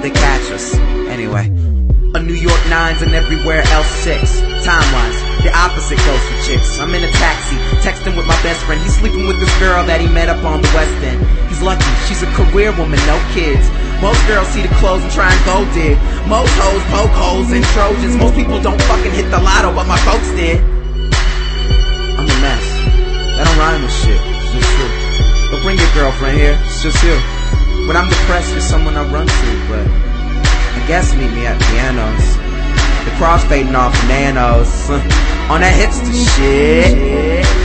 Hope they catch us. Anyway. A New York nines and everywhere else six. Time wise, the opposite goes for chicks. I'm in a taxi, texting with my best friend. He's sleeping with this girl that he met up on the West End. He's lucky, she's a career woman, no kids. Most girls see the clothes and try and go dig. Most hoes poke holes and Trojans. Most people don't fucking hit the lotto, but my folks did. I'm a mess. That don't rhyme with shit. It's just true. Don't bring your girlfriend here. It's just you. When I'm depressed, you're someone I run to, but I guess meet me at pianos. The crossfading off nanos. On that hipster shit.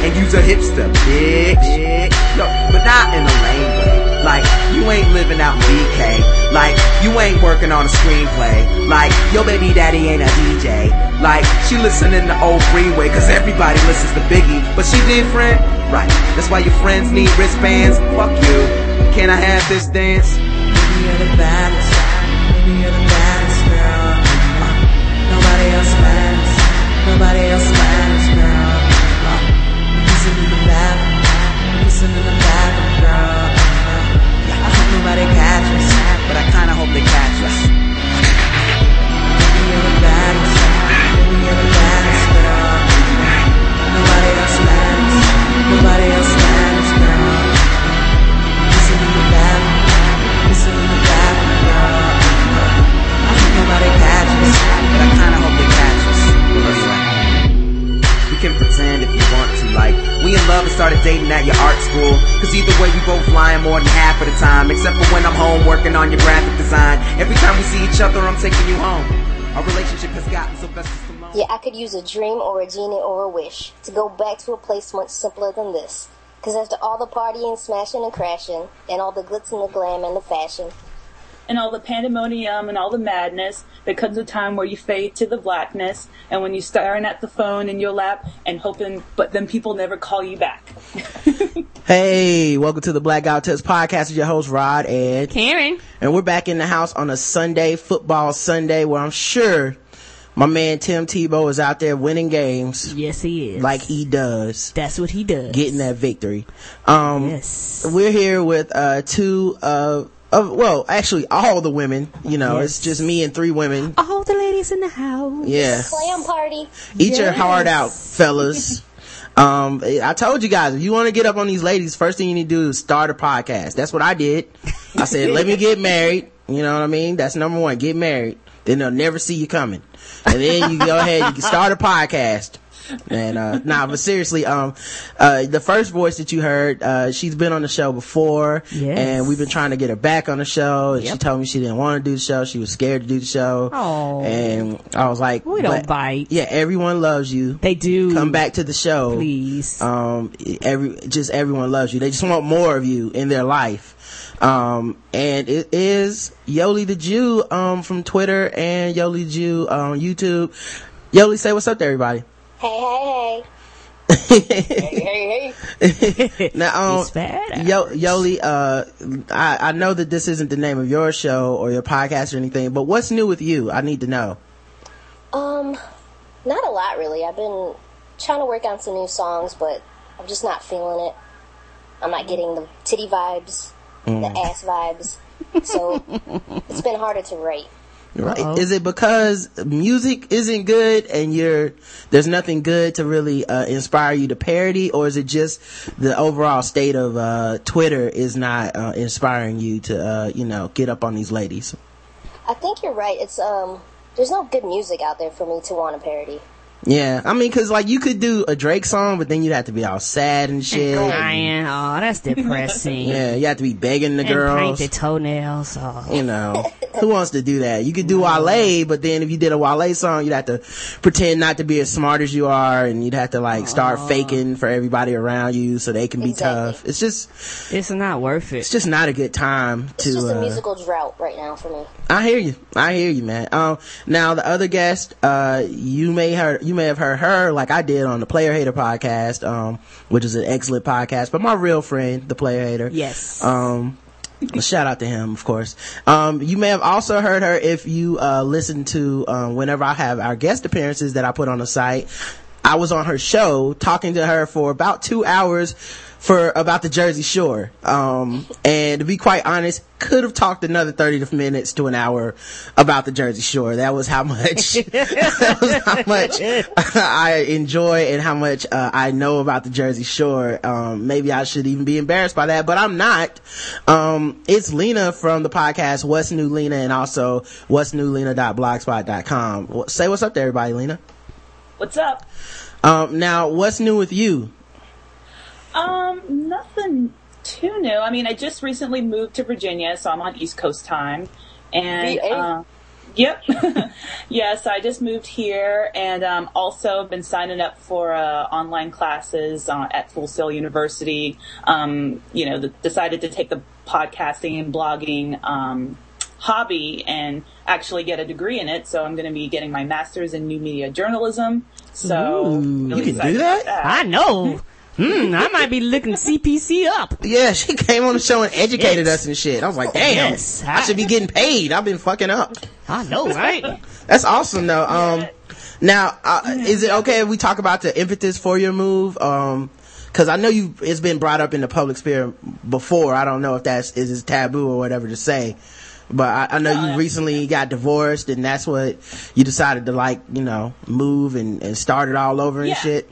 And use a hipster, bitch. No, but not in a lame way. Like, you ain't living out in BK. Like, you ain't working on a screenplay. Like, your baby daddy ain't a DJ. Like, she listening to old freeway, cause everybody listens to Biggie. But she different? Right. That's why your friends need wristbands. Fuck you. Can I have this dance? Baby, you're the baddest. Baby, you're the baddest girl. Uh, nobody else matters. Nobody else matters, girl. Uh, listen in the bathroom. Listen in the bathroom, girl. Uh, I hope nobody catches, but I kinda hope they catch us. Can pretend if you want to, like we in love and started dating at your art school. Cause either way, we both lying more than half of the time. Except for when I'm home working on your graphic design. Every time we see each other, I'm taking you home. Our relationship has gotten Sylvester Stallone. Yeah, I could use a dream or a genie or a wish to go back to a place much simpler than this. Cause after all the partying, smashing, and crashing, and all the glitz and the glam and the fashion, and all the pandemonium and all the madness, there comes a time where you fade to the blackness, and when you're staring at the phone in your lap and hoping, but then people never call you back. Hey, welcome to the Black Guy Who Tips Podcast with your host Rod and Karen. And we're back in the house on a Sunday, football Sunday, where I'm sure my man Tim Tebow is out there winning games Yes, he is. like he does, that's what he does. getting that victory. Um, Yes. we're here with uh, two of, of well, actually all the women. You know, Yes. it's just me and three women. All the ladies in the house. Yeah, clam party. eat your heart out, fellas. Um, I told you guys, if you want to get up on these ladies, first thing you need to do is start a podcast. That's what I did. I said, let me get married. You know what I mean? That's number one. Get married. Then they'll never see you coming. And then you go ahead, you can start a podcast. And, uh, nah, but seriously, um, uh, the first voice that you heard, uh, she's been on the show before. Yes. And we've been trying to get her back on the show. And she told me she didn't want to do the show. She was scared to do the show. Aw. And I was like, We don't bite. Yeah, everyone loves you They do. come back to the show Please. um every just everyone loves you they just want more of you in their life um and it is Yolie the jew um from twitter and Yolie the jew on youtube Yolie say what's up to everybody Hey, hey, hey. Hey hey hey. Now um He's bad. Yo, Yolie, uh, I, I know that this isn't the name of your show or your podcast or anything, but what's new with you? I need to know. Um, not a lot really. I've been trying to work on some new songs, but I'm just not feeling it. I'm not getting the titty vibes, the ass vibes. So it's been harder to write. Right. Uh-oh. Is it because music isn't good and you're, there's nothing good to really, uh, inspire you to parody or is it just the overall state of, uh, Twitter is not, uh, inspiring you to, uh, you know, get up on these ladies? I think you're right. It's um, there's no good music out there for me to want to parody. Yeah, I mean, cause like you could do a Drake song, but then you'd have to be all sad and shit. Crying. Oh, that's depressing. Yeah, you have to be begging the And paint girls. the toenails. Oh. You know, who wants to do that? You could do Wale, but then if you did a Wale song, you'd have to pretend not to be as smart as you are, and you'd have to like start faking for everybody around you so they can be Exactly. tough. It's just, It's not worth it. it's just not a good time It's to. It's just a uh, musical drought right now for me. I hear you. I hear you, man. Um, now the other guest, uh, you may heard, you may have heard her like I did on the Player Hater podcast, um, which is an excellent podcast, but my real friend, the Player Hater. Yes. Um, shout out to him, of course. Um, you may have also heard her if you, uh, listen to, um, whenever I have our guest appearances that I put on the site. I was on her show talking to her for about two hours for about the Jersey Shore. Um, and to be quite honest, could have talked another 30 minutes to an hour about the Jersey Shore. That was how much, that was how much I enjoy and how much, uh, I know about the Jersey Shore. Um, maybe I should even be embarrassed by that, but I'm not. Um, it's Lina from the podcast What's New Lina and also What's New Lina.blogspot.com. Say what's up to everybody, Lina. What's up? Um, now what's new with you? Um, nothing too new. I mean, I just recently moved to Virginia, so I'm on East Coast time. And, uh, yep. yes, I just moved here and, um, also been signing up for, uh, online classes, uh, at Full Sail University. Um, you know, the, decided to take the podcasting and blogging, um, hobby and actually get a degree in it. So I'm going to be getting my master's in new media journalism. So Ooh, really you can do excited that? I know. Hmm, I might be looking CPC up. Yeah, she came on the show and educated Yes. us and shit. I was like, damn, Yes, I should be getting paid. I've been fucking up. I know, right? That's awesome though. Um, now, uh, is it okay if we talk about the impetus for your move? Um, cause I know you, it's been brought up in the public sphere before. I don't know if that's, is taboo or whatever to say. But I, I know you recently got divorced and that's what you decided to like, you know, move and, and start it all over and Yeah. shit.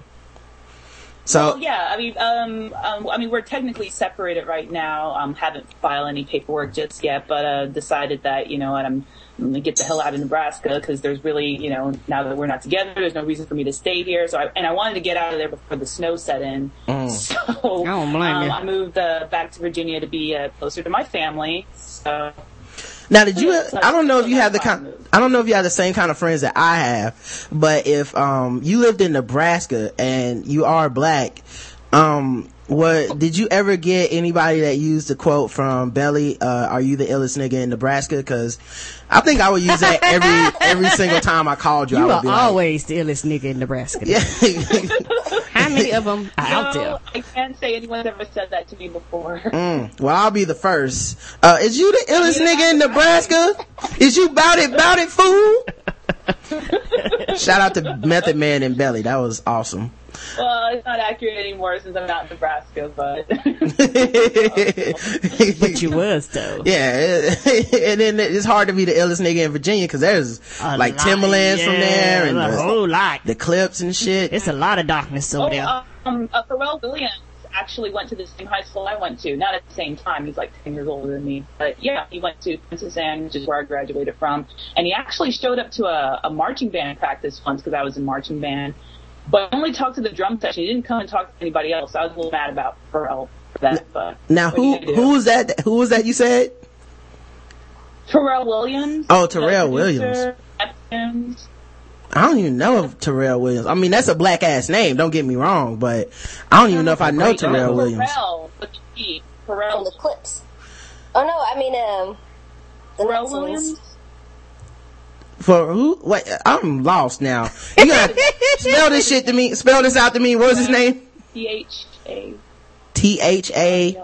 So, Well, yeah, I mean, um, um, I mean, we're technically separated right now. Um, haven't filed any paperwork just yet, but uh, decided that you know what, I'm, I'm gonna get the hell out of Nebraska because there's really, you know, now that we're not together, there's no reason for me to stay here. So, I, and I wanted to get out of there before the snow set in. So, don't blame um, you. I moved uh, back to Virginia to be uh, closer to my family. So, Now, did you? I don't know if you have the kind. I don't know if you have the same kind of friends that I have, but if um you lived in Nebraska and you are black, um, what did you ever get anybody that used the quote from Belly? Uh, are you the illest nigga in Nebraska? Because I think I would use that every every single time I called you. I You would are be like, always the illest nigga in Nebraska. yeah. How many of them are out no, there? I can't say anyone's ever said that to me before. Mm, well, I'll be the first. Uh, is you the illest nigga in Nebraska? Is you bout it, bout it, fool? Shout out to Method Man and Belly. That was awesome. Well, it's not accurate anymore since I'm not in Nebraska, but. But you was though. Yeah, and then it's hard to be the illest nigga in Virginia because there's A like lot, Timbalands from there and a the, whole lot. the Clipse and shit. It's a lot of darkness over Oh, there. um, uh, Pharrell Williams actually went to the same high school I went to. Not at the same time. He's like 10 years older than me. But yeah, he went to Princess Anne, which is where I graduated from. And he actually showed up to a, a marching band practice once because I was in marching band. But only talked to the drum section. He didn't come and talk to anybody else. I was a little mad about Pharrell for that. But Now, who you who was that? Who was that you said? Terrell Williams. Oh, Terrell Williams. Neptunes. I don't even know if Terrell Williams. I mean, that's a black ass name. Don't get me wrong, but I don't even know if I know Terrell Williams. Pharrell, with the from the Clipse. Oh no, I mean um, the Pharrell Nelsons. Williams. For who? Wait, I'm lost now. You gotta spell this shit to me. Spell this out to me. What was his name? T H A. T H A.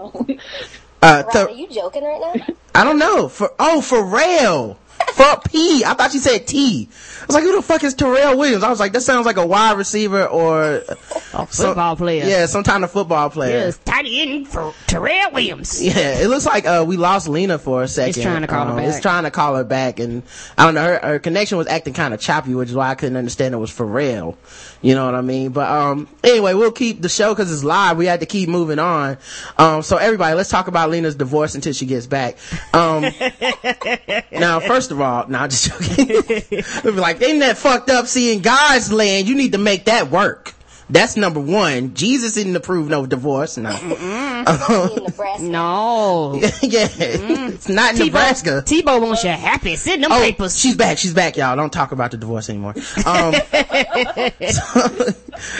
Uh, Rob, Th- are you joking right now? I don't know. For oh, Pharrell. For P. I thought you said T. I was like, who the fuck is Terrell Williams? I was like, that sounds like a wide receiver or A some- football player. Yeah, some kind of football player. Yes, tight end for Terrell Williams. Yeah, it looks like uh we lost Lina for a second. It's trying to call her Um, back. It's trying to call her back, and I don't know. Her, her connection was acting kind of choppy, which is why I couldn't understand it was Pharrell. You know what I mean? But um, anyway, we'll keep the show because it's live. We had to keep moving on. Um, so everybody, let's talk about Lina's divorce until she gets back. Um, now first of all, nah, just joking. Be like, ain't that fucked up seeing God's land? You need to make that work. That's number one. Jesus didn't approve no divorce. No. in Nebraska. No. yeah. It's not in Nebraska. Tebow wants you happy. Send them Oh, papers. she's back. She's back, y'all. Don't talk about the divorce anymore. Um, so,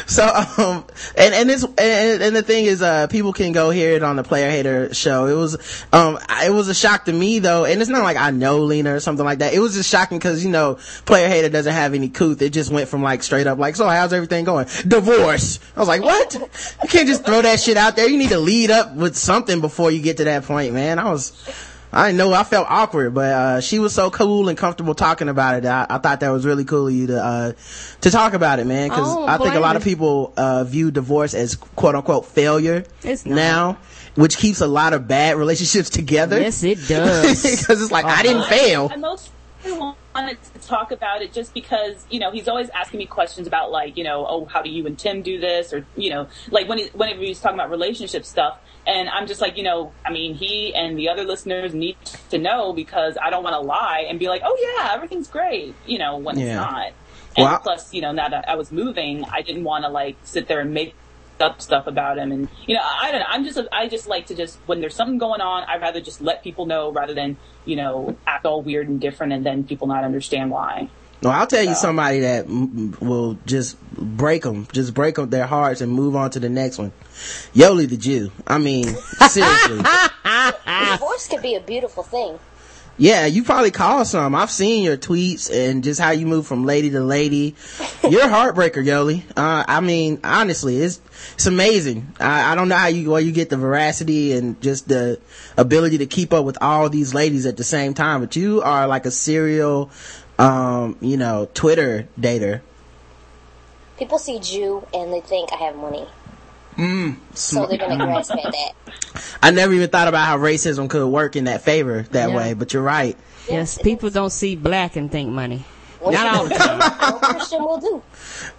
so, um, and, and this, and, and the thing is, uh, people can go hear it on the Player Hater show. It was, um, it was a shock to me though, and it's not like I know Lina or something like that. It was just shocking because, you know, Player Hater doesn't have any couth. It just went from like straight up like, so how's everything going? Divorce. I was like, what? You can't just throw that shit out there. You need to lead up with something before you get to that point, man. I was, I didn't know. I felt awkward, but uh, she was so cool and comfortable talking about it. I, I thought that was really cool of you to uh, to talk about it, man. Because Oh, I think a lot of people uh, view divorce as quote unquote failure It's not. now, which keeps a lot of bad relationships together. Yes, it does. Because it's like I didn't fail. I mostly wanted to talk about it just because you know he's always asking me questions about like you know oh how do you and Tim do this? Or you know like when he whenever he's talking about relationship stuff. And I'm just like you know I mean he and the other listeners need to know because I don't want to lie and be like oh yeah everything's great you know when Yeah. it's not and plus you know now that I was moving I didn't want to like sit there and make up stuff about him and you know I don't know I'm just I just like to just when there's something going on I'd rather just let people know rather than you know act all weird and different and then people not understand why No, I'll tell you somebody that will just break them, just break 'em their hearts and move on to the next one. Yolie the Jew. I mean, seriously. Divorce could be a beautiful thing. Yeah, you probably call some. I've seen your tweets and just how you move from lady to lady. You're a heartbreaker, Yolie. Uh, I mean, honestly, it's, it's amazing. I, I don't know how you, where you get the veracity and just the ability to keep up with all these ladies at the same time, but you are like a serial, um, you know, Twitter dater. People see Jew and they think I have money. Mm, So they're gonna grasp at that. I never even thought about how racism could work in that favor that Yeah. way, but you're right. yes, people don't see black and think money. What Not all the time. no Christian will do.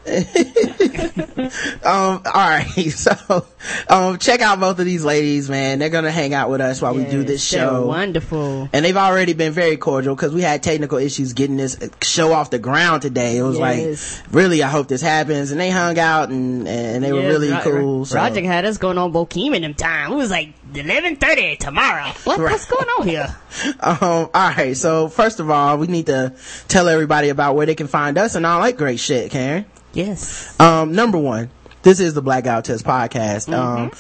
Um, all right. So, um, check out both of these ladies, man. They're going to hang out with us while we do this show. Wonderful. And they've already been very cordial because we had technical issues getting this show off the ground today. It was Yes. like, really, I hope this happens. And they hung out and, and they were really Ro- cool. So. Roger had us going on Bokeem them time. It was like eleven thirty tomorrow. What, Right. What's going on here? Um, all right. So first of all, we need to tell everybody about where they can find us and all that great shit, Karen. Yes. Um, number one, this is the Black Guy Who Tips podcast. Um,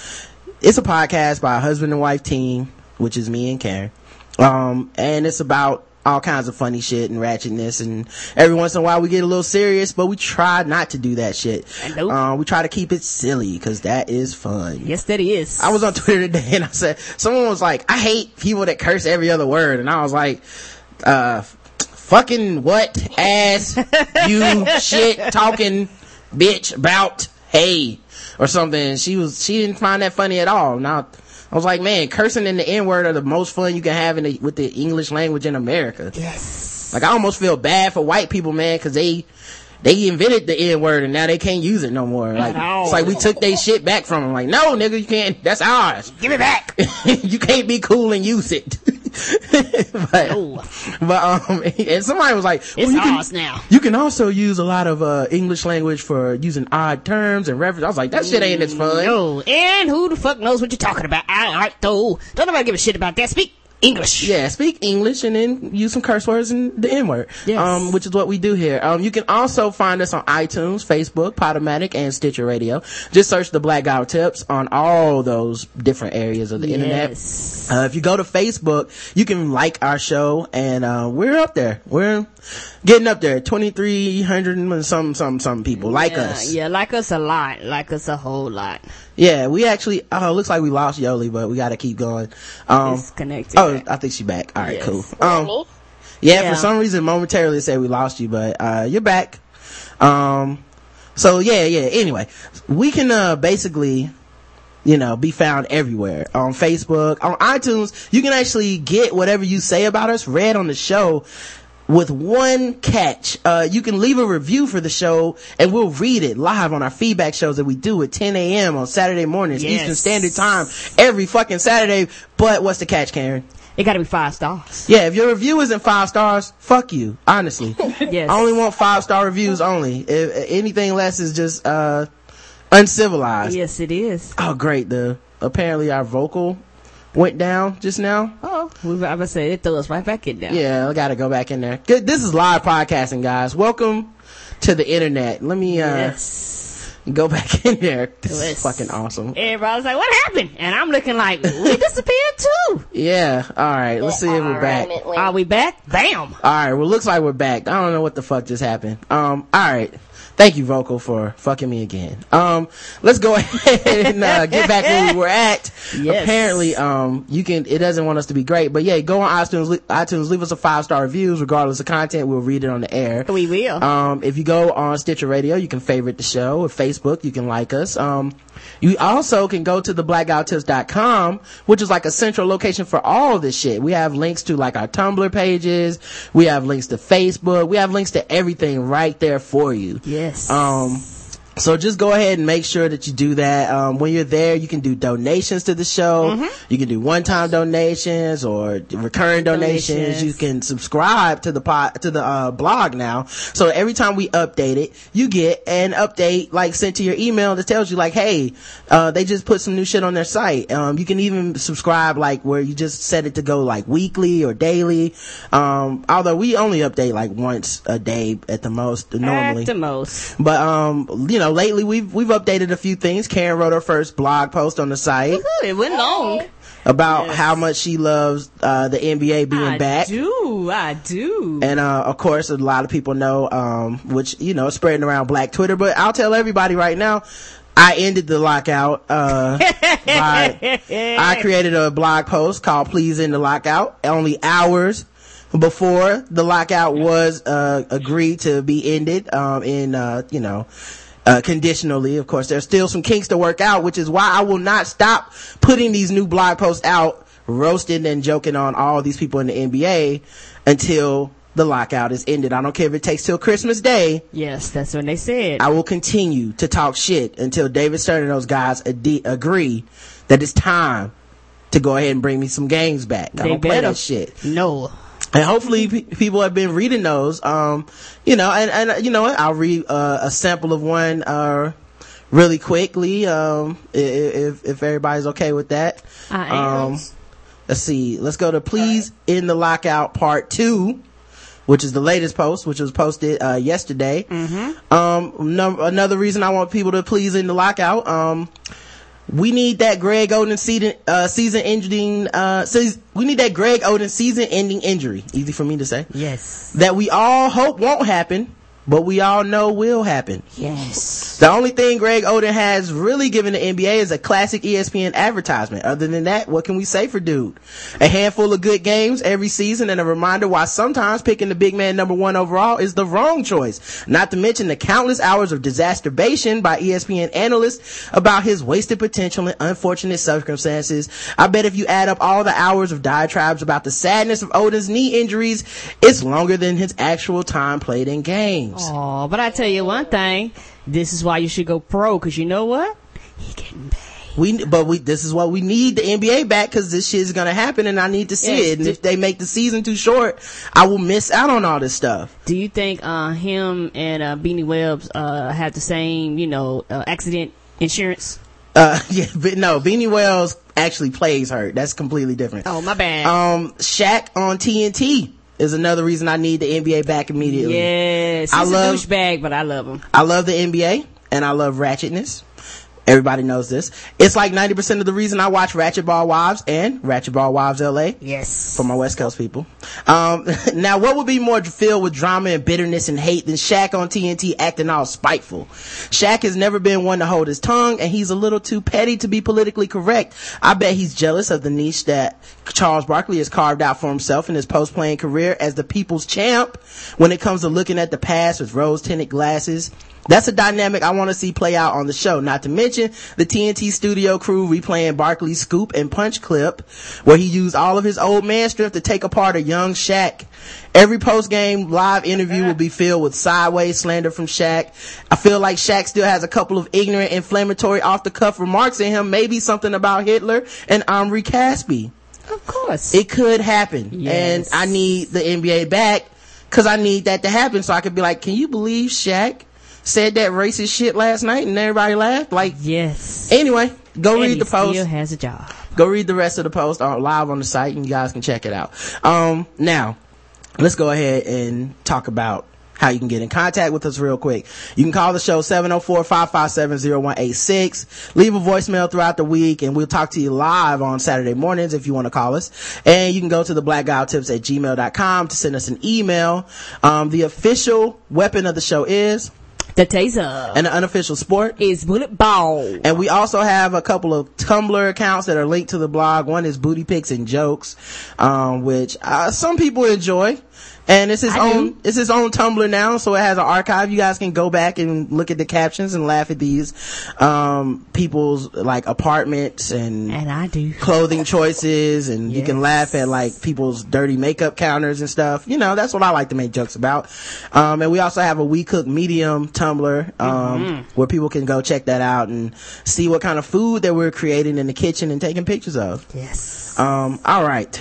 it's a podcast by a husband and wife team, which is me and Karen. Um, and it's about all kinds of funny shit and ratchetness and every once in a while we get a little serious, but we try not to do that shit. Nope. Um, we try to keep it silly because that is fun. Yes, that is. I was on Twitter today and I said, someone was like, I hate people that curse every other word. And I was like, uh, fucking what ass you shit talking bitch about hey or something. She was, she didn't find that funny at all. Now, I was like, man, cursing in the N word are the most fun you can have in the, with the English language in America. Yes. Like I almost feel bad for white people, man, cause they, they invented the N word and now they can't use it no more. Like, all. it's like we took their shit back from them. Like, no, nigga, you can't, that's ours. Give it back. you can't be cool and use it. but, but, um, and somebody was like, well, It's you can, now. you can also use a lot of, uh, English language for using odd terms and references. I was like, that shit ain't as fun. No. And who the fuck knows what you're talking about? All right, though. Don't nobody give a shit about that. Speak English. Yeah, speak English and then use some curse words and the N word. Yes. Um, which is what we do here. Um, you can also find us on iTunes, Facebook, Podomatic, and Stitcher Radio. Just search the Black Guy Tips on all those different areas of the internet. Uh, if you go to Facebook, you can like our show and, uh, we're up there. We're getting up there. 2,300 and some, some, some people like yeah, us. Yeah, like us a lot. Like us a whole lot. Yeah, we actually, oh, it looks like we lost Yolie, but we gotta keep going. Um, Disconnected. oh, I think she back. All right, Yes. cool. Um, yeah, Yeah. for some reason, momentarily it said we lost you, but uh, you're back. Um, so yeah, yeah. Anyway, we can uh basically, you know, be found everywhere on Facebook, on iTunes. You can actually get whatever you say about us read on the show. With one catch, uh, you can leave a review for the show and we'll read it live on our feedback shows that we do at 10 a.m. on Saturday mornings, Yes. Eastern Standard Time, every fucking Saturday. But what's the catch, Karen? It gotta be five stars. Yeah, if your review isn't five stars, fuck you. Honestly, Yes. I only want five star reviews only. If anything less is just uh uncivilized. Yes, it is. Oh, great! The apparently our Vokle went down just now. Oh, we, I was say it threw us right back in there. Yeah, I gotta go back in there. Good. This is live podcasting, guys. Welcome to the internet. Let me uh Yes. go back in there. This Yes. is fucking awesome. Everybody's like, what happened? And I'm looking like, we disappeared too. Yeah. All right. Let's see if we're back. Environment Are we back? Bam. All right. Well, looks like we're back. I don't know what the fuck just happened. Um. All right. Thank you, Vokle, for fucking me again. Um. Let's go ahead and uh, get back where we were at. Yes. Apparently, um, you can. It doesn't want us to be great, but yeah, go on iTunes. iTunes, leave us a five star reviews, regardless of content. We'll read it on the air. We will. Um, if you go on Stitcher Radio, you can favorite the show. Or Facebook, you can like us. Um, you also can go to the blackguywhotips.com, which is like a central location for all this shit. We have links to like our Tumblr pages. We have links to Facebook. We have links to everything right there for you. Yes. Um, so just go ahead and make sure that you do that. Um, when you're there, you can do donations to the show. Mm-hmm. You can do one-time donations or recurring donations. Donations. You can subscribe to the pod, to the, uh, blog now. So every time we update it, you get an update like sent to your email that tells you like, hey, uh, they just put some new shit on their site. Um, you can even subscribe like where you just set it to go like weekly or daily. Um, although we only update like once a day at the most normally. At the most. But um, you know, lately we've we've updated a few things. Karen wrote her first blog post on the site Ooh, it went long. about how much she loves uh, the NBA being I back. I do. I do. And uh, of course, a lot of people know, um, which you know, spreading around Black Twitter. But I'll tell everybody right now, I ended the lockout. Uh, by, I created a blog post called "Please End the Lockout." Only hours before the lockout was uh, agreed to be ended. Um, in uh, you know. Uh, conditionally, of course, there's still some kinks to work out, which is why I will not stop putting these new blog posts out, roasting and joking on all these people in the NBA until the lockout is ended. I don't care if it takes till Christmas Day. yes, that's when they said. I will continue to talk shit until David Stern and those guys ade- agree that it's time to go ahead and bring me some games back. I don't play that shit. No. And hopefully pe- people have been reading those. Um, you know, and, and you know what? I'll read uh, a sample of one, uh, really quickly, um, if, if everybody's okay with that. I am. Um, let's see. Let's go to please in the lockout part two, which is the latest post, which was posted, uh, yesterday. Mm-hmm. Um, num- another reason I want people to please in the lockout, um, we need that Greg Oden season, uh, season ending, uh, we need that Greg Oden season ending injury. Easy for me to say. Yes. That we all hope won't happen, but we all know will happen. Yes. The only thing Greg Oden has really given the NBA is a classic ESPN advertisement. Other than that, what can we say for dude? A handful of good games every season and a reminder why sometimes picking the big man number one overall is the wrong choice. Not to mention the countless hours of disasterbation by ESPN analysts about his wasted potential and unfortunate circumstances. I bet if you add up all the hours of diatribes about the sadness of Oden's knee injuries, it's longer than his actual time played in games. Oh, but I tell you one thing. This is why you should go pro, cause you know what? He getting paid. We, but we, this is what we need the NBA back because this shit is gonna happen and I need to see Yes, it. And if they make the season too short, I will miss out on all this stuff. Do you think uh him and uh Beanie Wells uh have the same, you know, uh, accident insurance? Uh, yeah, but no, Beanie Wells actually plays hurt. That's completely different. Oh, my bad. Um, Shaq on TNT is another reason I need the NBA back immediately. yes. I love- a douchebag, but I love him. I love the NBA and I love ratchetness. Everybody knows this. It's like 90% of the reason I watch Ratchet Ball Wives and Ratchet Ball Wives LA. Yes. for my West Coast people. Um, now what would be more filled with drama and bitterness and hate than Shaq on TNT acting all spiteful? Shaq has never been one to hold his tongue and he's a little too petty to be politically correct. I bet he's jealous of the niche that Charles Barkley has carved out for himself in his post-playing career as the people's champ when it comes to looking at the past with rose-tinted glasses. That's a dynamic I want to see play out on the show. Not to mention the TNT studio crew replaying Barkley's scoop and punch clip where he used all of his old man strength to take apart a young Shaq. Every post-game live interview will be filled with sideways slander from Shaq. I feel like Shaq still has a couple of ignorant, inflammatory, off-the-cuff remarks in him. Maybe something about Hitler and Omri Caspi. Of course. It could happen. Yes. And I need the NBA back cause I need that to happen so I could be like, can you believe Shaq said that racist shit last night and everybody laughed? Like, yes. anyway, go And read he the post. Still has a job. Go read the rest of the post on live on the site and you guys can check it out. Um, now, let's go ahead and talk about how you can get in contact with us real quick. You can call the show 704-557-0186. Leave a voicemail throughout the week and we'll talk to you live on Saturday mornings if you want to call us. And you can go to the blackguywhotips at gmail.com to send us an email. Um, the official weapon of the show is, The taser and the unofficial sport is bullet ball. and we also have a couple of Tumblr accounts that are linked to the blog. One is Booty Pics and Jokes, um, which uh, some people enjoy. And it's his I own, do. it's his own Tumblr now, so it has an archive. You guys can go back and look at the captions and laugh at these, um, people's like apartments and And I do. clothing choices and you can laugh at like people's dirty makeup counters and stuff. You know, that's what I like to make jokes about. Um, and we also have a We Cook Medium Tumblr, um, Mm-hmm. where people can go check that out and see what kind of food that we're creating in the kitchen and taking pictures of. Yes. Um, all right.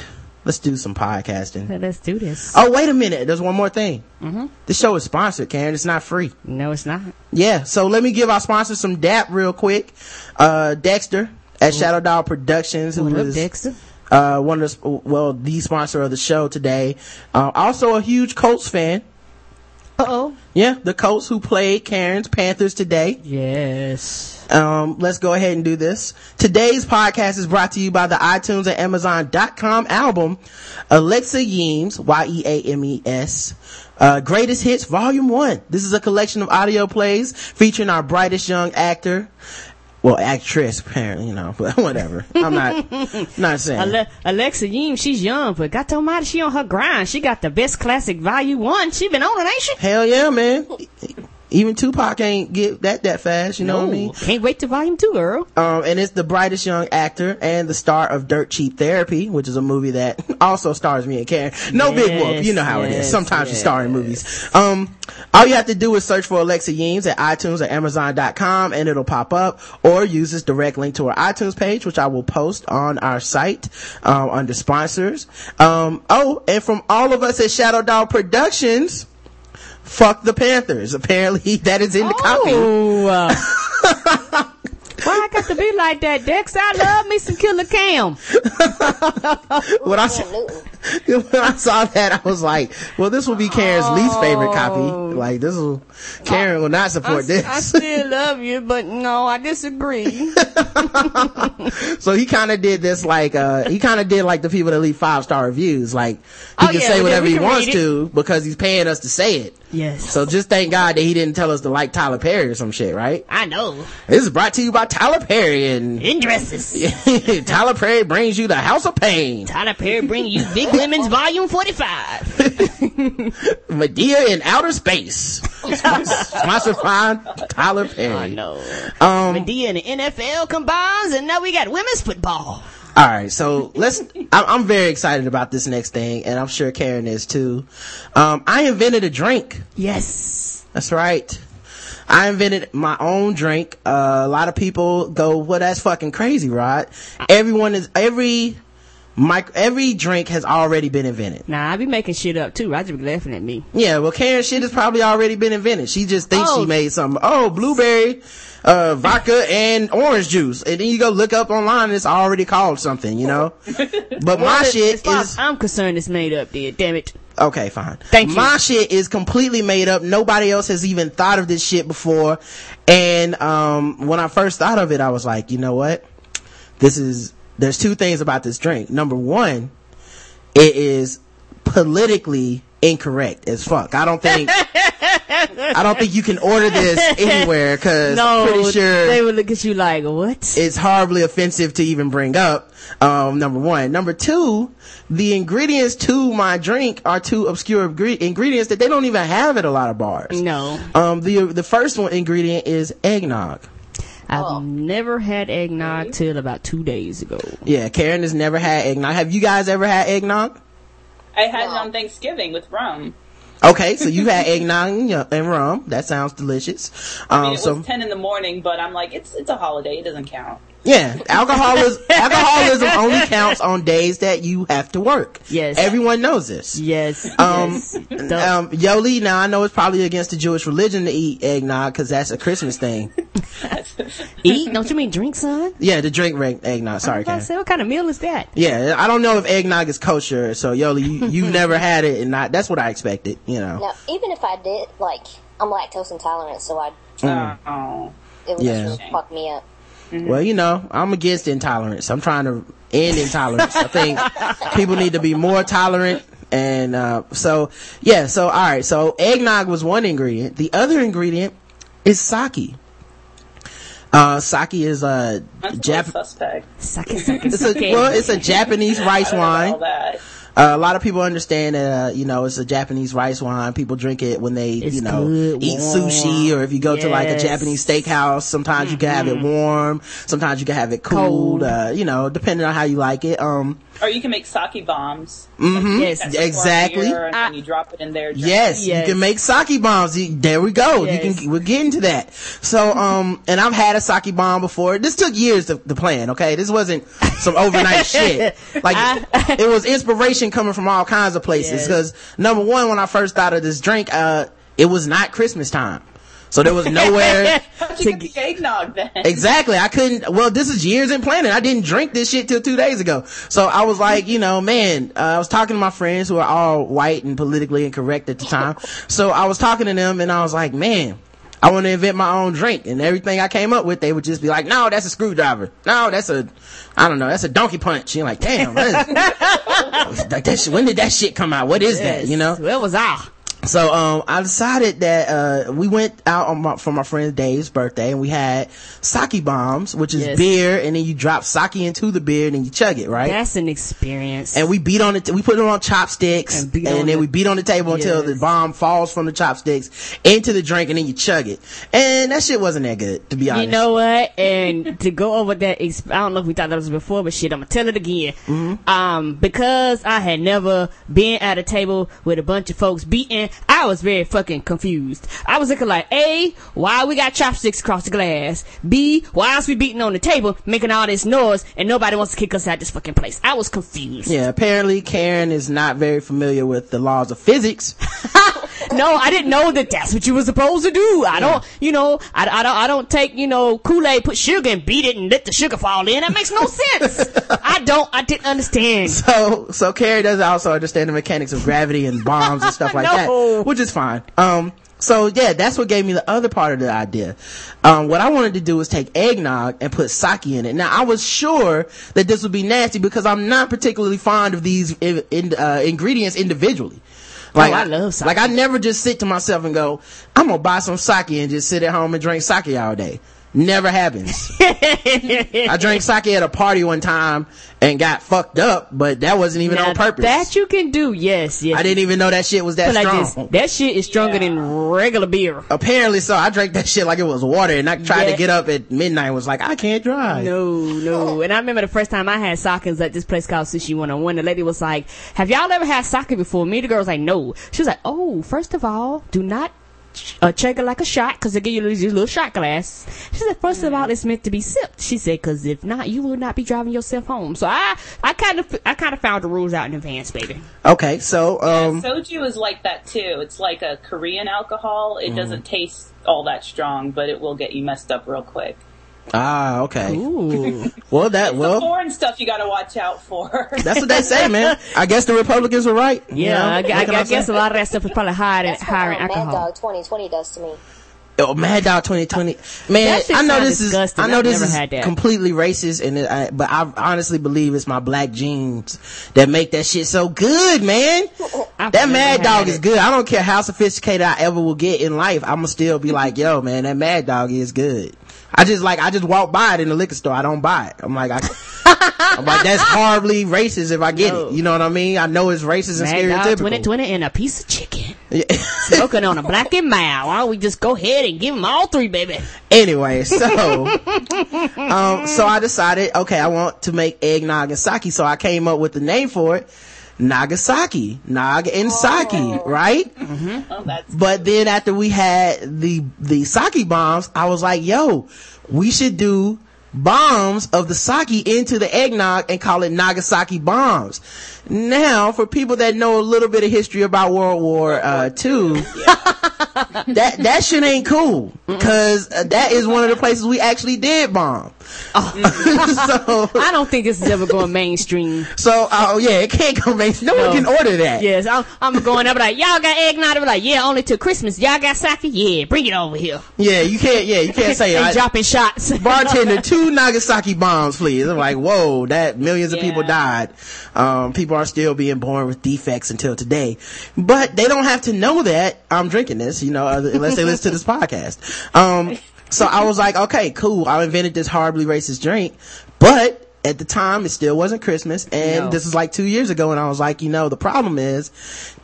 Let's do some podcasting. Let's do this. Oh, wait a minute. There's one more thing. Mm-hmm. This show is sponsored, Karen. It's not free. No, it's not. Yeah, so let me give our sponsor some dap real quick. Uh, Dexter at Shadow Dog Productions, who up, Dexter? uh, one of the, well, the sponsor of the show today. Uh, also a huge Colts fan. Uh oh. Yeah, the Colts who played Karen's Panthers today. Yes. Um, let's go ahead and do this. Today's podcast is brought to you by the iTunes and Amazon.com album, Alexa Yeames, Y-E-A-M-E-S, uh, Greatest Hits Volume 1. This is a collection of audio plays featuring our brightest young actor. Well, actress, apparently, you know, but whatever. I'm not, not saying. Ale- Alexa Yim, she's young, but God almighty, she on her grind. She got the best classic value one. She been on it, ain't she? Hell yeah, man. Even Tupac ain't get that that fast, you know what I mean? Can't wait to volume two, girl. Um, and it's the brightest young actor and the star of Dirt Cheap Therapy, which is a movie that also stars me and Karen. No big whoop, you know how it is. yes, Sometimes you star in movies. Um, all you have to do is search for Alexa Yeames at iTunes or Amazon.com and it'll pop up, or use this direct link to our iTunes page, which I will post on our site um, under sponsors. Um, oh, and from all of us at Shadow Dog Productions. Fuck the Panthers. Apparently that is in the copy. Oh. uh, Why I got to be like that, Dex? I love me some Killer Cam. When I, saw, when I saw that, I was like, well, this will be Karen's least favorite Oh. copy. Like, this will, Karen will not support this. I still love you, but no, I disagree. so he kind of did this like, uh, he kind of did like the people that leave five star reviews. Like, he Oh, can yeah, say whatever he wants to because he's paying us to say it. Yes. So just thank God that he didn't tell us to like Tyler Perry or some shit, right? I know. This is brought to you by Tyler Perry and In dresses. Tyler Perry brings you the House of Payne. Tyler Perry brings you Big Lemons Volume 45. Madea in outer space. Sponsored by Tyler Perry. I know. Um, Madea and the NFL combines, and now we got women's football. All right, so let's. I'm, I'm very excited about this next thing, and I'm sure Karen is too. Um, I invented a drink. Yes. That's right. I invented my own drink. Uh, a lot of people go, "Well, that's fucking crazy, Rod." Everyone is every. Mic- every drink has already been invented. Nah, I be making shit up too. Roger be laughing at me. Yeah, well, Karen shit has probably already been invented. She just thinks Oh. she made something. Oh, blueberry, uh, vodka and orange juice. And then you go look up online and it's already called something, you know? But my shit is, I'm concerned, it's made up, dude. Damn it. okay, fine. Thank you. My shit is completely made up. Nobody else has even thought of this shit before. And, um, when I first thought of it, I was like, you know what? This is, there's two things about this drink. Number one, it is politically incorrect as fuck. I don't think, I don't think you can order this anywhere because No, I'm pretty sure they would look at you like, what? it's horribly offensive to even bring up. Um, number one. Number two, the ingredients to my drink are two obscure ingredients that they don't even have at a lot of bars. no. Um, the, the first one ingredient is eggnog. I've Oh. never had eggnog till about two days ago. Yeah, Karen has never had eggnog. Have you guys ever had eggnog? I had it on Thanksgiving with rum. Okay, so you had eggnog and, rum. That sounds delicious. I Um, mean, it so was ten in the morning, but I'm like, it's it's a holiday. It doesn't count. Yeah, alcoholism alcoholism only counts on days that you have to work. Yes. everyone knows this. Yes. Um, yes. um, Yolie, now I know it's probably against the Jewish religion to eat eggnog because that's a Christmas thing. Eat? Don't you mean drink, son? Yeah, to drink reg- eggnog. Sorry, I Karen. say, what kind of meal is that? Yeah, I don't know if eggnog is kosher, so Yolie, you, you never had it, and I, that's what I expected, you know. Now, even if I did, like, I'm lactose intolerant, so I Oh. it would Yeah. just fuck me up. Well, you know, I'm against intolerance. I'm trying to end intolerance. I think people need to be more tolerant. And, uh, so, yeah, so, alright, so eggnog was one ingredient. The other ingredient is sake. Uh, sake is a That's a Jap- little suspect. Suck it, suck it's a, well, it's a Japanese rice I don't know about wine. Uh, a lot of people understand that, uh, you know, it's a Japanese rice wine. People drink it when they, It's you know, good, eat sushi or if you go to like a Japanese steakhouse, sometimes you can have it warm, sometimes you can have it cooled, Cold. uh, you know, depending on how you like it. Um, Or you can make sake bombs. Yes. That's just Exactly. beer, And then you drop it in there. yes, Yes. you can make sake bombs. You- There we go. Yes. You can, we're getting to that. So, um, and I've had a sake bomb before. This took years to, to plan, okay? This wasn't some overnight shit. Like, it was inspiration coming from all kinds of places. Yes. Cause number one, when I first thought of this drink, uh, it was not Christmas time. So there was nowhere to get the eggnog then? Exactly. I couldn't, well, this is years in planning. I didn't drink this shit till two days ago. So I was like, you know, man, uh, I was talking to my friends who are all white and politically incorrect at the time. so I was talking to them and I was like, man, I want to invent my own drink. And everything I came up with, they would just be like, no, that's a screwdriver. No, that's a, I don't know, that's a donkey punch. You're like, damn, what is- like that shit- when did that shit come out? What is that? You know? Where was I? So um, I decided that uh, we went out on my, for my friend Dave's birthday, and we had sake bombs, which is Yes. beer, and then you drop sake into the beer, and then you chug it, right? That's an experience. and we beat on it. We put it on chopsticks, And and, on then the- we beat on the table until the bomb falls from the chopsticks into the drink, and then you chug it. And that shit wasn't that good, to be honest. You know what? And to go over that, exp- I don't know if we thought that was before, but shit, I'm gonna tell it again. Mm-hmm. Um, because I had never been at a table with a bunch of folks beating, I was very fucking confused. I was looking like, A, why we got chopsticks across the glass? B, why is we beating on the table, making all this noise, and nobody wants to kick us out this fucking place? I was confused. Yeah, apparently Karen is not very familiar with the laws of physics. no, I didn't know that that's what you were supposed to do. I don't, you know, I, I don't, I don't take, you know, Kool-Aid, put sugar and beat it and let the sugar fall in. That makes no sense. I don't, I didn't understand. So, so Carrie doesn't also understand the mechanics of gravity and bombs and stuff like No. that, which is fine. Um, so yeah, that's what gave me the other part of the idea. Um, what I wanted to do was take eggnog and put sake in it. Now I was sure that this would be nasty because I'm not particularly fond of these in, in, uh, ingredients individually. Like Oh, I love sake. Like I never just sit to myself and go, I'm gonna buy some sake and just sit at home and drink sake all day. Never happens. I drank sake at a party one time and got fucked up, but that wasn't even Now, on purpose. That you can do, yes, yes. I didn't even know that shit was that But strong. this, that shit is stronger than regular beer. Apparently so. I drank that shit like it was water and I tried Yeah. to get up at midnight and was like, I can't drive. No, no. Oh. And I remember the first time I had sake was at this place called Sushi 101. The lady was like, have y'all ever had sake before? Me, the girl was like, no. She was like, oh, first of all, do not uh, chug it like a shot because they give you this little shot glass. She said, first of all, it's meant to be sipped. She said, because if not, you will not be driving yourself home. So I, I kind of, I kind of found the rules out in advance, baby. Okay, so, um, Soju is like that too. It's like a Korean alcohol. It doesn't taste all that strong, but it will get you messed up real quick. Ah, okay. Ooh. Well, that, The well, foreign stuff you got to watch out for. that's what they say, man. I guess the Republicans were right. you yeah, know? I, gu- I, I guess a lot of that stuff is probably higher than, That's higher what in um, Mad. Dog 2020 does to me. Oh, Mad Dog 2020. Man, That shit I know sound this is, disgusting. I know I've this never is had that. completely racist and it, I, but I honestly believe it's my black genes that make that shit so good, man. I've That Mad Dog it. is good. I don't care how sophisticated I ever will get in life. I'ma still be like, yo, man, that Mad Dog is good. I just like, I just walk by it in the liquor store. I don't buy it. I'm like, I, I'm like, that's horribly racist if I get No. it. You know what I mean? I know it's racist and Mad Dog stereotypical. 2020 and a piece of chicken. Yeah. Smoking on a black and mild. Why don't we just go ahead and give them all three, baby? anyway, so um so I decided, okay, I want to make eggnog and sake, so I came up with the name for it. Nagasaki, Nag and Sake, right? oh, that's But then after we had the the sake bombs, I was like, yo, we should do bombs of the sake into the eggnog and call it Nagasaki bombs. Now, for people that know a little bit of history about World War uh, II, that that shit ain't cool because uh, that is one of the places we actually did bomb. so, I don't think this is ever going mainstream. so oh yeah, it can't go mainstream. No, one can order that. Yes, I'm, I'm going up like, y'all got eggnog? They're like, yeah, only till Christmas. Y'all got sake? Yeah, bring it over here. Yeah, you can't. Yeah, you can't say I- dropping shots. bartender two Nagasaki bombs, please. I'm like, whoa, that millions of people died. Um, people are still being born with defects until today, but they don't have to know that I'm drinking this, you know, unless they listen to this podcast. Um, so I was like, okay, cool. I invented this horribly racist drink, but at the time it still wasn't Christmas and No. this is like two years ago and I was like, you know, the problem is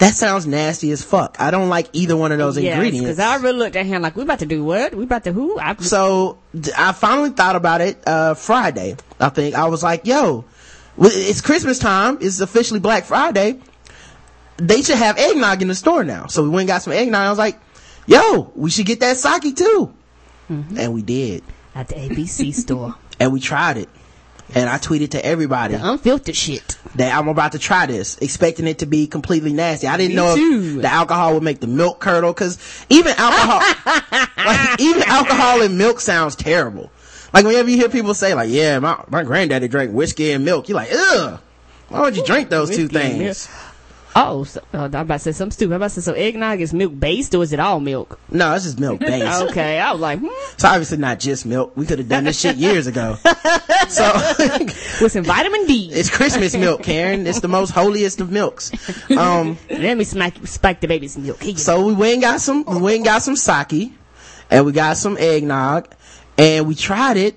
that sounds nasty as fuck. I don't like either one of those Yes, ingredients. because I really looked at him like, we about to do what? We about to who? I, So I finally thought about it uh Friday. I think I was like, "Yo, it's Christmas time. It's officially Black Friday. They should have eggnog in the store now." So we went and got some eggnog. I was like, "Yo, we should get that sake too." Mm-hmm. And we did, at the ABC store. and we tried it. And I tweeted to everybody The Unfiltered shit. that I'm about to try this, expecting it to be completely nasty. I didn't Me know too. if the alcohol would make the milk curdle, cause even alcohol, like even alcohol and milk sounds terrible. Like whenever you hear people say like, yeah, my, my granddaddy drank whiskey and milk, you're like, ugh, why would you drink those two things? Oh, so, uh, I'm about to say something stupid. I'm about to say, so eggnog is milk based or is it all milk? No, it's just milk based. Okay, I was like, hmm, It's obviously not just milk. We could have done this shit years ago. So with some vitamin D. it's Christmas milk, Karen. It's the most holiest of milks. Um, Let me smack, spike the baby's milk. So we went and got some, we went and got some sake, and we got some eggnog, and we tried it,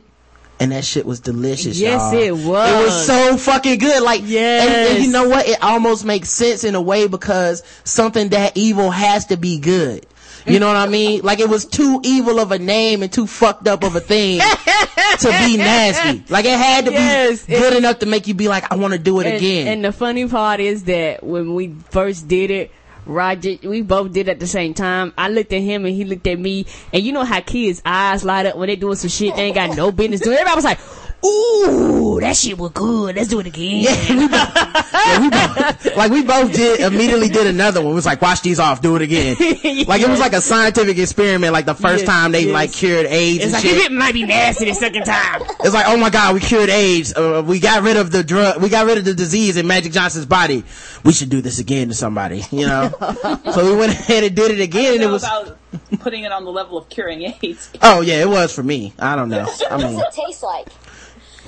and that shit was delicious. Yes, y'all. it was. It was so fucking good. Like, and, and you know what? It almost makes sense in a way because something that evil has to be good. You know what I mean? Like it was too evil of a name and too fucked up of a thing to be nasty. Like it had to Yes, be good enough to make you be like, I want to do it and, again. and the funny part is that when we first did it, Roger, we both did at the same time. I looked at him and he looked at me, and you know how kids' eyes light up when they doing some shit they ain't got no business doing. Everybody was like, "Ooh, that shit was good. Let's do it again." Yeah, we both, like we both did immediately did another one. It was like wash these off, do it again. Like it was like a scientific experiment. Like the first Yes, time they yes. like cured AIDS It's and like shit. it might be nasty the second time. It's like oh my god, we cured AIDS. Uh, we got rid of the drug. We got rid of the disease in Magic Johnson's body. We should do this again to somebody. You know. so we went ahead and did it again, and it was. about putting it on the level of curing AIDS. Oh yeah, it was for me. I don't know. I What mean, does it taste like?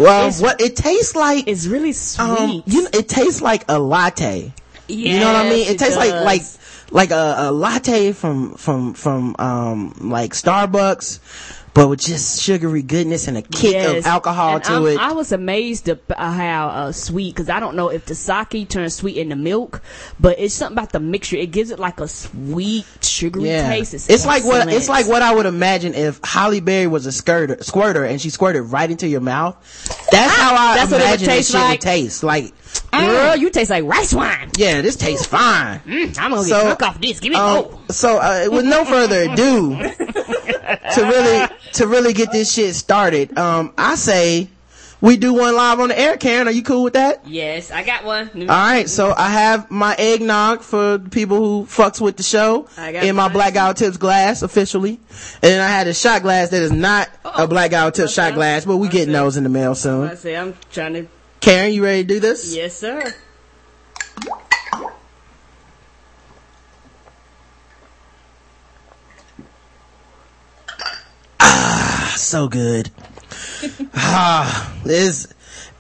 Well, what it tastes like. It's really sweet. Um, you know, it tastes like a latte. You know what I mean? Yes, It tastes like like like a, a latte from from from um like Starbucks, but with just sugary goodness and a kick of alcohol And to I'm- it. I was amazed at how uh, sweet because I don't know if the sake turns sweet in the milk, but it's something about the mixture. It gives it like a sweet sugary yeah, taste. It's, it's like what it's like what I would imagine if Halle Berry was a skirter, squirter and she squirted right into your mouth. That's how I That's what it would imagine taste shit would like. taste. Like, Girl, you taste like rice wine. yeah, this tastes fine. Mm, I'm gonna So, get drunk off this. Give me Um, more. so uh, with no further ado, to really to really get this shit started, um, I say we do one live on the air. Karen, are you cool with that? Yes, I got one. All right, so I have my eggnog for the people who fucks with the show I got in my blackout tips glass officially, and then I had a shot glass that is not a blackout tip shot glass, but we getting those in the mail soon. I say I'm trying to. Karen, you ready to do this? Yes, sir. So good. ah, it's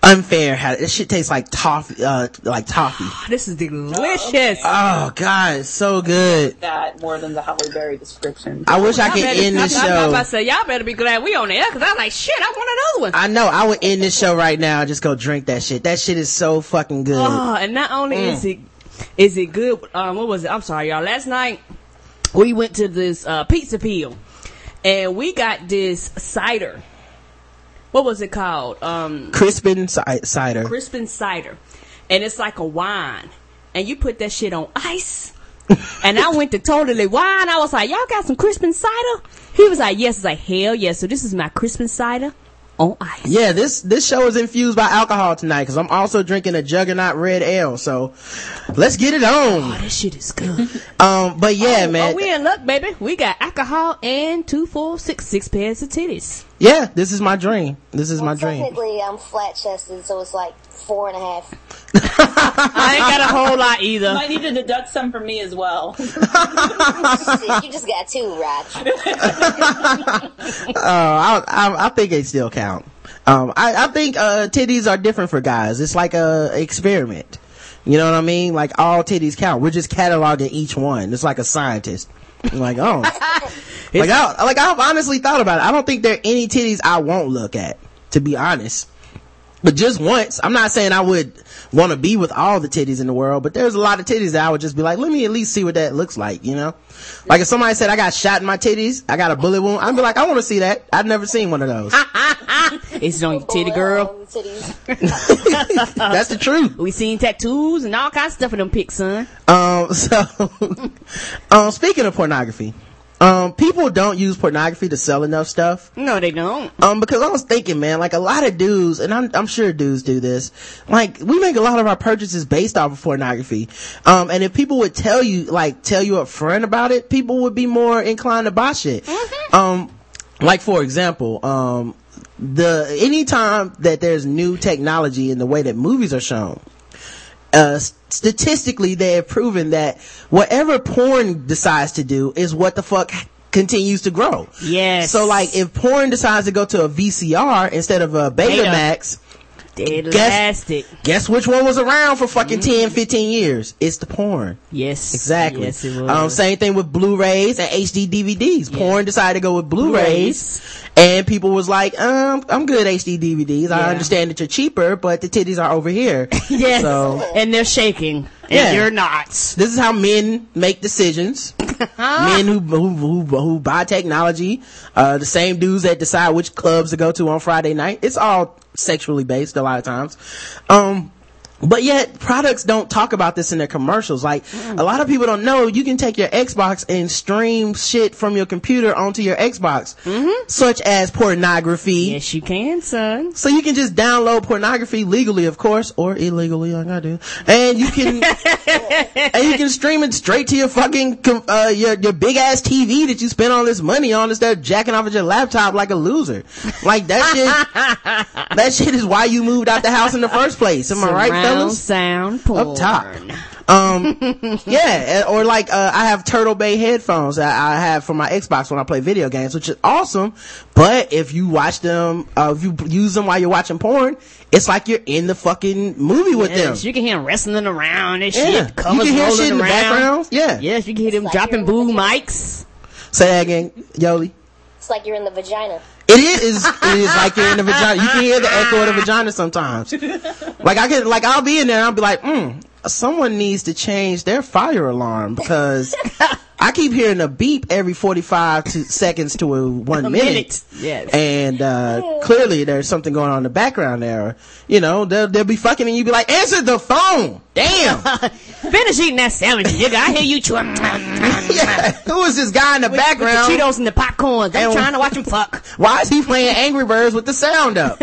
unfair how this shit tastes like toffee, uh, like toffee. This is delicious. Oh god, it's so good. That more than the Halle Berry description. I wish I could better- end this I, I, I, about show. to say y'all better be glad we on the air because I'm like shit. I want another one. I know I would end this show right now. Just go drink that shit. That shit is so fucking good. Oh, and not only Mm. is it is it good. Um, what was it? I'm sorry, y'all. Last night we went to this uh, pizza peel, and we got this cider. What was it called? Um, Crispin ci- cider. Crispin cider, and it's like a wine, and you put that shit on ice. and I went to totally wine. I was like, "Y'all got some Crispin cider?" He was like, "Yes." I was like, "Hell yes!" So this is my Crispin cider on ice. Yeah, this this show is infused by alcohol tonight because I'm also drinking a Juggernaut Red Ale. So let's get it on. Oh, that shit is good. Um, but yeah, oh, man. Oh, we in luck, baby. We got alcohol and two, four, six, six pairs of titties. Yeah, this is my dream. This is my dream. Technically, I'm flat chested, so it's like four and a half. I ain't got a whole lot either. Might need to deduct some from me as well. You just got two, Raj. Oh, I, I, I think they still count. Um, I, I think, uh, titties are different for guys. It's like a experiment. You know what I mean? Like all titties count. We're just cataloging each one. It's like a scientist. I'm like, oh. like I, like I've honestly thought about it. I don't think there are any titties I won't look at, to be honest. But just once, I'm not saying I would want to be with all the titties in the world, but there's a lot of titties that I would just be like, let me at least see what that looks like, you know? Like if somebody said I got shot in my titties, I got a bullet wound, I'd be like, I want to see that. I've never seen one of those. It's on your titty, girl. That's the truth. We seen tattoos and all kinds of stuff in them pics, son. Um, so, um, speaking of pornography, um, people don't use pornography to sell enough stuff. No, they don't. Um, because I was thinking, man, like a lot of dudes, and I'm, I'm sure dudes do this, like, we make a lot of our purchases based off of pornography. Um, and if people would tell you, like, tell you up front about it, people would be more inclined to buy shit. Um, like for example, um, the, anytime that there's new technology in the way that movies are shown, uh, statistically they have proven that whatever porn decides to do is what the fuck continues to grow. Yes. So like if porn decides to go to a VCR instead of a Beta. Dead Guess- elastic. guess which one was around for fucking 10, 15 years? It's the porn. Yes. Exactly. Yes, it was. Um, same thing with Blu-rays and HD DVDs. Porn decided to go with Blu-rays, Blu-rays. and people was like, um, I'm good HD DVDs. I understand that you're cheaper, but the titties are over here. Yes. So and they're shaking. And Yeah. you're not. this is how men make decisions. men who, who who who buy technology, uh, the same dudes that decide which clubs to go to on Friday night. It's all sexually based a lot of times. Um, but yet products don't talk about this in their commercials. Like a lot of people don't know you can take your Xbox and stream shit from your computer onto your Xbox, such as pornography. Yes, you can, son. So you can just download pornography legally, of course, or illegally, like I do, and you can and you can stream it straight to your fucking uh, your your big ass TV that you spent all this money on instead of jacking off at your laptop like a loser. Like that shit. that shit is why you moved out the house in the first place. Am I right, fellas? sound porn. Up top. Um, yeah, or like, uh, I have Turtle Beach headphones that I have for my Xbox when I play video games, which is awesome. But if you watch them, uh, if you use them while you're watching porn, it's like you're in the fucking movie with Yes, them. you can hear them wrestling around and Yeah, shit. you can hear shit in the background. Yeah. Yes, you can hear them like dropping you're in the boom mics. Say that again, Yolie. It's like you're in the vagina. It is, it is like you're in the vagina. You can hear the echo of the vagina sometimes. Like I can, like I'll be in there and I'll be like, mm, someone needs to change their fire alarm because I keep hearing a beep every 45 to seconds to a one A minute. minute. Yes. And, uh, clearly there's something going on in the background there. You know, they'll, they'll be fucking and you be like, answer the phone! Damn! Finish eating that sandwich, nigga. I hear you chewing. yeah. Who is this guy in the With the background? Cheetos and the popcorn. I'm trying to watch him fuck. Why is he playing Angry Birds with the sound up?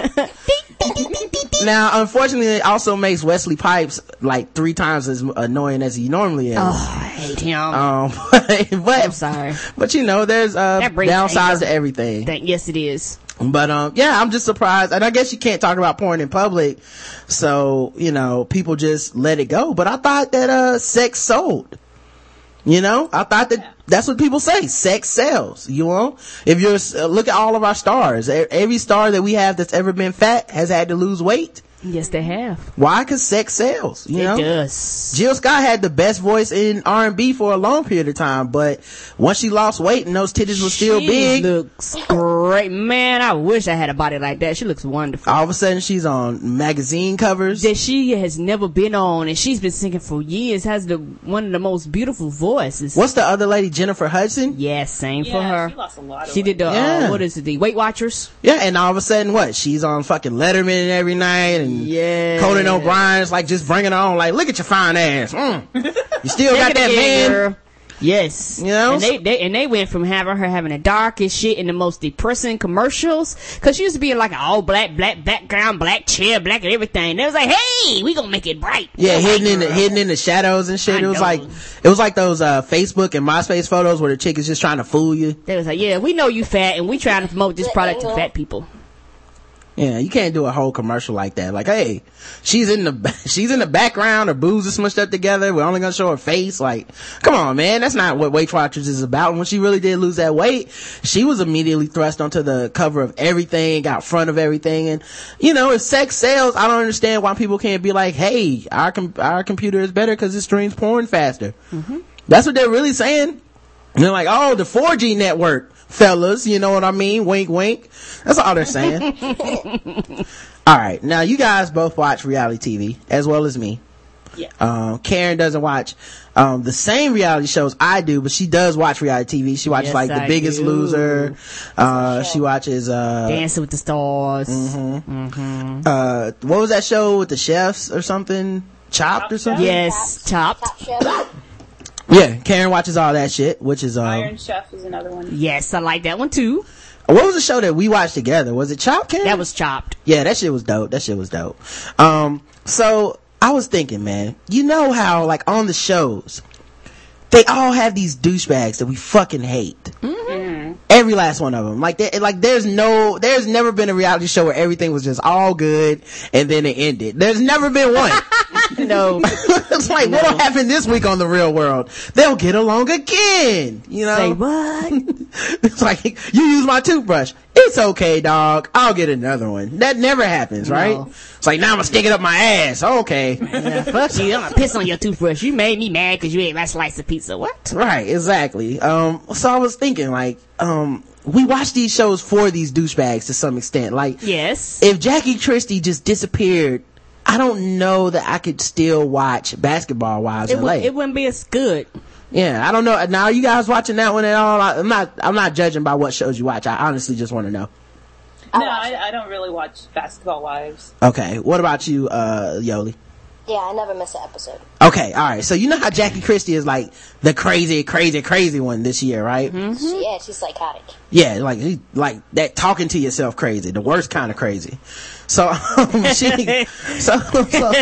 now, unfortunately, it also makes Wesley Pipes like three times as annoying as he normally is. Oh, I hate him. Um, but, I'm sorry. but you know, there's uh, downsides to everything. Thank, yes, it is. But um, yeah, I'm just surprised, and I guess you can't talk about porn in public, so you know, people just let it go. But I thought that uh, sex sold. You know, I thought that that's what people say. Sex sells. You know, if you're uh, look at all of our stars, every star that we have that's ever been fat has had to lose weight. Yes, they have. Why? Because sex sells. You it know, does. Jill Scott had the best voice in R&B for a long period of time, but once she lost weight and those titties were still she big, looks great. Man, I wish I had a body like that. She looks wonderful. all of a sudden she's on magazine covers. that she has never been on and she's been singing for years has the one of the most beautiful voices What's the other lady, Jennifer Hudson? yes same for Yeah, her she lost a lot of she did the Yeah. uh, what is it the weight watchers Yeah, and all of a sudden, what? She's on fucking Letterman every night, and Yeah. Conan O'Brien's like just bringing her on, like, look at your fine ass. Mm. You still got that again, man. Girl. Yes. You know? And they, they and they went from having her having the darkest shit and the most depressing commercials because she used to be like an all black, black background, black chair, black and everything. They was like, hey, we gonna make it bright. Yeah, White hidden in the hidden in the shadows and shit. I it was know. like it was like those uh Facebook and MySpace photos where the chick is just trying to fool you. They was like, yeah, we know you fat and we trying to promote this product to fat people. Yeah, you can't do a whole commercial like that. Like, hey, she's in the she's in the background, her boobs are smushed up together. We're only gonna show her face. Like, come on, man, that's not what Weight Watchers is about. And when she really did lose that weight, she was immediately thrust onto the cover of everything, out front of everything. And you know, if sex sells, I don't understand why people can't be like, hey, our com- our computer is better because it streams porn faster. Mm-hmm. That's what they're really saying. And they're like, oh, the 4G network, fellas, you know what I mean? Wink, wink. That's all they're saying. all right. Now, you guys both watch reality TV as well as me. Yeah. Um, Karen doesn't watch, um, the same reality shows I do, but she does watch reality TV. She watches Yes, like The I Biggest do. Loser. Uh, she watches, uh, Dancing with the Stars. Mm-hmm. uh, what was that show with the chefs or something? Chopped or Chopped something? Yes, chopped. Top Chef. Yeah. Karen watches all that shit, which is, um, Iron Chef is another one. Yes, I like that one too. what was the show that we watched together? Was it Chopped, Karen? That was chopped. Yeah, that shit was dope. That shit was dope. Um, so I was thinking, man, you know how like on the shows, they all have these douchebags that we fucking hate. Every last one of them. Like, there, like there's no, there's never been a reality show where everything was just all good and then it ended. There's never been one. No. it's like, what'll happen this week on the real world? They'll get along again. You know? Say what? it's like you use my toothbrush. It's okay, dog. I'll get another one. That never happens, right? No. It's like now I'm gonna stick it up my ass. Okay, Yeah, fuck you. I'm gonna piss on your toothbrush. You made me mad because you ate my slice of pizza. What? right? Exactly. Um, so I was thinking, like, um, we watch these shows for these douchebags to some extent. Like, Yes. if Jackie Christie just disappeared, I don't know that I could still watch Basketball Wives It, in LA. would, it wouldn't be as good. yeah, I don't know. Now, are you guys watching that one at all? I, I'm not. I'm not judging by what shows you watch. I honestly just want to know. No, I, I don't really watch Basketball Wives. Okay, what about you, uh, Yolie? Yeah, I never miss an episode. Okay, all right. So you know how Jackie Christie is like the crazy, crazy, crazy one this year, right? She, yeah, she's psychotic. Yeah, like like that talking to yourself crazy, the worst kind of crazy. So um, she, so, so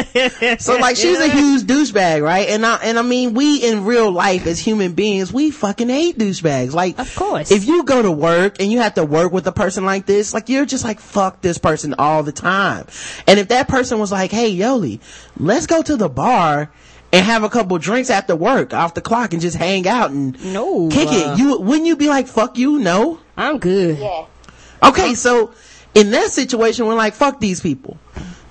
so like she's a huge douchebag, right? And I and I mean, we in real life as human beings, we fucking hate douchebags. Like, Of course. if you go to work and you have to work with a person like this, like you're just like fuck this person all the time. And if that person was like, hey Yolie, let's go to the bar. And have a couple drinks after work, off the clock, and just hang out and No, kick uh, it. You wouldn't you be like, "Fuck you"? No. I'm good. Yeah. Okay, so in that situation, we're like, fuck these people.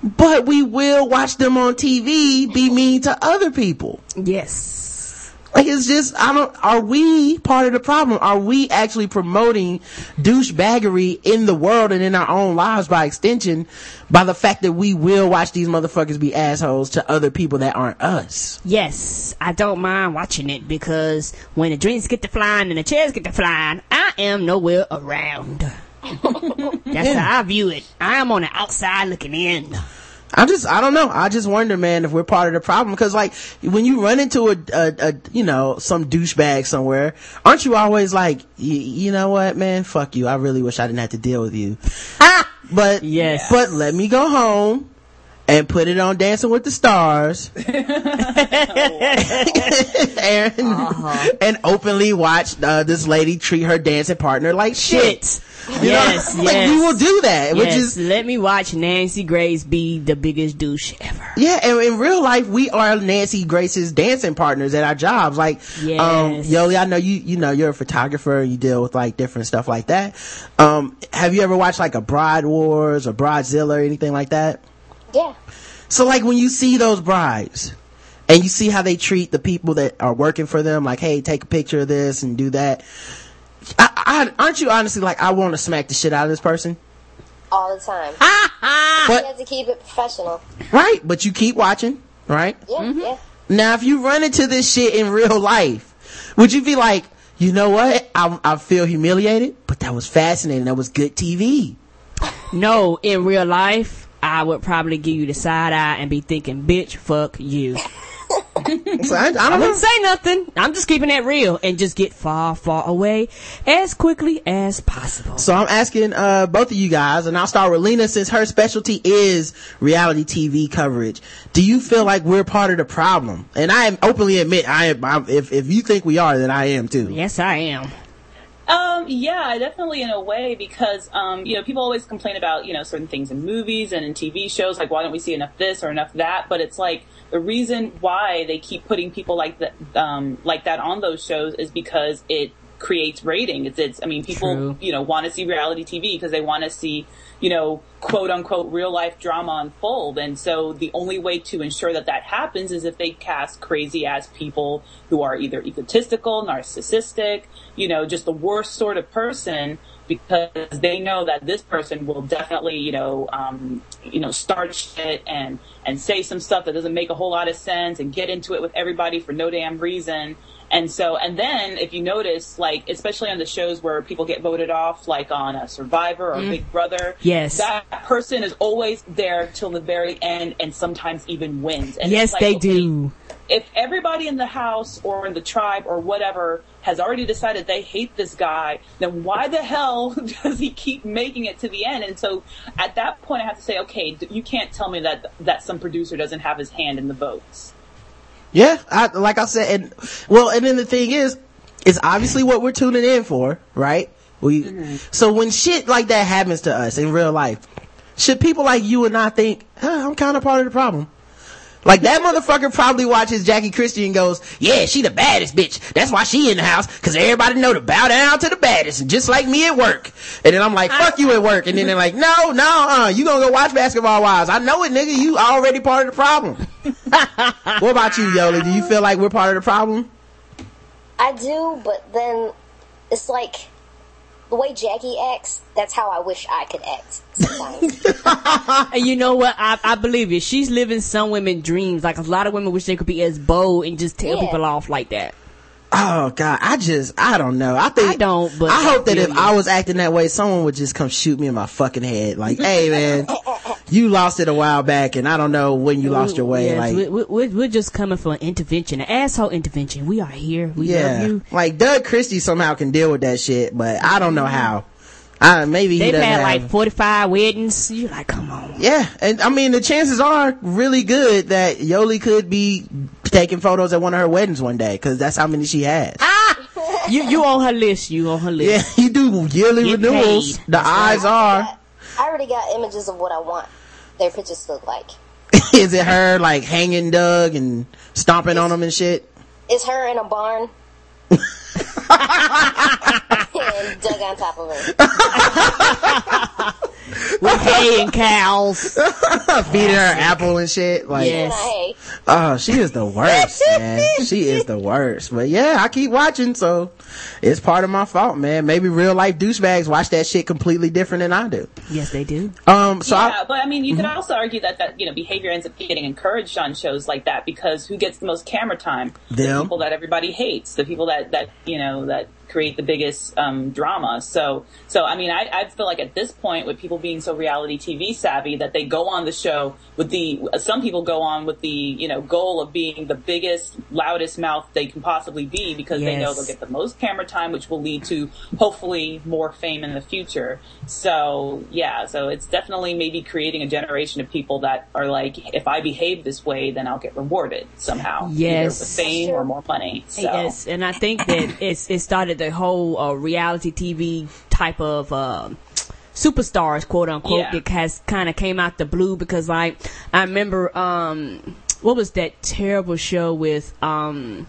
But we will watch them on TV be mean to other people. Yes. Like it's just, I don't, are we part of the problem? Are we actually promoting douchebaggery in the world and in our own lives by extension by the fact that we will watch these motherfuckers be assholes to other people that aren't us? Yes, I don't mind watching it because when the drinks get to flying and the chairs get to flying, I am nowhere around. That's how I view it. I am on the outside looking in. I just, I don't know. I just wonder, man, if we're part of the problem. Cause like, when you run into a, a, a you know, some douchebag somewhere, aren't you always like, y- you know what, man, fuck you. I really wish I didn't have to deal with you. Ah! But, Yes. but let me go home and put it on Dancing with the Stars. and, Uh-huh. and openly watch, uh, this lady treat her dancing partner like shit. You know? Yes, like yes. we will do that, which yes, is, let me watch Nancy Grace be the biggest douche ever. Yeah, and in real life, we are Nancy Grace's dancing partners at our jobs. Like, um, Yes. Yolie, I know you, you know, you're a photographer, you deal with like different stuff like that. Um, have you ever watched like a Broad Wars or Bridezilla or anything like that? Yeah. So like when you see those brides and you see how they treat the people that are working for them, like, hey, take a picture of this and do that. I, I, aren't you honestly like, I want to smack the shit out of this person? All the time. But, You have to keep it professional. right, but you keep watching, right? Yeah, mm-hmm. yeah. Now, if you run into this shit in real life, would you be like, you know what? I, I feel humiliated, but that was fascinating. That was good TV. No, in real life, I would probably give you the side eye and be thinking, bitch, fuck you. So I, I I don't know. wouldn't say nothing. I'm just keeping that real and just get far, far away as quickly as possible. So I'm asking uh, both of you guys, and I'll start with Lina since her specialty is reality TV coverage. Do you feel like we're part of the problem? And I openly admit, I am. I'm, if if you think we are, then I am too. Yes, I am. Um, yeah, definitely in a way because, um, you know, people always complain about, you know, certain things in movies and in TV shows, like why don't we see enough this or enough that? But it's like the reason why they keep putting people like that, um, like that on those shows is because it creates rating. It's, it's, I mean, people, True. you know, want to see reality TV because they want to see, you know, quote unquote real life drama unfold. And so the only way to ensure that that happens is if they cast crazy ass people who are either egotistical, narcissistic, you know, just the worst sort of person because they know that this person will definitely, you know, um, you know, start shit and, and say some stuff that doesn't make a whole lot of sense and get into it with everybody for no damn reason. And so, and then if you notice, like, especially on the shows where people get voted off, like on a Survivor or mm. Big Brother, Yes. that person is always there till the very end and sometimes even wins. And Yes, like, they okay, do. if everybody in the house or in the tribe or whatever has already decided they hate this guy, then why the hell does he keep making it to the end? And so at that point, I have to say, okay, you can't tell me that that some producer doesn't have his hand in the votes. Yeah, I, like I said, and well, and then the thing is, it's obviously what we're tuning in for, right? We mm-hmm. so when shit like that happens to us in real life, should people like you and I think, huh, I'm kind of part of the problem? Like that motherfucker probably watches Jackie Christie and goes, "Yeah, she the baddest bitch. That's why she in the house because everybody know to bow down to the baddest, And just like me at work." And then I'm like, "Fuck you at work," and then they're like, "No, no, uh, you gonna go watch Basketball Wives? I know it, nigga. You already part of the problem." what about you, Yolie? Do you feel like we're part of the problem? I do, but then it's like the way Jackie acts. That's how I wish I could act sometimes. And you know what? I, I believe it. She's living some women dreams. Like a lot of women wish they could be as bold and just tell Yeah. people off like that. Oh God, I just I don't know. I think I don't, but I hope that if feel I was acting that way, someone would just come shoot me in my fucking head. Like, hey man, oh, oh, oh. you lost it a while back, and I don't know when you lost your way. Yes, like, we, we, we're, we're just coming for an intervention, an asshole intervention. We are here. We yeah, love you. like Doug Christie somehow can deal with that shit, but I don't know mm-hmm. how. I maybe he They've had like 45 weddings. You're like, come on. Yeah, and I mean the chances are really good that Yolie could be taking photos at one of her weddings one day because that's how many she has. Ah! You you on her list. You on her list. Yeah, list. you do yearly Get renewals. paid. The eyes are. I already got images of what I want their pictures to look like. Is it her like hanging Doug and stomping on him and shit? It's her in a barn. and Doug on top of her. With hay and cows. Feeding her apple and shit. Like, Yes. Oh, she is the worst, man. She is the worst. But yeah, I keep watching, so it's part of my fault, man. Maybe real life douchebags watch that shit completely different than I do. Yes, they do. Um, so yeah, I, but I mean, you could also argue that that you know behavior ends up getting encouraged on shows like that because who gets the most camera time? The people that everybody hates, the people that that you know that create the biggest um, drama. So, so I mean, I, I feel like at this point, with people being so reality TV savvy, that they go on the show with the some people go on with the you know goal of being the biggest, loudest mouth they can possibly be because they know they'll get the most camera time, which will lead to hopefully more fame in the future. So yeah, so it's definitely maybe creating a generation of people that are like, if I behave this way, then I'll get rewarded somehow, Yes. with fame or more money. So. Yes, and I think that it's it started the whole uh, reality TV type of um superstars, quote unquote, Yeah. that has kind of came out the blue because like I remember um what was that terrible show with um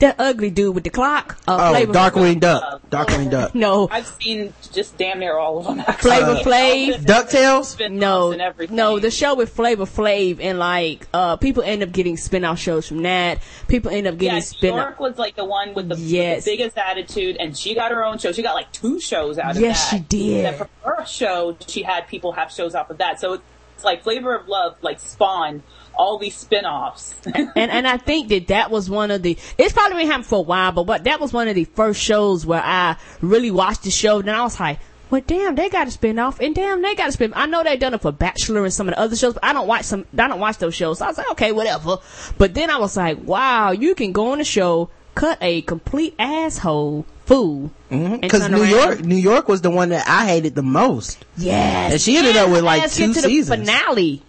that ugly dude with the clock? Uh, oh, Flavor Darkwing Duck. Darkwing Duck. No, I've seen just damn near all of them. Actually. Flavor Flav. DuckTales? Spin-offs No, and no, the show with Flavor Flav and like uh people end up getting spin-off shows from that. People end up getting Yeah, spin-off. York was like the one with the, with the biggest attitude, and she got her own show. She got like two shows out of Yes, that. Yes, she did. And then for her show, she had people have shows off of that. So it's like Flavor of Love, like spawned all these spin-offs. and and I think that that was one of the. It's probably been happening for a while, but what that was one of the first shows where I really watched the show. Then I was like, well, damn, they got to spin off, and damn, they got to spin. I know they done it for Bachelor and some of the other shows, but I don't watch some. I don't watch those shows. So I was like, okay, whatever. But then I was like, wow, you can go on a show, cut a complete asshole fool, mm-hmm. and Because turn New around- York, New York was the one that I hated the most. yes, And she ended up with, like, two seasons. finale.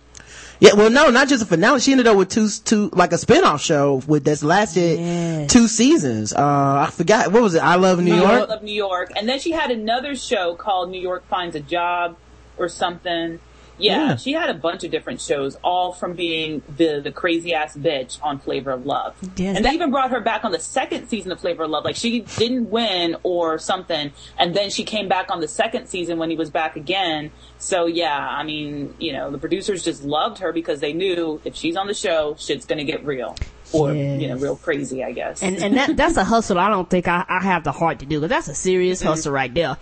Yeah, well, no, not just a finale. She ended up with two, two, like a spin-off show with that's lasted Yes. two seasons. Uh, I forgot what was it. I love New I York. Love New York. And then she had another show called New York Finds a Job or something. Yeah, Yeah. she had a bunch of different shows, all from being the the crazy ass bitch on Flavor of Love. Yes, and that- they even brought her back on the second season of Flavor of Love. Like she didn't win or something, and then she came back on the second season when he was back again. So yeah, I mean, you know, the producers just loved her because they knew if she's on the show, shit's gonna get real. Or, Yes. you know, real crazy, I guess. And and that that's a hustle. I don't think I, I have the heart to do because that's a serious Mm-hmm. hustle right there.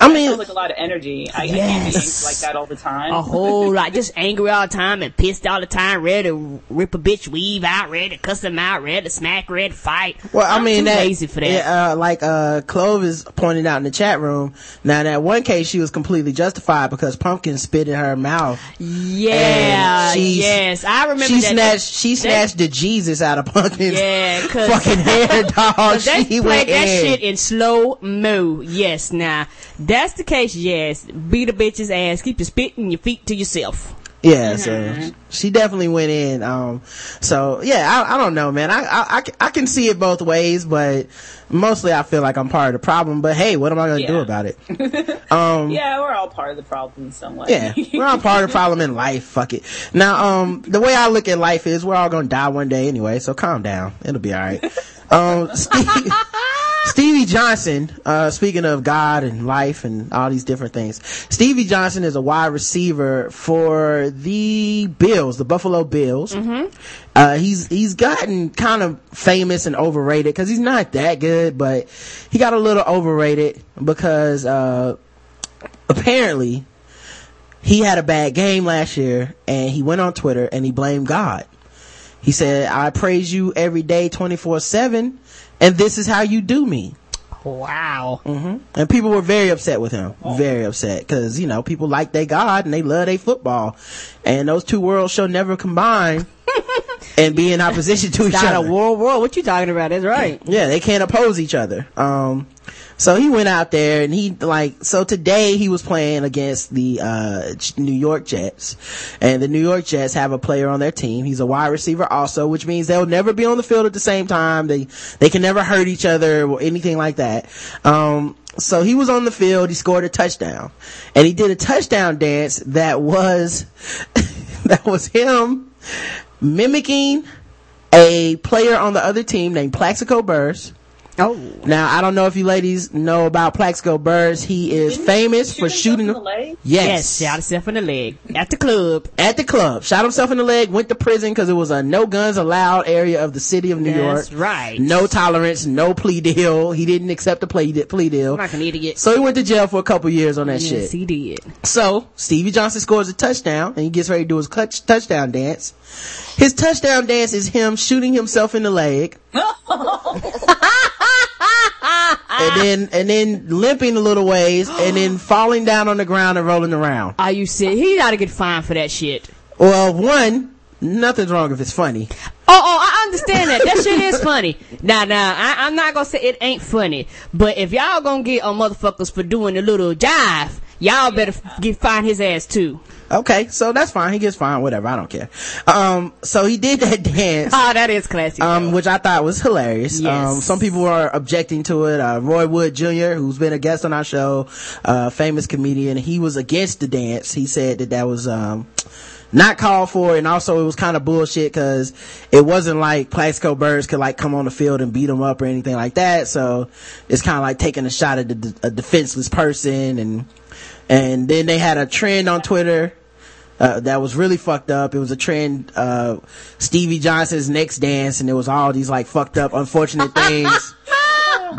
I mean, like a lot of energy. I, I can't be Yes. like that all the time. A whole lot, just angry all the time and pissed all the time, ready to rip a bitch weave out, ready to cuss them out, ready to smack, ready to fight. well, I I'm mean, that, lazy for that. Yeah, uh, like, uh, Clovis pointed out in the chat room. Now, that one case, she was completely justified because Pumpkin spit in her mouth. Yeah, yes, I remember She that. snatched, she that- snatched the Jesus out of Pumpkin's Yeah, fucking hair, dog. 'cause they She played that in. shit in slow mo. Yes, now that's the case. Yes, beat a bitch's ass. Keep your spit and your feet to yourself. Yeah, so she definitely went in. Um, so yeah, I, I don't know, man. I, I, I, I can see it both ways, but mostly I feel like I'm part of the problem. But hey, what am I going to do about it? Um, yeah, we're all part of the problem in some way. Yeah, we're all part of the problem in life. Fuck it. Now, um, the way I look at life is we're all gonna die one day anyway, so calm down. It'll be alright. Um, Steve, Stevie Johnson, uh, speaking of God and life and all these different things, Stevie Johnson is a wide receiver for the Bills, the Buffalo Bills. Uh, he's, he's gotten kind of famous and overrated because he's not that good, but he got a little overrated because, uh, apparently he had a bad game last year and he went on Twitter and he blamed God. He said, I praise you every day 24 7 and this is how you do me. Wow. And people were very upset with him. Very upset because, you know, people like their God and they love their football. And those two worlds shall never combine and be in opposition to each Not a other. world war. What you talking about? That's right. Yeah, they can't oppose each other. Um, so he went out there and he like, so today he was playing against the, uh, New York Jets and the New York Jets have a player on their team. He's a wide receiver also, which means they'll never be on the field at the same time. They, they can never hurt each other or anything like that. Um, so he was on the field, he scored a touchdown and he did a touchdown dance that was, that was him mimicking a player on the other team named Plaxico Burress. Oh. Now, I don't know if you ladies know about Plaxico Burress. He is Didn't famous Shoot for himself shooting in the leg? Yes. Yes. shot himself in the leg at the club. At the club. Shot himself in the leg, went to prison because it was a no guns allowed area of the city of New York. That's York. right. No tolerance, no plea deal. He didn't accept a plea, plea deal. Like an idiot. So he went to jail for a couple years on that yes, shit. Yes, he did. So Stevie Johnson scores a touchdown and he gets ready to do his clutch touchdown dance. His touchdown dance is him shooting himself in the leg. and then, and then limping a little ways and then falling down on the ground and rolling around. Are you serious? He gotta get fined for that shit. Well, one, nothing's wrong if it's funny. Oh, oh, I understand that. That shit is funny. Nah, nah, I, I'm not gonna say it ain't funny. But if y'all gonna get on motherfuckers for doing a little jive, y'all better get find his ass too. Okay, so that's fine. He gets fine, whatever. I don't care. Um, so he did that dance. Oh, that is classic. um, which I thought was hilarious. Yes. Um, some people are objecting to it. Uh, Roy Wood Jr., who's been a guest on our show, uh, famous comedian, he was against the dance. He said that that was, um, not called for and also it was kind of bullshit because it wasn't like Plaxico Burress could like come on the field and beat him up or anything like that. So it's kind of like taking a shot at a defenseless person and, and then they had a trend on Twitter uh, that was really fucked up. It was a trend, uh, Stevie Johnson's next dance, and it was all these like fucked up, unfortunate things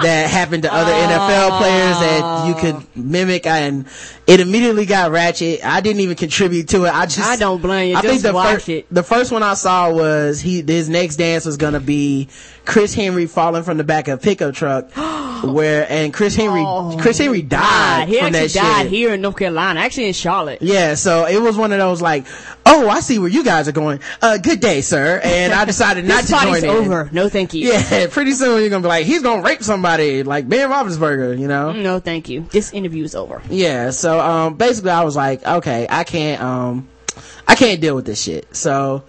that happened to other NFL players that you could mimic, and it immediately got ratchet. I didn't even contribute to it. I just, I don't blame you. I think the first, it. the first one I saw was he, his next dance was gonna be Chris Henry falling from the back of a pickup truck where and Chris Henry oh Chris Henry died Oh, He from actually that died shit. here in North Carolina, actually in Charlotte. Yeah, so it was one of those like, oh, I see where you guys are going. Uh, good day, sir. And I decided not to join party's in. over. No, thank you. Yeah, pretty soon you're gonna be like, he's gonna rape somebody, like Ben Roethlisberger, you know? No, thank you. This interview is over. Yeah, so, um, basically I was like, okay, I can't, um, I can't deal with this shit. So,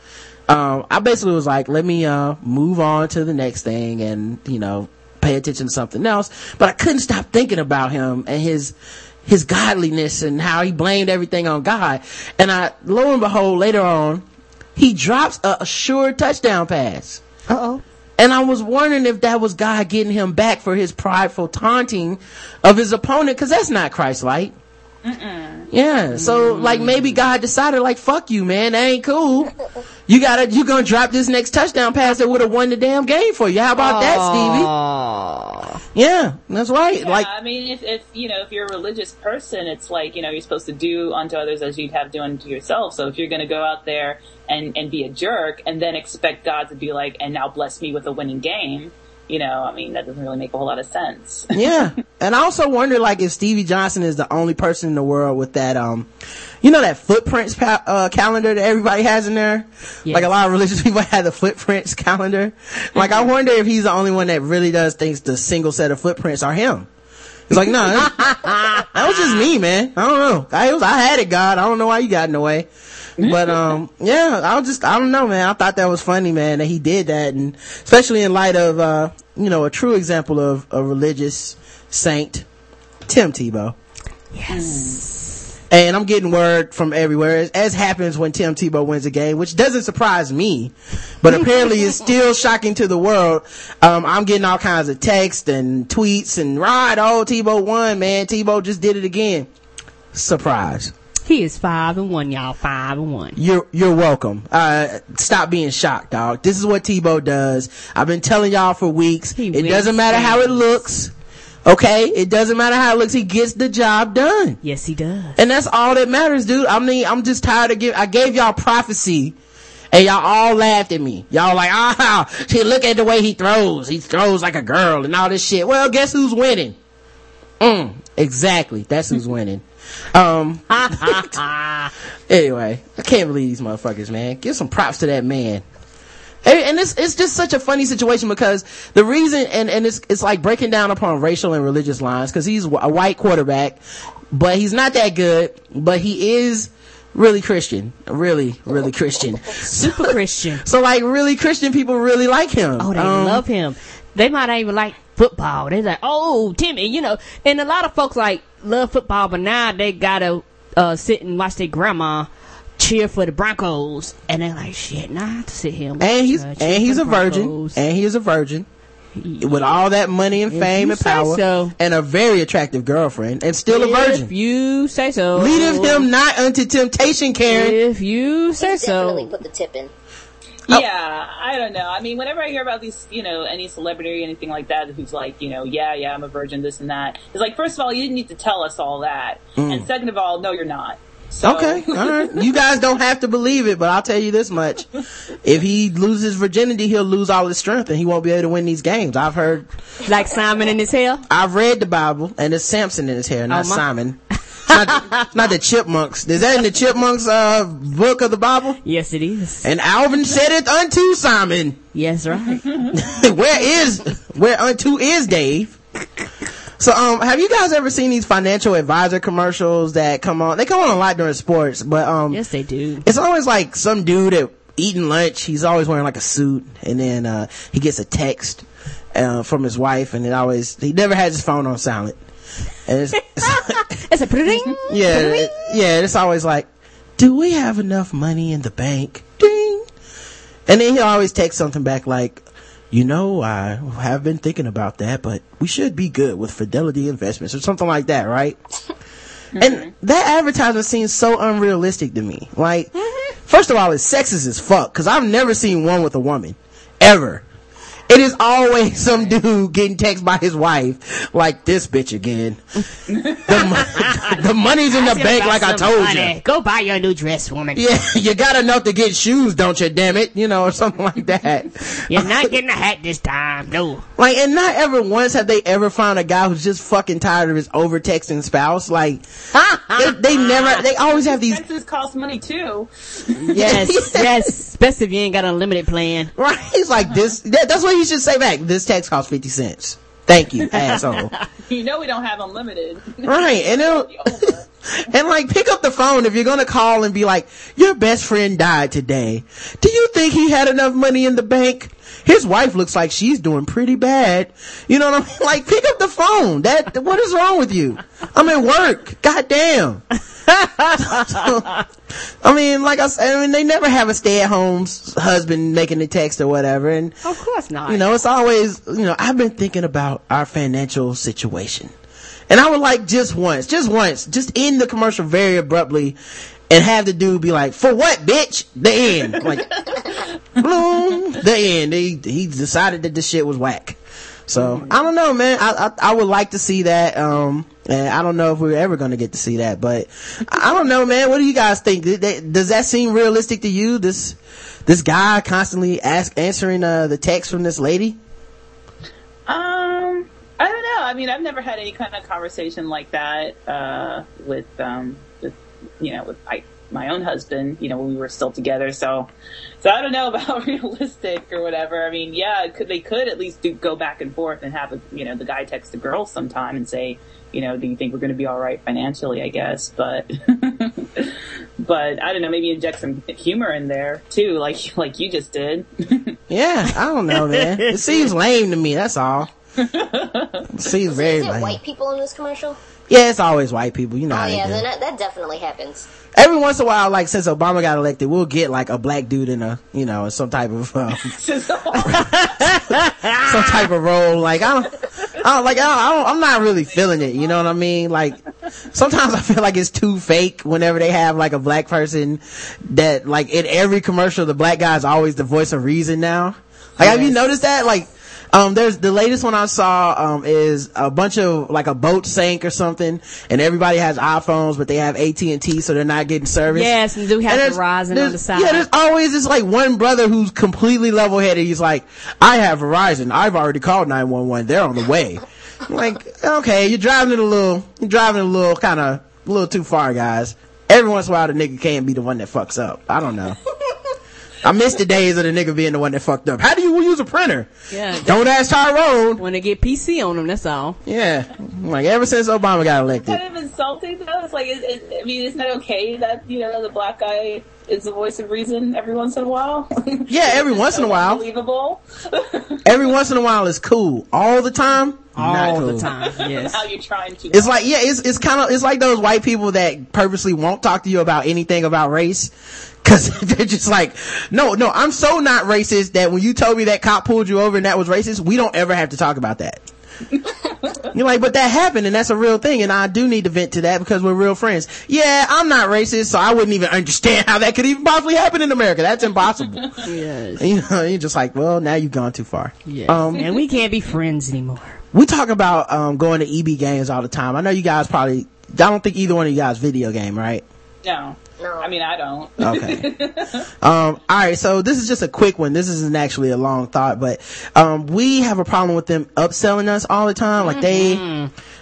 um, I basically was like, let me, uh, move on to the next thing and, you know, pay attention to something else. But I couldn't stop thinking about him and his, his godliness and how he blamed everything on God. And I, lo and behold, later on, he drops a, a sure touchdown pass. Uh oh. And I was wondering if that was God getting him back for his prideful taunting of his opponent, cause that's not Christ-like. Yeah, so like maybe God decided like, fuck you, man, that ain't cool. You gotta, you gonna drop this next touchdown pass that would have won the damn game for you. How about that, Stevie? Yeah, that's right. Yeah, Like, I mean, if, if you know, if you're a religious person, it's like you know, you're supposed to do unto others as you'd have done to yourself. So if you're to go out there and and be a jerk, and then expect God to be like, and now bless me with a winning game, you know, I mean, that doesn't really make a whole lot of sense. yeah. And I also wonder like if Stevie Johnson is the only person in the world with that, um, you know, that footprints pa- uh, calendar that everybody has in there? Like a lot of religious people have the footprints calendar. Like I wonder if he's the only one that really does thinks the single set of footprints are him. He's like, no, that, that was just me, man. I don't know. I, was, I had it, God. I don't know why you got in the way. But, um, yeah, I was just, I don't know, man. I thought that was funny, man, that he did that. And especially in light of, uh, you know, a true example of a religious saint, Tim Tebow. Yes. And I'm getting word from everywhere, as, as happens when Tim Tebow wins a game, which doesn't surprise me, but apparently is still shocking to the world. Um, I'm getting all kinds of texts and tweets and, right, oh, Tebow won, man. Tebow just did it again. Surprise. He is five and one, y'all. Five and one. You're you're welcome. Uh, stop being shocked, dog. This is what Tebow does. I've been telling y'all for weeks. He it doesn't matter how it looks. Okay, it doesn't matter how it looks. He gets the job done, Yes, he does. and that's all that matters, dude. I mean, I'm just tired of give. I gave y'all prophecy. And y'all all laughed at me. Y'all like, ah, see, look at the way he throws. He throws like a girl and all this shit. Well, guess who's winning? Mm, exactly. That's who's winning. Um, anyway, I can't believe these motherfuckers, man. Give some props to that man. And, and it's, it's just such a funny situation because the reason, and, and it's, it's like breaking down upon racial and religious lines because he's a white quarterback, but he's not that good, but he is really Christian. Really, really Christian. Super Christian. So like really Christian people really like him. Oh, they Um, love him. They might not even like football. They're like, oh, Timmy, you know. And a lot of folks like love football, but now they gotta uh, sit and watch their grandma cheer for the Broncos, and they're like, shit, now I have to sit here. And, And he's, uh, and he's the a virgin. And he is a virgin. With all that money and If fame and power. so. And a very attractive girlfriend. And still a virgin. If you say so. Leadeth him not unto temptation, Karen. If you say He's definitely so. put the tip in. Oh. Yeah, I don't know. I mean, whenever I hear about these, you know, any celebrity, or anything like that, who's like, you know, yeah, yeah, I'm a virgin, this and that. It's like, first of all, you didn't need to tell us all that, and second of all, no, you're not. So, Mm. Okay, all right. You guys don't have to believe it, but I'll tell you this much. If he loses virginity, he'll lose all his strength and he won't be able to win these games. I've heard, Like Simon in his hair. I've read the Bible and it's Samson in his hair, not Oh, Simon. Not, not the chipmunks. Is that in the chipmunks, uh, book of the Bible? Yes, it is. And Alvin said it unto Simon. Yes, right. where is, where unto is Dave? So, um, have you guys ever seen these financial advisor commercials that come on? They come on a lot during sports, but, um, yes, they do. it's always like some dude at eating lunch. He's always wearing like a suit, and then uh, he gets a text uh, from his wife, and it always he never has his phone on silent. And it's, It's a pretty. yeah, it- yeah, it's always like, do we have enough money in the bank? Ding. And then he'll always text something back like, you know, I have been thinking about that, but we should be good with Fidelity Investments or something like that, right? Mm-hmm. And that advertisement seems so unrealistic to me. Like, mm-hmm. first of all, it's sexist as fuck, cause I've never seen one with a woman. Ever. It is always some dude getting text by his wife like this bitch again. the, mo- the money's in the bank like I told money. you. Go buy your new dress, woman. Yeah, you got enough to get shoes, don't you? Damn it, you know, or something like that. You're not getting a hat this time. No. Like, and not ever once have they ever found a guy who's just fucking tired of his over texting spouse. Like, they, they never, they always have these, Expenses cost money too. Yes, yes. Especially if you ain't got a limited plan. right? He's like, this, that, that's what he should say back. This text costs 50 cents. Thank you, asshole. You know we don't have unlimited. Right, and it'll, and like pick up the phone if you're gonna call and be like, your best friend died today. Do you think he had enough money in the bank? His wife looks like she's doing pretty bad. You know what I mean? Like, pick up the phone. That, what is wrong with you? I'm at work. God damn. I mean, like I said, I mean, they never have a stay-at-home husband making the text or whatever. And, Of course not. you know, it's always, you know, I've been thinking about our financial situation. And I would like just once, just once, just end the commercial very abruptly and have the dude be like, for what, bitch? The end. Like, bloom, the end. He, he decided that this shit was whack. So, I don't know, man. I, I, I would like to see that. Um, and I don't know if we're ever going to get to see that, but I don't know, man. What do you guys think? Does that seem realistic to you? This, this guy constantly ask, answering, uh, the text from this lady? Um, I don't know. I mean, I've never had any kind of conversation like that uh, with, um, with, you know, with I, my own husband. You know, when we were still together. So, so I don't know about realistic or whatever. I mean, yeah, could they could at least do go back and forth and have a, you know the guy text the girl sometime and say, you know, do you think we're going to be all right financially? I guess, but. But I don't know, maybe inject some humor in there too, like like you just did. Yeah, I don't know, man. It seems lame to me. That's all. It seems very Is it lame. white people in this commercial? Yeah, it's always white people. You know Oh how yeah, do. then that, that definitely happens. Every once in a while, like since Obama got elected, we'll get like a black dude in a, you know, some type of, um, some type of role. Like I don't, I don't like I don't, I don't, I'm not really feeling it. You know what I mean? Like sometimes I feel like it's too fake whenever they have like a black person that like in every commercial the black guy is always the voice of reason now. Like have you noticed that? Like um, there's the latest one I saw, um, is a bunch of like a boat sank or something and everybody has iPhones, but they have AT&T, so they're not getting service. Yes, and do have And Verizon on the side. Yeah, there's always this like one brother who's completely level headed. He's like, I have Verizon. I've already called 911. They're on the way. I'm like, okay, you're driving it a little, you're driving it a little kind of, a little too far, guys. Every once in a while, the nigga can't be the one that fucks up. I don't know. I miss the days of the nigga being the one that fucked up. How do you use a printer? Yeah. Don't ask Tyrone. when they get PC on them, that's all. Yeah. Like ever since Obama got elected. kind of insulting though. It's like, is, is, I mean, isn't that okay that you know the black guy is the voice of reason every once in a while? Yeah, every once in a while. Believable. Every once in a while it's cool. All the time? not All cool. the time. Yes. How you trying to? It's like, yeah, it's, it's kind of, it's like those white people that purposely won't talk to you about anything about race. Cause they're just like, no, no, I'm so not racist that when you told me that cop pulled you over and that was racist, we don't ever have to talk about that. You're like, but that happened and that's a real thing and I do need to vent to that because we're real friends. Yeah, I'm not racist, so I wouldn't even understand how that could even possibly happen in America. That's impossible. yes. you know, you're just like, well, now you've gone too far. Yes. Um, and we can't be friends anymore. we talk about um, going to EB games all the time. I know you guys probably. I don't think either one of you guys video game, right? no. No. I mean, I don't. Okay. um, all right. So this is just a quick one. This isn't actually a long thought, but um, we have a problem with them upselling us all the time. Like they,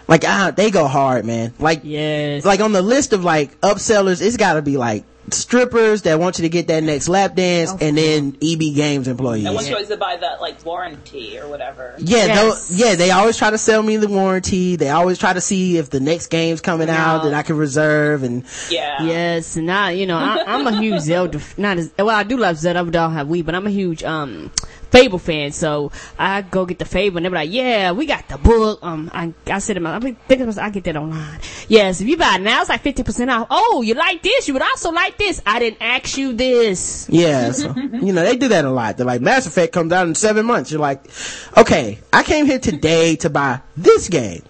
like ah, they go hard, man. Like Yes. like on the list of like upsellers, it's got to be like strippers that want you to get that next lap dance, and then EB Games employees. And once you always to buy that like warranty or whatever. Yeah, Yes. yeah, they always try to sell me the warranty. They always try to see if the next game's coming out that I can reserve and Yeah. Yes, and I, you know, I, I'm a huge Zelda, not as, well, I do love Zelda, I don't have Wii, but I'm a huge, um, Fable fan, so I go get the Fable, and they're like, yeah, we got the book, um, I, I said to myself, I'm thinking, I get that online. Yes, if you buy it now, it's like 50% off. Oh, you like this, you would also like this. I didn't ask you this. yeah, so, you know, they do that a lot. They're like, Mass Effect comes out in seven months. You're like, okay, I came here today to buy this game.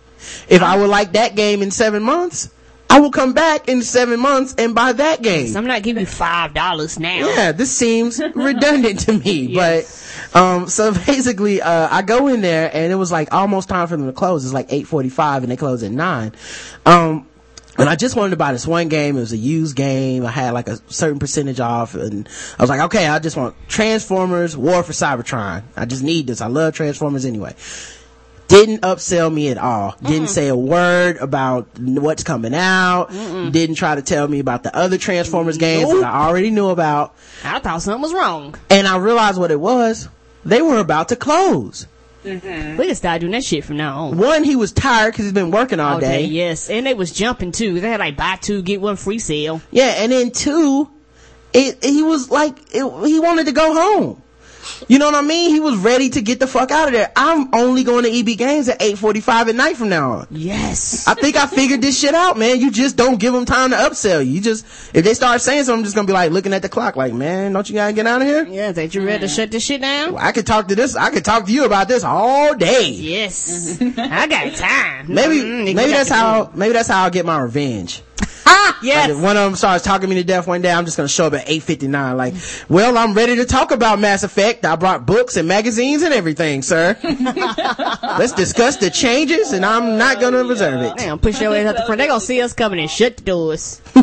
If I would like that game in seven months, I will come back in seven months and buy that game. So I'm not giving you five dollars now. Yeah, this seems redundant to me. But um so basically uh I go in there and it was like almost time for them to close. It's like eight forty five and they close at nine. Um and I just wanted to buy this one game. It was a used game. I had like a certain percentage off and I was like, okay, I just want Transformers War for Cybertron. I just need this. I love Transformers anyway. Didn't upsell me at all. Didn't say a word about what's coming out. Didn't try to tell me about the other Transformers games that I already knew about I thought something was wrong. and I realized what it was. They were about to close. Mm-hmm. We can start doing that shit from now on. One, he was tired because he's been working all All day. day, yes. And they was jumping too. They had like buy two, get one free sale. Yeah, and then two, it, he was like, it, he wanted to go home. You know what I mean? He was ready to get the fuck out of there. I'm only going to EB Games at 8:45 at night from now on. Yes. I think I figured this shit out, man. You just don't give them time to upsell you. You just, if they start saying something, I'm just gonna be like looking at the clock, like, man, don't you gotta get out of here? yeah, that you ready to shut this shit down? I could talk to this, I could talk to you about this all day. Yes. I got time. Maybe, Mm, nigga, maybe that's how, maybe that's how I'll get my revenge. Ah, yes. Like one of them starts talking me to death one day, I'm just gonna show up at 8:59. Like, well, I'm ready to talk about Mass Effect. I brought books and magazines and everything, sir. Let's discuss the changes, and I'm not gonna reserve it. Damn, push your way out the front. They gonna see us coming and shut the doors.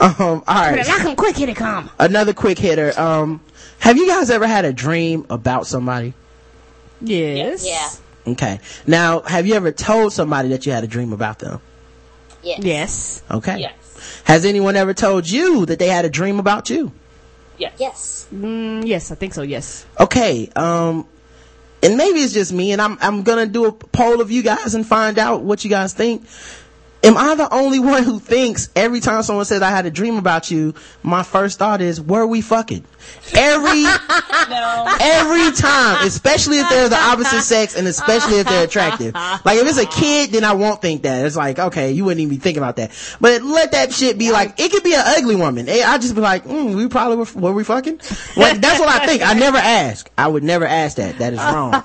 Um, all Better right. knock 'em quick, here they come. Another quick hitter. Um, have you guys ever had a dream about somebody? Yes. Yeah. Okay. Now, have you ever told somebody that you had a dream about them? Yes. Yes. Okay. Yes. Has anyone ever told you that they had a dream about you? Yes. Yes. Mm, yes, I think so, yes. Okay, um, and maybe it's just me, and I'm I'm gonna do a poll of you guys and find out what you guys think. Am I the only one who thinks every time someone says I had a dream about you, my first thought is, were we fucking? Every No. every time, especially if they're the opposite sex and especially if they're attractive. Like if it's a kid, then I won't think that. It's like, okay, you wouldn't even be thinking about that. But let that shit be like, it could be an ugly woman. Eh, I just be like, mm, we probably were, were we fucking? That's what I think. I never ask. I would never ask that. That is wrong.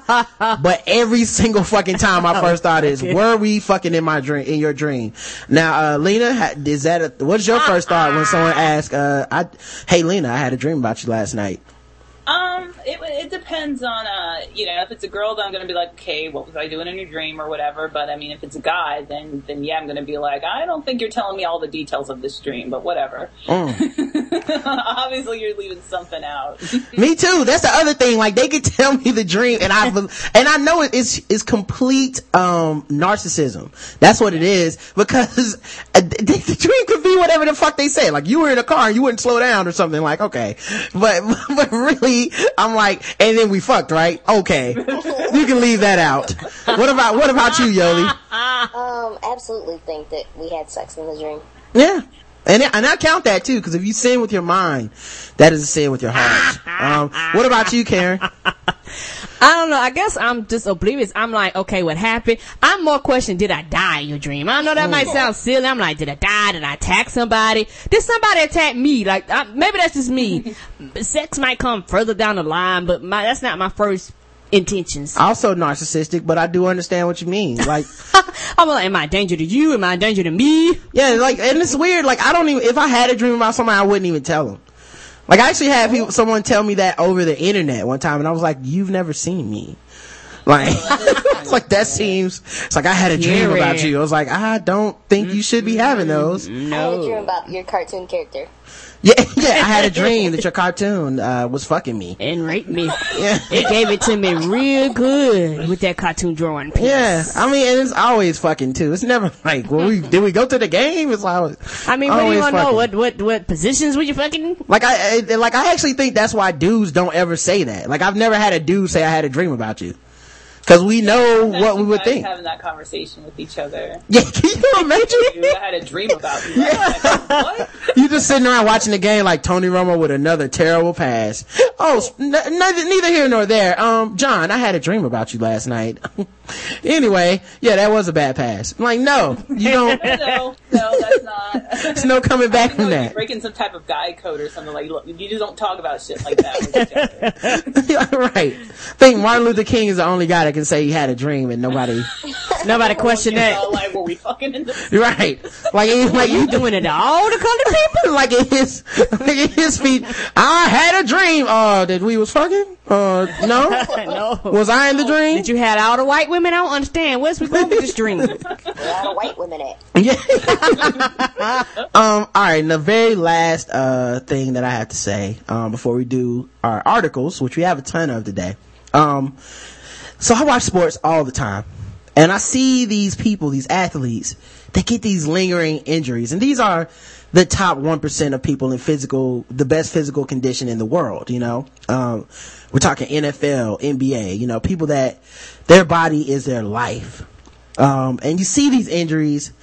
But every single fucking time my first thought is, were we fucking in my dream, in your dream? Now, uh, Lina, is that a, what's your first thought when someone asks, uh, I, hey Lina, I had a dream about you last night. Um, it, it depends on, uh, you know, if it's a girl, then I'm going to be like, okay, what was I doing in your dream or whatever. But I mean, if it's a guy, then, then yeah, I'm going to be like, I don't think you're telling me all the details of this dream, but whatever. Obviously, you're leaving something out. Me too. That's the other thing. Like they could tell me the dream, and I and I know it is is complete um narcissism. That's what it is because uh, the, the dream could be whatever the fuck they say. Like you were in a car and you wouldn't slow down or something. Like okay, but but really, I'm like, and then we fucked, right? Okay, you can leave that out. What about what about you, Yolie? Um, absolutely think that we had sex in the dream. Yeah. And, and I count that too, because if you sin with your mind, that is a sin with your heart. Um, what about you, Karen? I don't know. I guess I'm just oblivious. I'm like, okay, what happened? I'm more questioning, did I die in your dream? I know that might oh. sound silly. I'm like, did I die? Did I attack somebody? Did somebody attack me? Like, I, maybe that's just me. Sex might come further down the line, but my, that's not my first intentions. Also narcissistic, but I do understand what you mean. Like, I'm like, am I a danger to you? Am I a danger to me? yeah, like, and it's weird. Like, I don't even, if I had a dream about somebody, I wouldn't even tell them. Like, I actually had people, someone tell me that over the internet one time, and I was like, you've never seen me. Like, like that seems, it's like I had a dream about you. I was like, I don't think you should be having mm-hmm. those. I had a dream about your cartoon character. Yeah, yeah, I had a dream that your cartoon, uh, was fucking me. And raped me. Yeah. It gave it to me real good with that cartoon drawing piece. Yeah, I mean, and it's always fucking too. It's never like, well, we did we go to the game? It's always. I mean, what do you want to know? What, what, what positions were you fucking? Like I, I, like I actually think that's why dudes don't ever say that. Like I've never had a dude say I had a dream about you, because we know what we would think. Having that conversation with each other. Yeah, can you imagine? Dude, I had a dream about you. What? You just sitting around watching the game like Tony Romo with another terrible pass. Oh, n- neither, neither here nor there. Um, John, I had a dream about you last night. anyway, yeah, that was a bad pass. I'm like, no, you don't, no, no, that's not. there's no coming back from that. breaking some type of guy code or something like. Look, you just don't talk about shit like that. with each other. right. I think Martin Luther King is the only guy that can say he had a dream and nobody, Nobody question You know, that. like, were we fucking in the right. Like, it- like You you doing it to all the colored people? like in his, like in his feet, I had a dream. Uh, that we was fucking? Uh, no? no. Was I in the dream? That you had all the white women? I don't understand. Where's we going with this dream? Where all the white women at? Yeah. um, all right. And the very last, uh, thing that I have to say, um, before we do our articles, which we have a ton of today. Um, so I watch sports all the time and I see these people, these athletes, they get these lingering injuries and these are the top 1% of people in physical, the best physical condition in the world, you know? Um, we're talking NFL, NBA, you know, people that their body is their life. Um, and you see these injuries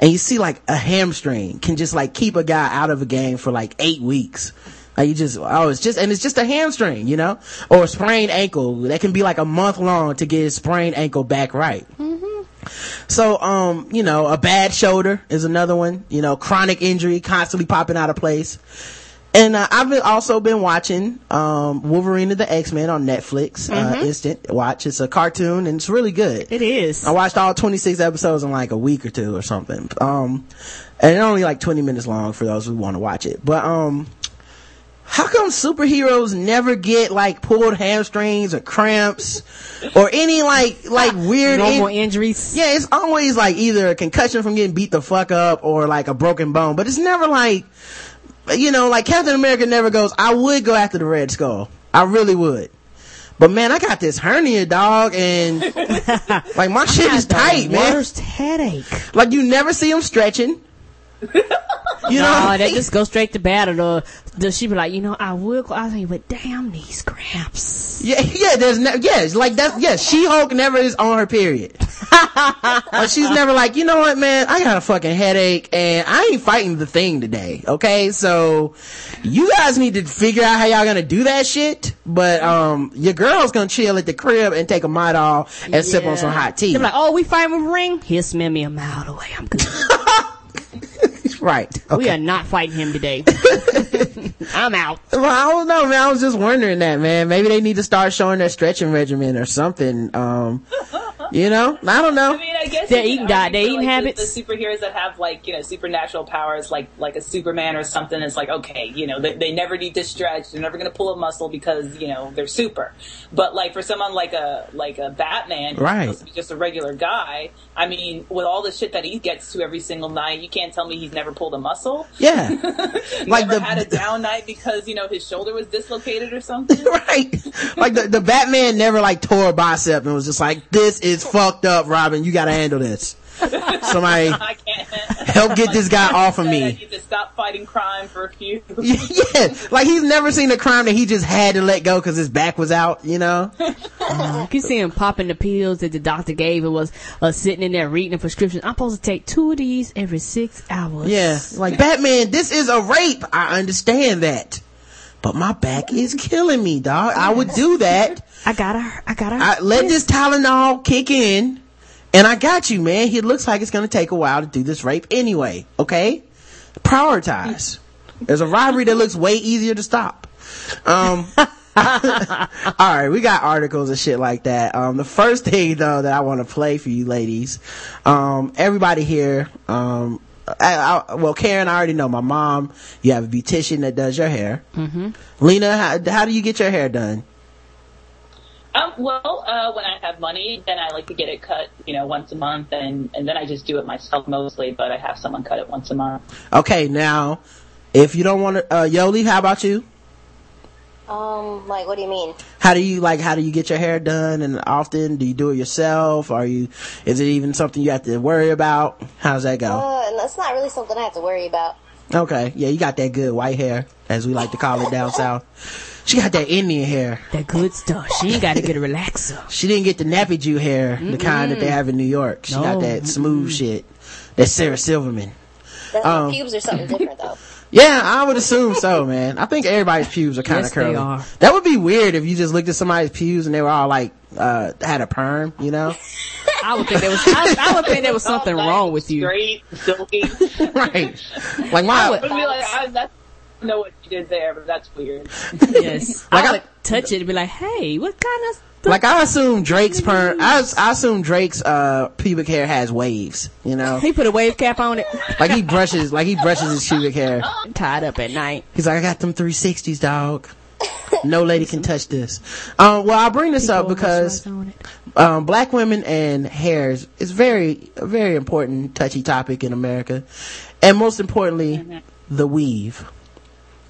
and you see like a hamstring can just like keep a guy out of a game for like eight weeks. Like you just, oh, it's just, and it's just a hamstring, you know, or a sprained ankle that can be like a month long to get his sprained ankle back right. So, um, you know, a bad shoulder is another one, you know, chronic injury constantly popping out of place. And uh, I've been, also been watching um, Wolverine and the X-Men on Netflix, uh, instant watch. It's a cartoon and it's really good. It is. I watched all 26 episodes in like a week or two or something. Um, and it's only like 20 minutes long for those who want to watch it. But, um, how come superheroes never get like pulled hamstrings or cramps or any like, like weird, Normal in- injuries. yeah, it's always like either a concussion from getting beat the fuck up or like a broken bone, but it's never like, you know, like Captain America never goes, I would go after the Red Skull. I really would. But man, I got this hernia, dog, and like my shit is tight, man. Worst headache. Like you never see him stretching. You know, No, they just go straight to battle. Or does she be like, you know, I will. I like, but damn these cramps. Yeah, yeah, there's no, yes, like that's, yes, She-Hulk never is on her period. Like, she's never like, you know what, man, I got a fucking headache and I ain't fighting the thing today, okay? So, you guys need to figure out how y'all gonna do that shit, but, um, your girl's gonna chill at the crib and take a Midol and sip on some hot tea. They be like, oh, we fighting with ring. He'll smell me a mile away. I'm good. right. We are not fighting him today. I'm out. Well, I don't know, man. I was just wondering that, man. Maybe they need to start showing their stretching regimen or something. Um, you know, I don't know. I mean, I guess Their you eating could diet, argue their for, eating like, the- habits. The, superheroes that have like you know supernatural powers, like like a Superman or something, it's like okay, you know they, they never need to stretch, they're never going to pull a muscle because you know they're super. But like for someone like a like a Batman, Right. supposed just a regular guy. I mean, with all the shit that he gets to every single night, you can't tell me he's never pulled a muscle. Yeah. like never the, had a down night because you know his shoulder was dislocated or something. right. Like the, the Batman never like tore a bicep and was just like, this is fucked up, Robin. You gotta handle this. Somebody I can't help get this guy off of I me. need to stop fighting crime for a few. yeah. Like he's never seen a crime that he just had to let go cause his back was out, you know? You can see him popping the pills that the doctor gave and was uh, sitting in there reading a prescription. I'm supposed to take two of these every six hours. Yeah. Like Batman, this is a rape. I understand that. But my back is killing me, dog. I would do that. I gotta, I gotta. I let this Tylenol kick in, and I got you, man. It looks like it's gonna take a while to do this rape anyway. Okay, prioritize. There's a robbery that looks way easier to stop. Um. all right, we got articles and shit like that. Um, the first thing though that I want to play for you ladies, um, everybody here, um, I, I, well, Karen, I already know my mom. You have a beautician that does your hair. Mm-hmm. Lina, how, how do you get your hair done? Um, well, uh, when I have money, then I like to get it cut, you know, once a month, and and then I just do it myself mostly. But I have someone cut it once a month. Okay, now, if you don't want to, uh, Yolie, how about you? Um, like, what do you mean? How do you like? How do you get your hair done? And often, do you do it yourself? Are you? Is it even something you have to worry about? How's that go? Uh, and that's not really something I have to worry about. Okay, yeah, you got that good white hair, as we like to call it down south. She got that Indian hair. that good stuff. She ain't gotta get a relaxer. She didn't get the nappy Jew hair, the kind that they have in New York. She got that smooth shit. That Sarah Silverman. The, Um, the pubes are something different, though. Yeah, I would assume so, man. I think everybody's pubes are kind of Yes, they curly. are. That would be weird if you just looked at somebody's pubes and they were all like, uh, had a perm, you know? I would think there was. I, I would think there was something All wrong nice, with you. Straight, silky. right. Like my, would- I'd be like, I, that's, I know what you did there, but that's weird. Yes, Like I I- would touch it and be like, "Hey, what kind of?" like I assume Drake's perm, I, I assume Drake's, uh, pubic hair has waves, you know? He put a wave cap on it, Like he brushes, like he brushes his pubic hair. tied up at night. He's like, I got them 360s, dog. No lady can touch this. Um, well, I bring this up because um, black women and hairs is very, very important, touchy topic in America. And most importantly, the weave.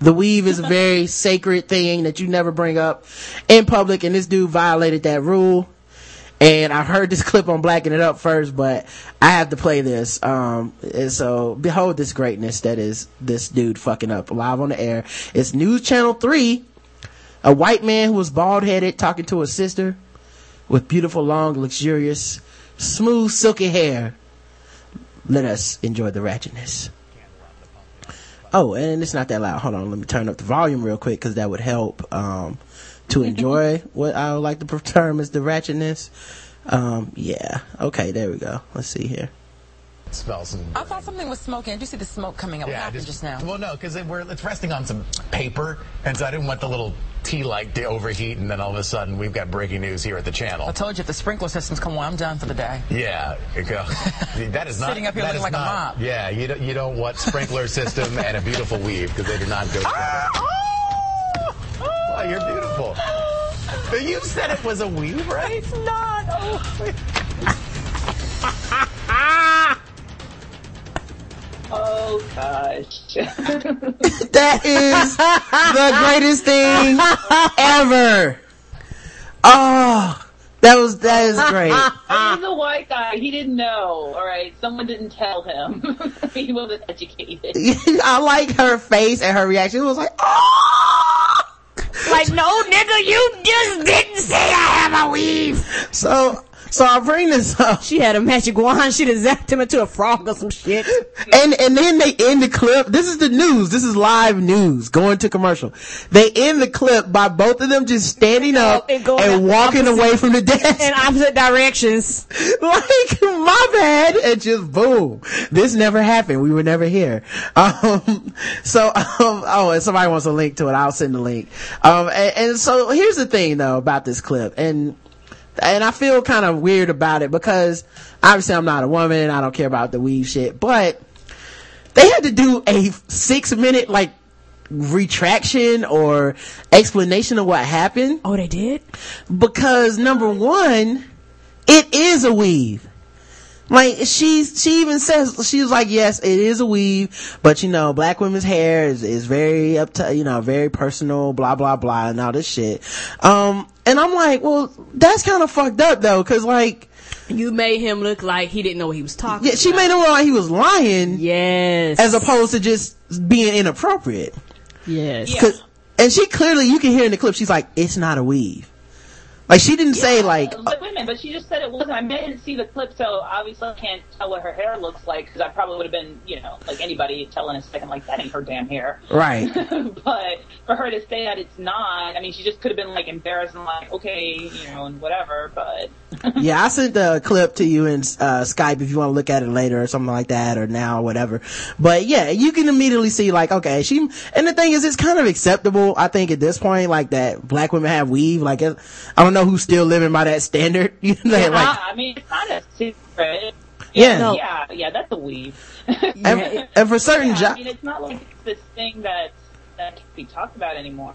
The weave is a very sacred thing that you never bring up in public, and this dude violated that rule. And I heard this clip on Blacking It Up first, but I have to play this. Um, and so behold this greatness that is this dude fucking up live on the air. It's News Channel 3. A white man who was bald headed talking to his sister with beautiful, long, luxurious, smooth, silky hair. Let us enjoy the ratchetness. Oh, and it's not that loud. Hold on, let me turn up the volume real quick because that would help um, to enjoy what I would like to term as the ratchetness. Um, yeah. Okay, there we go. Let's see here. Smells. I thought something was smoking. Did you see the smoke coming up? what happened just, now? Well, no, because it, it's resting on some paper, and so I didn't want the little tea light to overheat, and then all of a sudden we've got breaking news here at the channel. I told you if the sprinkler systems come on, I'm done for the day. Yeah, that is not Sitting up here looking like a not- mop. Yeah, you don't you don't want sprinkler system and a beautiful weave because they do not go. together. oh, oh, you're beautiful. You said it was a weave, right? It's not. Oh Oh, gosh. That is the greatest thing ever. Oh, that was that is great. He's a white guy. He didn't know. All right, someone didn't tell him. he wasn't educated. I like her face and her reaction. It was like, oh. Like, no, nigga, you just didn't say I have a weave. So, so I bring this up, She had a magic wand. She done zapped him into a frog or some shit. and and then they end the clip. This is the news. This is live news. Going to commercial. They end the clip by both of them just standing up And and, walking opposite- away from the desk. In opposite directions. like my bad and just boom this never happened we were never here um so um oh and somebody wants a link to it i'll send the link um and, and so here's the thing though about this clip and and i feel kind of weird about it because obviously i'm not a woman i don't care about the weave shit but they had to do a six minute like retraction or explanation of what happened Oh, they did? because number one, it is a weave. Like she's she even says she was like yes it is a weave but you know black women's hair is, is very up to you know very personal blah blah blah and all this shit um and I'm like well that's kind of fucked up though cause like You made him look like he didn't know what he was talking yeah she about. made him look like he was lying Yes. as opposed to just being inappropriate Yes. Yeah. and she clearly you can hear in the clip she's like it's not a weave like she didn't say like But wait a minute, but she just said it wasn't. I didn't see the clip, so obviously I can't tell what her hair looks like because I probably would have been, you know, like anybody telling a second like that ain't her damn hair. right but for her to say that it's not, I mean, she just could have been like embarrassed and like, okay, you know, and whatever. But yeah, I sent the clip to you in uh, Skype if you want to look at it later or something like that or now or whatever. But yeah, you can immediately see like, okay, she, and the thing is, it's kind of acceptable, I think at this point, like that black women have weave, like, I don't know who's still living by that standard. You know, like, yeah, I mean, it's not a secret. Yeah. No. yeah, yeah, that's a weave. and, and for certain yeah, I jobs, mean, it's not like it's this thing that that can be talked about anymore.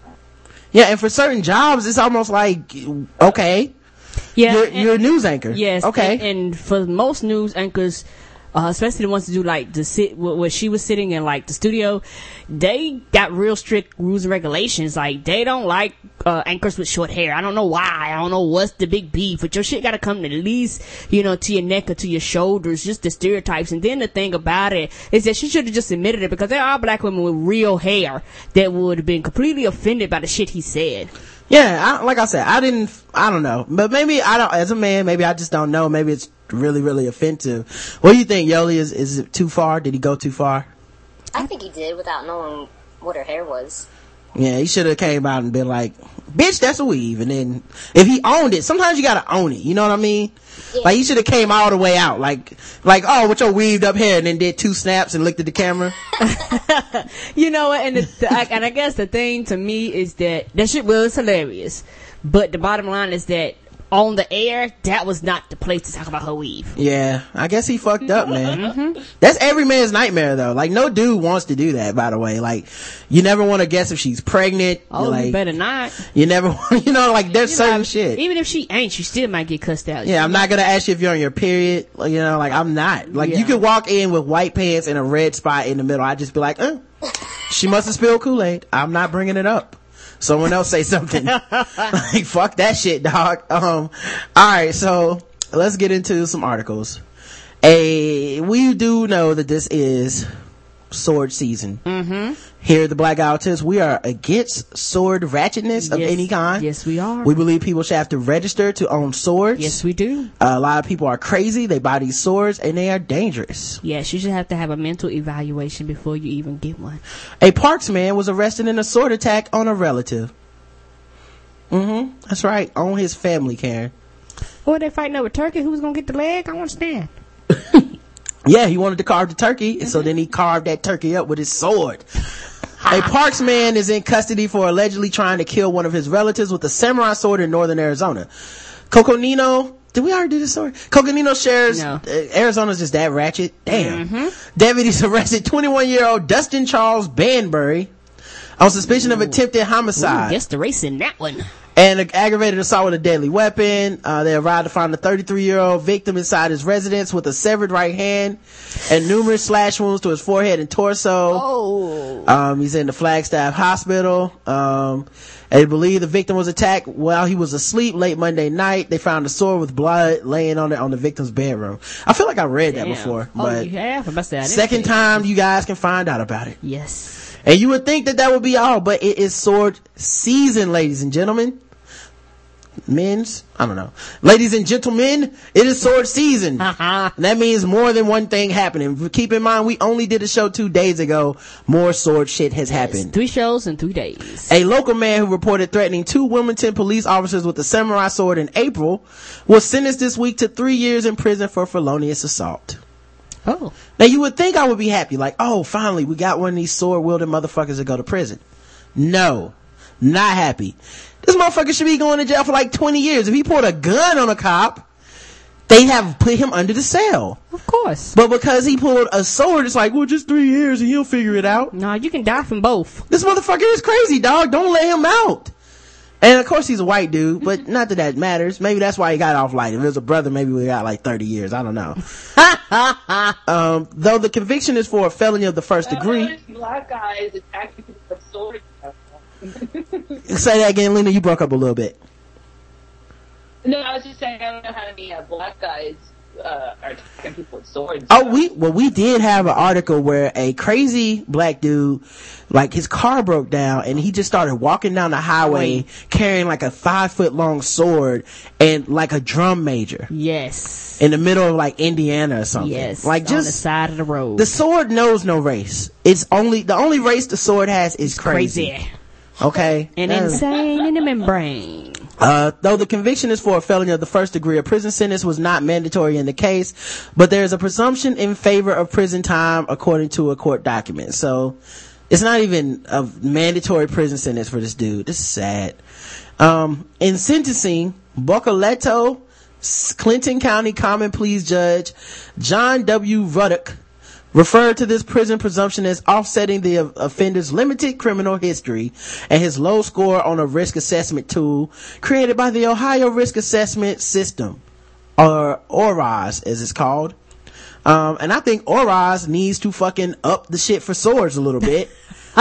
yeah, and for certain jobs, it's almost like, okay, Yeah. you're, and- you're a news anchor. Yes. Okay. And, and for most news anchors, uh, especially the ones that do like the sit where she was sitting in like the studio, they got real strict rules and regulations. Like they don't like uh, anchors with short hair. I don't know why. I don't know what's the big beef, but your shit got to come at least you know to your neck or to your shoulders. Just the stereotypes. And then the thing about it is that she should have just admitted it because there are black women with real hair that would have been completely offended by the shit he said. Yeah, I, like I said, I didn't, I don't know, but maybe I don't, as a man, maybe I just don't know. Maybe it's really, really offensive. What do you think, Yolie? Is, is it too far? Did he go too far? I think he did without knowing what her hair was. Yeah, he should have came out and been like, bitch, that's a weave. And then if he owned it, sometimes you gotta own it. You know what I mean? Yeah. Like he should have came all the way out. Like, like, oh, with your weaved up hair and then did two snaps and looked at the camera. You know what? And the, the, and I guess the thing to me is that that shit was hilarious, but the bottom line is that on the air, that was not the place to talk about her weave. Yeah, I guess he fucked up, man. Mm-hmm. That's every man's nightmare though. Like no dude wants to do that, by the way. Like, you never want to guess if she's pregnant. Oh, like, you better not. You never want, you know, like there's You know, certain shit. Even if she ain't, she still might get cussed out. Yeah, I'm not gonna ask you if you're on your period. Like, You know, like I'm not. Like you Yeah. could walk in with white pants and a red spot in the middle. I'd just be like, uh, she must have spilled Kool-Aid. I'm not bringing it up. Someone else say something. like fuck that shit, dog. Um, alright, so let's get into some articles. A, we do know that this is sword season. Mm-hmm. Here at the Black Outers, we are against sword ratchetness of Yes. any kind. Yes, we are. We believe people should have to register to own swords. Yes, we do. Uh, a lot of people are crazy. They buy these swords and they are dangerous. Yes, you should have to have a mental evaluation before you even get one. A Parks man was arrested in a sword attack on a relative. Mm-hmm. That's right. On his family, Karen. Or they fighting over turkey. Who's gonna get the leg? I don't understand. Yeah, he wanted to carve the turkey, and so then he carved that turkey up with his sword. A Parks man is in custody for allegedly trying to kill one of his relatives with a samurai sword in northern Arizona. Coconino, did we already do this story? Coconino shares, No. uh, Arizona's just that ratchet. Damn. Deputies arrested 21 year old Dustin Charles Banbury on suspicion of attempted homicide Guess the race in that one. And an aggravated assault with a deadly weapon. Uh, they arrived to find a 33 year old victim inside his residence with a severed right hand and numerous slash wounds to his forehead and torso. Oh. Um, he's in the Flagstaff hospital. Um, they believe the victim was attacked while he was asleep late Monday night. They found a sword with blood laying on it on the victim's bedroom. I feel like I read that Damn. before, Oh, but you have? I must say I second time you guys can find out about it. Yes. And you would think that that would be all, but it is sword season, ladies and gentlemen. Men's, I don't know. Ladies and gentlemen, it is sword season. that means more than one thing happening. Keep in mind, we only did a show two days ago. More sword shit has happened. Three shows in three days. A local man who reported threatening two Wilmington police officers with a samurai sword in April was sentenced this week to three years in prison for felonious assault. Oh. Now you would think I would be happy, like, oh, finally we got one of these sword wielding motherfuckers to go to prison. No, not happy. This motherfucker should be going to jail for like 20 years. If he pulled a gun on a cop, they have put him under the cell. Of course. But because he pulled a sword, it's like, well, just three years and he'll figure it out. Nah, you can die from both. This motherfucker is crazy, dog. Don't let him out. And of course he's a white dude, but not that that matters. Maybe that's why he got off light. If it was a brother, maybe we got like 30 years. I don't know. um, though the conviction is for a felony of the first degree. Black guys attacking people with swords. Say that again, Lina. You broke up a little bit. No, I was just saying I don't know how many uh, black guys uh, are attacking people with swords. Oh, we well we did have an article where a crazy black dude, like his car broke down and he just started walking down the highway carrying like a five foot long sword and like a drum major Yes. in the middle of like Indiana or something. Yes. like just on the side of the road. the sword knows no race. It's only the only race the sword has is crazy. crazy. Okay, And That is- insane in the membrane. Uh, though the conviction is for a felony of the first degree, a prison sentence was not mandatory in the case, but there is a presumption in favor of prison time according to a court document. So, it's not even a mandatory prison sentence for this dude. This is sad. Um, in sentencing, Bocaletto, Clinton County Common Pleas Judge John W. Ruddock referred to this prison presumption as offsetting the offender's limited criminal history and his low score on a risk assessment tool created by the Ohio Risk Assessment System, or ORAS as it's called. Um, and I think ORAS needs to fucking up the shit for swords a little bit.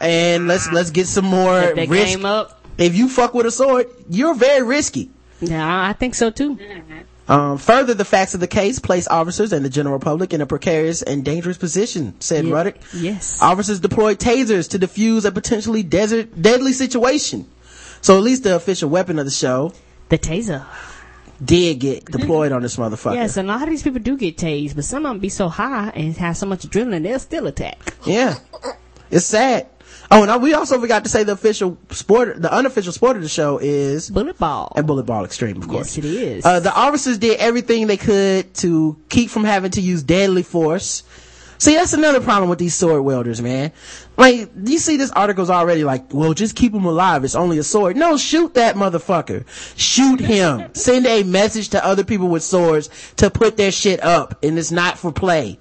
and let's, let's get some more Step that risk. game up. If you fuck with a sword, you're very risky. Yeah, I think so too. Um, further, the facts of the case place officers and the general public in a precarious and dangerous position, said Yeah. Ruddock. Yes. Officers deployed tasers to defuse a potentially desert, deadly situation. So at least the official weapon of the show, The taser. did get deployed on this motherfucker. Yes, and a lot of these people do get tased, but some of them be so high and have so much adrenaline, they'll still attack. Yeah. It's sad. Oh, and we also forgot to say the official sport, the unofficial sport of the show is Bullet Ball. and Bullet Ball Extreme, of course. Yes, it is. Uh, the officers did everything they could to keep from having to use deadly force. See, that's another problem with these sword wielders, man. Like, you see this article's already like, well, just keep him alive. It's only a sword. No, shoot that motherfucker. Shoot him. Send a message to other people with swords to put their shit up, and it's not for play.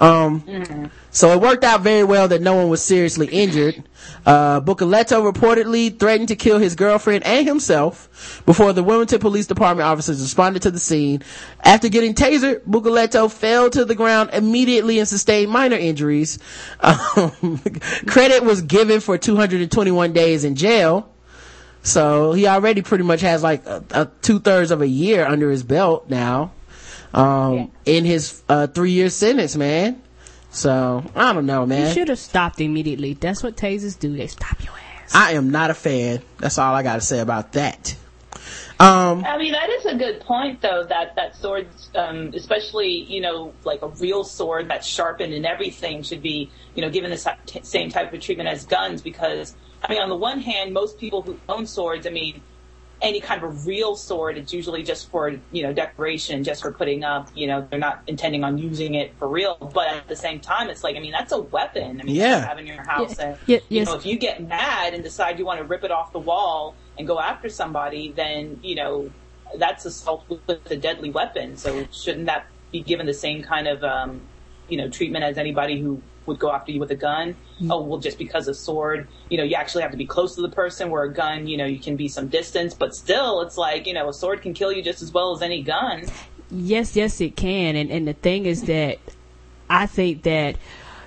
Um, so it worked out very well that no one was seriously injured. Uh, Bucaletto reportedly threatened to kill his girlfriend and himself before the Wilmington Police Department officers responded to the scene. After getting tasered, Bucaletto fell to the ground immediately and sustained minor injuries. Um, credit was given for 221 days in jail. So he already pretty much has like a, a two thirds of a year under his belt now. Um, in his, uh, three year sentence, man. So, I don't know, man. You should have stopped immediately. That's what tasers do. They stop your ass. I am not a fan. That's all I gotta say about that. Um, I mean, that is a good point, though. That that swords, um, especially you know, like a real sword that's sharpened and everything, should be you know given the same type of treatment as guns. Because I mean, on the one hand, most people who own swords, I mean, any kind of a real sword, it's usually just for you know decoration, just for putting up. You know, they're not intending on using it for real. But at the same time, it's like I mean, that's a weapon. I mean, Yeah. you have in your house, Yeah. and Yeah, you yes. know, if you get mad and decide you want to rip it off the wall and go after somebody, then you know that's assault with a deadly weapon. So shouldn't that be given the same kind of um, you know treatment as anybody who would go after you with a gun? Mm-hmm. Oh well, just because a sword, you know, you actually have to be close to the person. Where a gun, you know, you can be some distance, but still, it's like you know, a sword can kill you just as well as any gun. Yes, yes, it can. And and the thing is that I think that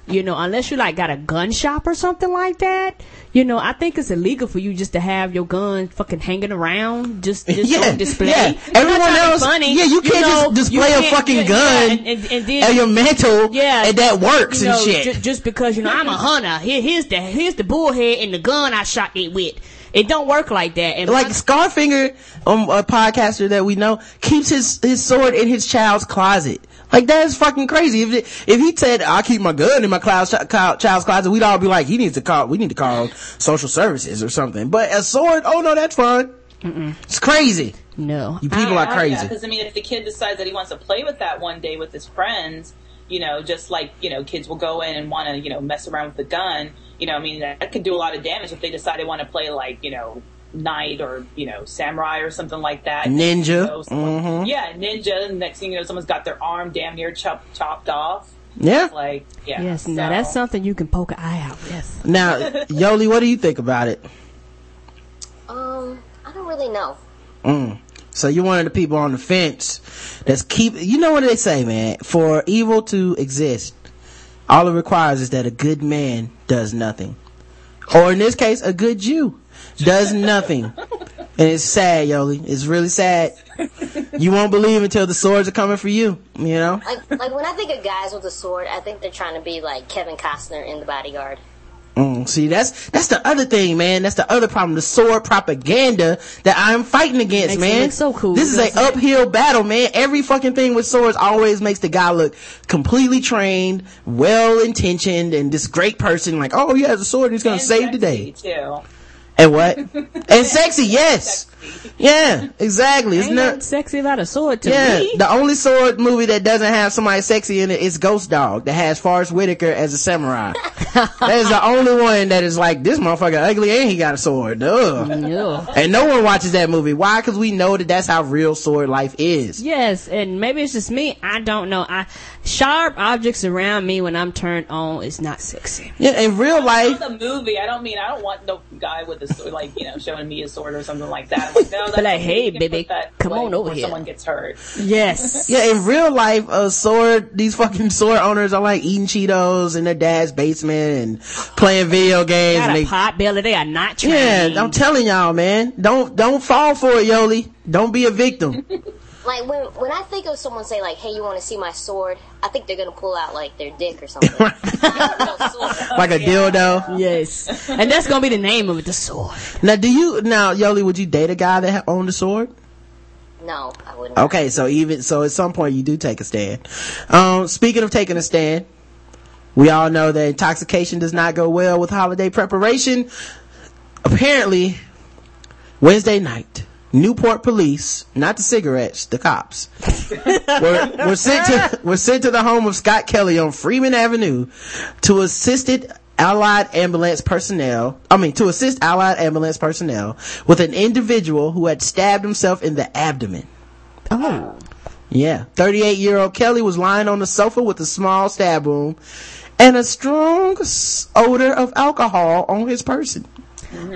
you know, unless you like got a gun shop or something like that, you know, I think it's illegal for you just to have your gun fucking hanging around just just Yeah, on display. yeah. Everyone trying to be else- funny. yeah, you can't just know, display a can't- fucking yeah, gun yeah, and, and, and then, and your mantle, yeah, and that works you and shit. ju- just because you know I'm a hunter, here, here's the here's the bullhead and the gun I shot it with. It don't work like that. And like my- Scarfinger, um, a podcaster that we know, keeps his his sword in his child's closet. Like that is fucking crazy. If if he said I keep my gun in my cloud's, ch- child's closet, we'd all be like, he needs to call. We need to call social services or something. But a sword, oh no, that's fine. It's crazy. no, You people are crazy. Because I mean, if the kid decides that he wants to play with that one day with his friends, you know, just like you know, kids will go in and want to you know mess around with the gun. You know, I mean, that could do a lot of damage if they decide they want to play like you know knight or you know samurai or something like that. Ninja. You know, someone- Mhm. Yeah, ninja. And next thing you know, someone's got their arm damn near chop, chopped off. Yeah. Like, yeah. yes, now that's something you can poke an eye out with. Now, Yolie, what do you think about it? Um, I don't really know. Mm. So you're one of the people on the fence that's keep, you know what they say, man? For evil to exist, all it requires is that a good man does nothing. Or in this case, a good Jew does nothing. And it's sad, Yolie. It's really sad. You won't believe until the swords are coming for you, you know? Like, like when I think of guys with a sword, I think they're trying to be like Kevin Costner in The Bodyguard. Mm, see, that's that's the other thing, man. That's the other problem. The sword propaganda that I'm fighting against, Makes man. look so cool, This is doesn't a it? uphill battle, man. Every fucking thing with swords always makes the guy look completely trained, well intentioned, and this great person. Like, oh, he has a sword. He's gonna And save the day. Too. And what? and sexy, yes. Yeah, exactly. It's Ain't not. nothing sexy about a sword to Yeah, me. the only sword movie that doesn't have somebody sexy in it is Ghost Dog, that has Forest Whitaker as a samurai. that is the only one that is like, this motherfucker ugly and he got a sword. Ugh. Yeah. And no one watches that movie. Why? Because we know that that's how real sword life is. Yes, and maybe it's just me. I don't know. I sharp objects around me when I'm turned on is not sexy. Yeah, in real life, the movie. I don't mean I don't want no guy with a like you know, showing me a sword or something like that. I'm like, no, that's But like, okay. hey, baby, that come away on over before here. Someone gets hurt. Yes. yeah, in real life, a sword, these fucking sword owners are like eating Cheetos in their dad's basement and playing video games. Got and a they, pot belly. They are not trained. yeah, I'm telling y'all, man. Don't, don't fall for it, Yolie. Don't be a victim. Like when when I think of someone say like, "Hey, you want to see my sword?" I think they're gonna pull out like their dick or something. Real sword. like a dildo. Yes. And that's gonna be the name of it, the sword. Now, do you now, Yolie? Would you date a guy that ha- owned a sword? No, I wouldn't. Okay, so even so, at some point you do take a stand. Um, speaking of taking a stand, we all know that intoxication does not go well with holiday preparation. Apparently, Wednesday night, Newport police, not the cigarettes, the cops, were, were sent to were sent to the home of Scott Kelly on Freeman Avenue to assisted Allied ambulance personnel, I mean, to assist Allied ambulance personnel with an individual who had stabbed himself in the abdomen. Oh. Yeah. 38 year old Kelly was lying on the sofa with a small stab wound and a strong odor of alcohol on his person.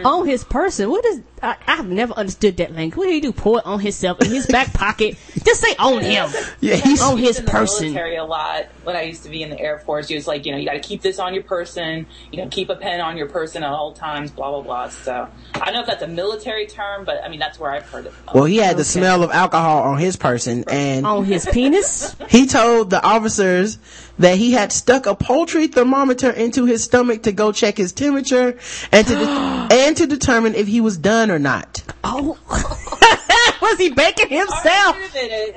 On his person. What is, I, I've never understood that language. What do he do? Pour it on himself in his back pocket. Just say on him. Yeah, he's on his in the person. military a lot. When I used to be in the Air Force, he was like, you know, you got to keep this on your person. You know, keep a pen on your person at all times. Blah blah blah. So I don't know if that's a military term, but I mean that's where I've heard it. From. Well, he had the smell of alcohol on his person and On his penis? he told the officers that he had stuck a poultry thermometer into his stomach to go check his temperature and to de- and to determine if he was done or not. Oh. was he baking himself?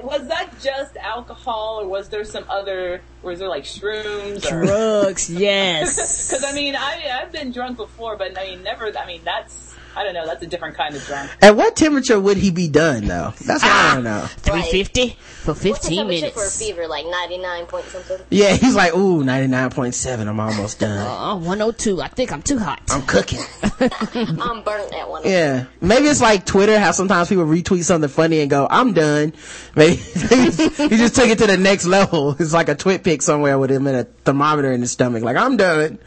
Was that just alcohol, or was there some other? Was there like shrooms? Or, Drugs, yes. Because I mean, I I've been drunk before, but I mean, never. I mean, that's I don't know. That's a different kind of drunk. At what temperature would he be done though? That's what I don't know. 350 for What's the 15 temperature for a fever? Like 99 point something? Yeah, he's like, ooh, 99.7, I'm almost done. Uh, 102. I think I'm too hot. I'm cooking. I'm burnt at one. Yeah. Maybe it's like Twitter, how sometimes people retweet something funny and go, I'm done. Maybe he just took it to the next level. It's like a twit pic somewhere with him and a thermometer in his stomach. Like, I'm done.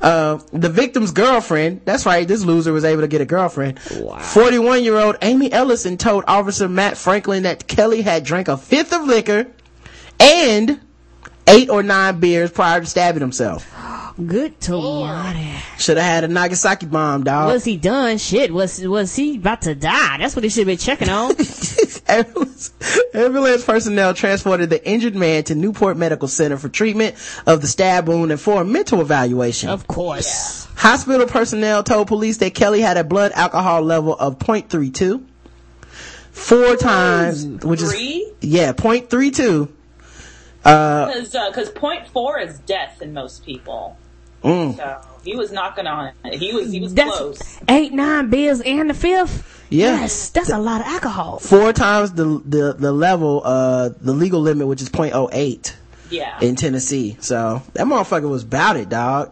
Uh, the victim's girlfriend, that's right, this loser was able to get a girlfriend. 41 year old Amy Ellison told Officer Matt Franklin that Kelly had drank a fifth of liquor and eight or nine beers prior to stabbing himself. Good tomato. Should have had a Nog-a-Sake bomb, dog. Was he done? Shit, was was he about to die? That's what he should have been checking on. ambulance, ambulance personnel transported the injured man to Newport Medical Center for treatment of the stab wound and for a mental evaluation. of course. Hospital personnel told police that Kelly had a blood alcohol level of 0.32. Four times, which is, yeah, 0.32. Uh, Because because point four is death in most people. mm, So he was knocking on it. He was he was That's close. eight, nine beers and the fifth. yeah. Yes, that's a lot of alcohol. Four times the, the, the level, uh, the legal limit, which is 0.08. Yeah. in Tennessee. So that motherfucker was about it, dog.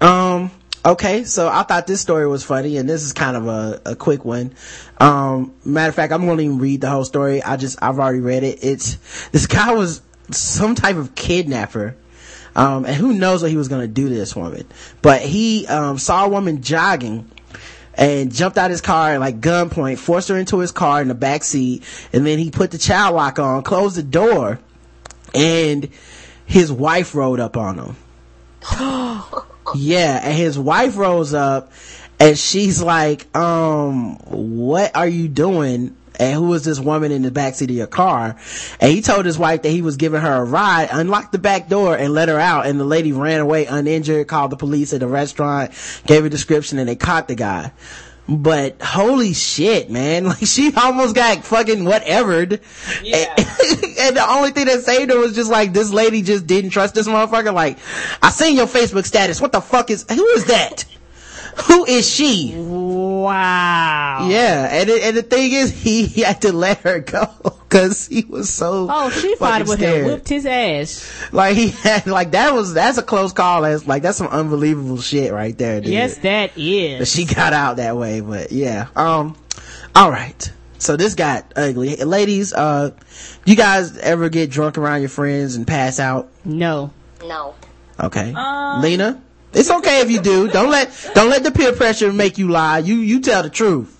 Um, okay, so I thought this story was funny, and this is kind of a, a quick one. Um, matter of fact, I'm gonna even read the whole story. I just, I've already read it. It's, this guy was some type of kidnapper. Um, and who knows what he was gonna do to this woman. But he, um, saw a woman jogging and jumped out of his car at like gunpoint, forced her into his car in the back seat, and then he put the child lock on, closed the door, and his wife rode up on him. yeah, and his wife rose up and she's like, um, what are you doing? And who was this woman in the backseat of your car? And he told his wife that he was giving her a ride, unlocked the back door and let her out. And the lady ran away uninjured, called the police at the restaurant, gave a description and they caught the guy. But holy shit, man. Like she almost got fucking whatevered. Yeah. and the only thing that saved her was just like this lady just didn't trust this motherfucker. Like, I seen your Facebook status. What the fuck is who is that? Who is she? Wow. Yeah, and it, and the thing is, he, he had to let her go because he was so. Oh, she fucking fought with him, scared. whipped his ass. Like he had, like that was that's a close call. That's like that's some unbelievable shit right there. Dude. Yes, that is. But she got out that way, but yeah. Um, all right. So this got ugly. Ladies, uh, you guys ever get drunk around your friends and pass out? No. No. Okay. Um, Lina? It's okay if you do. Don't let, don't let the peer pressure make you lie. You, you tell the truth.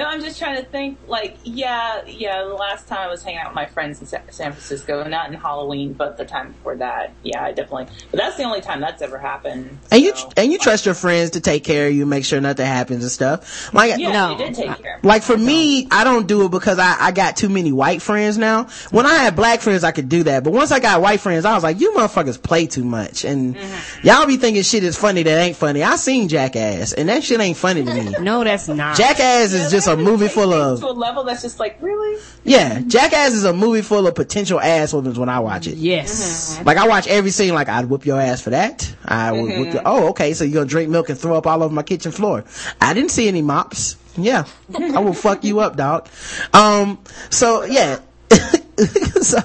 No, I'm just trying to think. Like, yeah, yeah. The last time I was hanging out with my friends in San Francisco, not in Halloween, but the time before that, yeah, I definitely. But that's the only time that's ever happened. And you, and you trust your friends to take care of you, make sure nothing happens and stuff. Like, Yeah, No. they did take care. Like for me, I don't do it because I, I got too many white friends now. When I had black friends, I could do that. But once I got white friends, I was like, you motherfuckers play too much. And mm-hmm. y'all be thinking shit is funny that ain't funny. I seen Jackass and that shit ain't funny to me. No, that's not. Jackass is just a movie full of to a level that's just like really. yeah. Jackass is a movie full of potential ass whoopings when I watch it. Yes. Like I watch every scene. Like I'd whoop your ass for that. I would whoop your. Oh, okay. So you're gonna drink milk and throw up all over my kitchen floor. I didn't see any mops. Yeah, I will fuck you up, dog. Um. So yeah. so.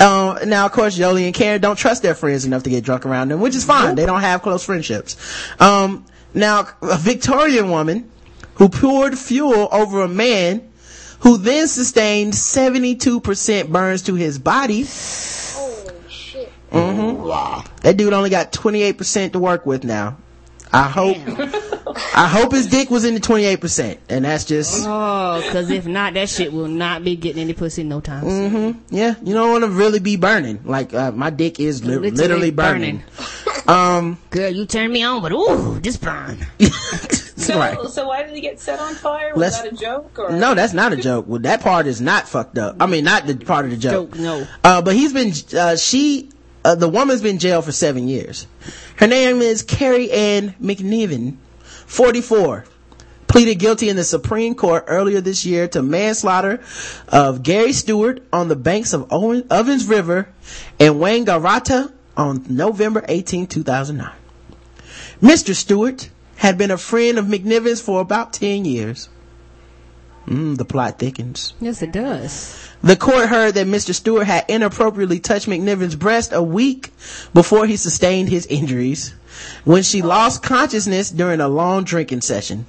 Um, now, of course, Yolie and Karen don't trust their friends enough to get drunk around them, which is fine. They don't have close friendships. Um, now, a Victorian woman who poured fuel over a man who then sustained 72% burns to his body. Holy shit. That dude only got 28% to work with now. I hope, I hope his dick was in the 28%. And that's just, Oh, cause if not, that shit will not be getting any pussy no time. soon. yeah, you don't want to really be burning. Like, uh, my dick is li- Literally literally, burning. Um, Girl, you turn me on, but ooh, this burn. So, right. so why did he get set on fire? Was Let's- that a joke or No, that's not a joke. Well, that part is not fucked up. I mean, not the part of the joke. Joke, no. Uh, but he's been, uh, she, uh, the woman's been jailed for seven years. Her name is Carrie Ann McNiven, 44. Pleaded guilty in the Supreme Court earlier this year to manslaughter of Gary Stewart on the banks of Owen, Ovens River and Wangaratta on November 18, 2009. Mr. Stewart had been a friend of McNiven's for about 10 years. Mm, the plot thickens. Yes, it does. The court heard that Mr. Stewart had inappropriately touched McNiven's breast a week before he sustained his injuries when she lost consciousness during a long drinking session.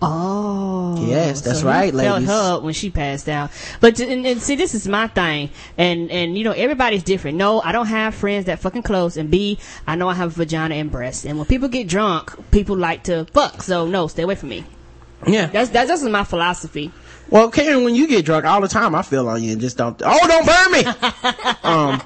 Oh. Yes, that's so right, ladies. her up when she passed out. But and, and see, this is my thing, and and you know everybody's different. No, I don't have friends that fucking close, and B, I know I have a vagina and breasts, and when people get drunk, people like to fuck. So no, stay away from me. Yeah. That's that's just my philosophy. Well, Karen, when you get drunk all the time, I feel on you and just don't, oh, don't burn me! um,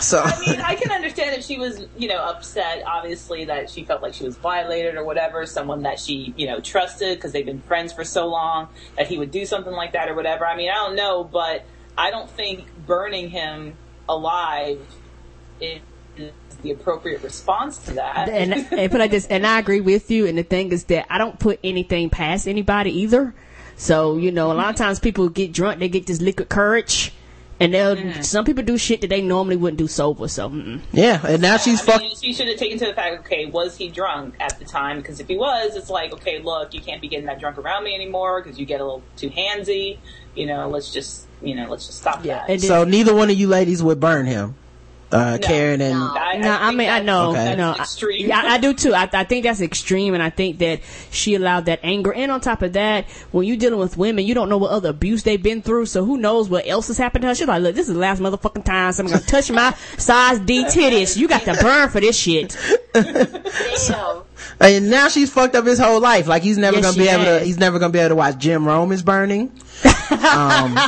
so, I mean, I can understand if she was, you know, upset, obviously, that she felt like she was violated or whatever, someone that she, you know, trusted because they've been friends for so long, that he would do something like that or whatever. I mean, I don't know, but I don't think burning him alive is the appropriate response to that. And and put like this, and I agree with you. And the thing is that I don't put anything past anybody either. So you know, a lot of times people get drunk, they get this liquid courage. And they'll, some people do shit that they normally wouldn't do sober, so, mm. yeah, and now she's I fucked. mean, she should have taken to the fact, okay, was he drunk at the time? Because if he was, it's like, okay, look, you can't be getting that drunk around me anymore because you get a little too handsy. You know, let's just, you know, let's just stop Yeah, that. and then- So neither one of you ladies would burn him. Uh, Karen and, No. I, No, I mean, I know, Okay. that's no, I, extreme. yeah, I do too. I, I think that's extreme, and I think that she allowed that anger. And on top of that, when you're dealing with women, you don't know what other abuse they've been through, so who knows what else has happened to her. She's like, look, this is the last motherfucking time someone's gonna touch my size D titties. You got to burn for this shit. Damn. and now she's fucked up his whole life. Like he's never Yes, gonna she be able to, he's never gonna be able to watch Jim Rome is burning. Um,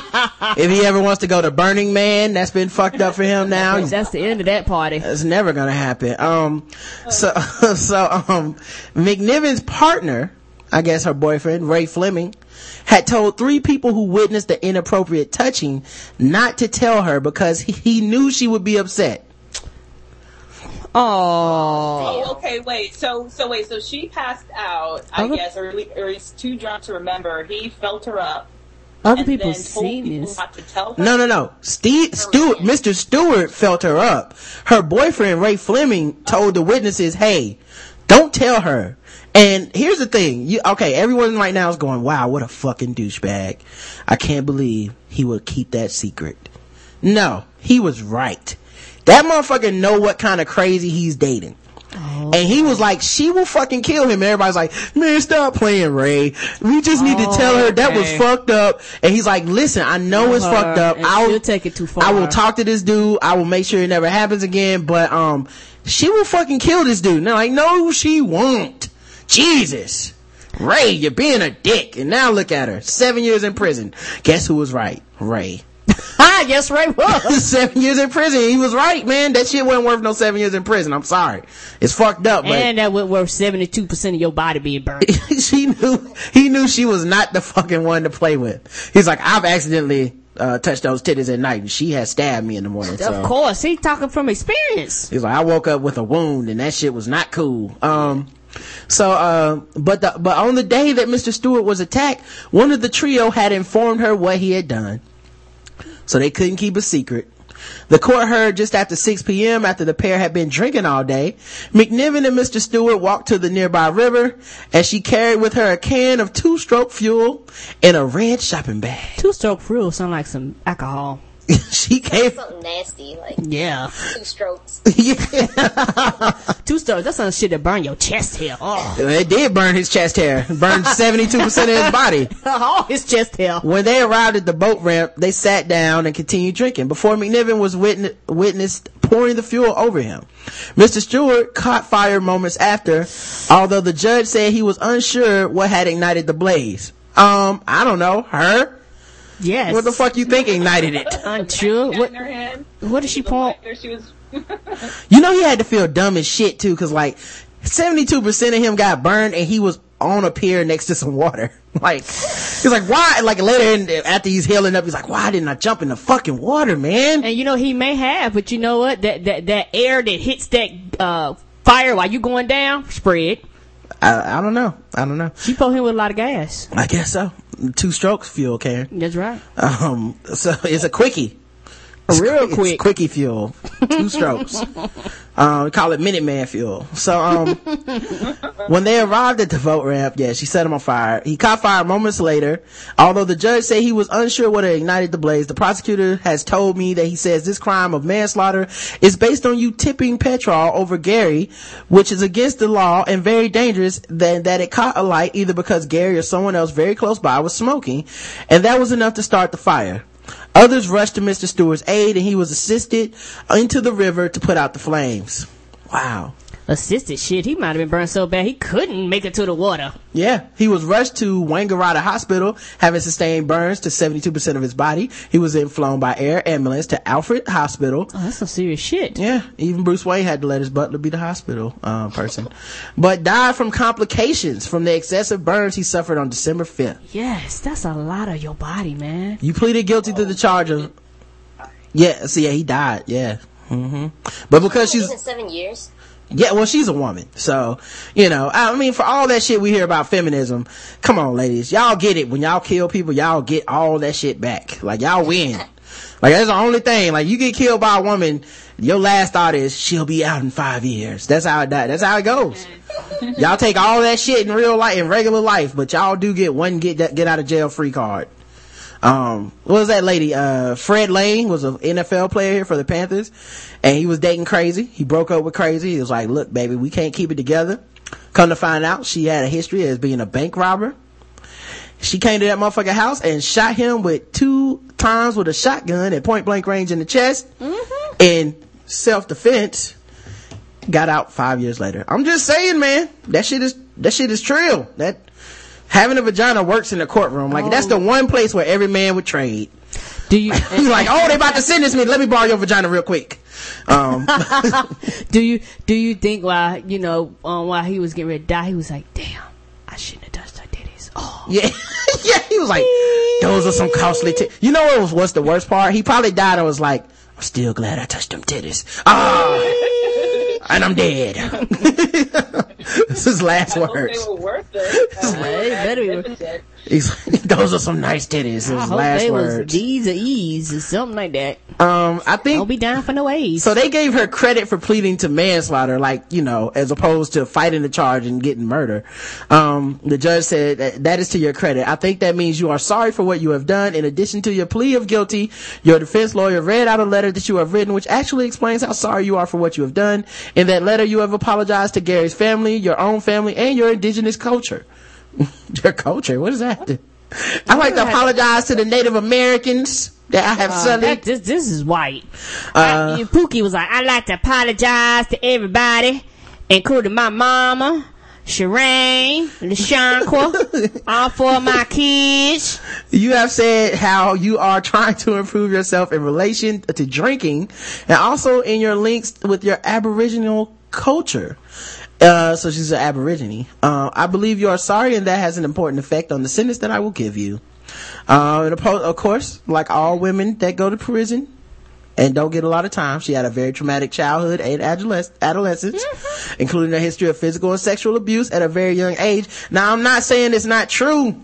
if he ever wants to go to Burning Man, that's been fucked up for him now. That's the end of that party. It's never gonna happen. Um, so, so, um, McNiven's partner, I guess her boyfriend, Ray Fleming, had told three people who witnessed the inappropriate touching not to tell her because he, he knew she would be upset. Oh, Oh, okay, wait. So, so wait. So she passed out, I Other- guess, or, or he's too drunk to remember. He felt her up. Other and people then told seen people this. not to tell her. No, no, no. Steve, Stewart, Mr. Stewart felt her up. Her boyfriend, Ray Fleming, told the witnesses, hey, don't tell her. And here's the thing. You, okay, everyone right now is going, wow, what a fucking douchebag. I can't believe he would keep that secret. No, he was right. That motherfucker know what kind of crazy he's dating. And he was like, she will fucking kill him. And everybody's like, man, stop playing, Ray. We just need to tell her that was fucked up. And he's like, listen, I know it's fucked up. I'll take it too far. I will talk to this dude. I will make sure it never happens again. But, um, she will fucking kill this dude. And I know she won't. Jesus. Ray, you're being a dick. And now look at her. Seven years in prison. Guess who was right? Ray. Ah, yes, Ray was. seven years in prison. He was right, man. That shit wasn't worth no seven years in prison. I'm sorry. It's fucked up, and that would worth seventy two percent of your body being burned. she knew he knew she was not the fucking one to play with. He's like, I've accidentally uh, touched those titties at night, and she has stabbed me in the morning. So. Of course, he talking from experience. He's like, I woke up with a wound, and that shit was not cool. Um, So, uh, but the, but on the day that Mr. Stewart was attacked, one of the trio had informed her what he had done. So they couldn't keep a secret. The court heard just after 6 p.m. after the pair had been drinking all day. McNiven and Mr. Stewart walked to the nearby river and she carried with her a can of two-stroke fuel and a red shopping bag. Two-stroke fuel sound like some alcohol. she came something nasty like yeah. two strokes. Yeah. Two strokes that's some shit that burn your chest hair. Oh. it did burn his chest hair. Burned 72% of his body. All his chest hair. When they arrived at the boat ramp they sat down and continued drinking. Before McNiven was witness- witnessed pouring the fuel over him. Mr. Stewart caught fire moments after although the judge said he was unsure what had ignited the blaze. Um I don't know. Her Yes. What the fuck you think ignited it? Unsure. What, what did she point? She was. you know he had to feel dumb as shit too, cause like 72% of him got burned and he was on a pier next to some water. Like, he's like, why? Like later in, after he's healing up, he's like, why didn't I jump in the fucking water, man? And you know, he may have, but you know what? That, that, that air that hits that, uh, fire while you going down, spread. I, I don't know. I don't know. She pulled him with a lot of gas. I guess so. Two strokes fuel, Karen. That's right. Um, so it's a quickie. It's real it's quick. quickie fuel. Two strokes. um, we call it Minuteman fuel. So, um, when they arrived at the vote ramp, yeah, she set him on fire. He caught fire moments later. Although the judge said he was unsure what had ignited the blaze, the prosecutor has told me that he says this crime of manslaughter is based on you tipping petrol over Gary, which is against the law and very dangerous, than that it caught alight either because Gary or someone else very close by was smoking, and that was enough to start the fire. Others rushed to Mr. Stewart's aid and he was assisted into the river to put out the flames. Wow. Assisted shit. He might have been burned so bad he couldn't make it to the water. Yeah. He was rushed to Wangaratta Hospital, having sustained burns to 72% of his body. He was then flown by air ambulance to Alfred Hospital. Oh, that's some serious shit. Yeah. Even Bruce Wayne had to let his butler be the hospital, uh, person. but died from complications from the excessive burns he suffered on December 5th. Yes, that's a lot of your body, man. You pleaded guilty to the charge of, yeah, so yeah, he died, yeah. hmm But because she's, seven years. Yeah, well, she's a woman. So, you know, I mean, for all that shit we hear about feminism, come on, ladies. Y'all get it. When y'all kill people, y'all get all that shit back. Like, y'all win. Like, that's the only thing. Like, you get killed by a woman, your last thought is, she'll be out in five years. That's how it, that's how it goes. y'all take all that shit in real life, in regular life, but y'all do get one get that, get out of jail free card. Um, what was that lady? Uh, Fred Lane was an NFL player here for the Panthers and he was dating crazy. He broke up with crazy. He was like, look, baby, we can't keep it together. Come to find out, she had a history as being a bank robber. She came to that motherfucker house and shot him with two times with a shotgun at point blank range in the chest mm-hmm. in self defense. Got out five years later. I'm just saying, man, that shit is, that shit is true. That, having a vagina works in the courtroom. Like, oh. that's the one place where every man would trade. Do you, like, oh, they about to sentence me. Let me borrow your vagina real quick. Um, do you, do you think while, you know, um, while he was getting ready to die, he was like, damn, I shouldn't have touched her titties. Oh. Yeah. yeah, he was like, those are some costly titties. You know what was, what's the worst part? He probably died and was like, I'm still glad I touched them titties. Ah! And I'm dead. this is his last words. They were worth it. Hey, better be. He's like, those are some nice titties. His I hope last they words. was D's or E's or something like that. Um, I think Don't be down for no A's. so. They gave her credit for pleading to manslaughter, like you know, as opposed to fighting the charge and getting murder. Um, the judge said that, that is to your credit. I think that means you are sorry for what you have done. In addition to your plea of guilty, your defense lawyer read out a letter that you have written, which actually explains how sorry you are for what you have done. In that letter, you have apologized to Gary's family, your own family, and your indigenous culture. your culture? What is that? I like to apologize to the Native Americans that I have Uh, sullied. that- this, this is white. Uh, I, Pookie was like, I'd like to apologize to everybody, including my mama, Shireen, LaShanqua, all four of my kids. You have said how you are trying to improve yourself in relation to drinking and also in your links with your aboriginal culture. Uh, so she's an aborigine. Uh, I believe you are sorry and that has an important effect on the sentence that I will give you. Uh, and of course, like all women that go to prison, and don't get a lot of time. She had a very traumatic childhood and adolescence, mm-hmm. including a history of physical and sexual abuse at a very young age. Now, I'm not saying it's not true.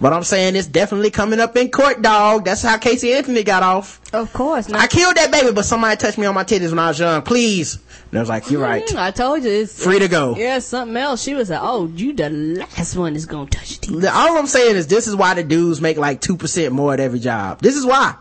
But I'm saying it's definitely coming up in court, dog. That's how Casey Anthony got off. Of course. Not- I killed that baby, but somebody touched me on my titties when I was young. Please. And I was like, you're right. Mm, I told you. It's free to go. Yeah, something else. She was like, oh, you the last one that's gonna touch titties. All I'm saying is this is why the dudes make like 2% more at every job. This is why.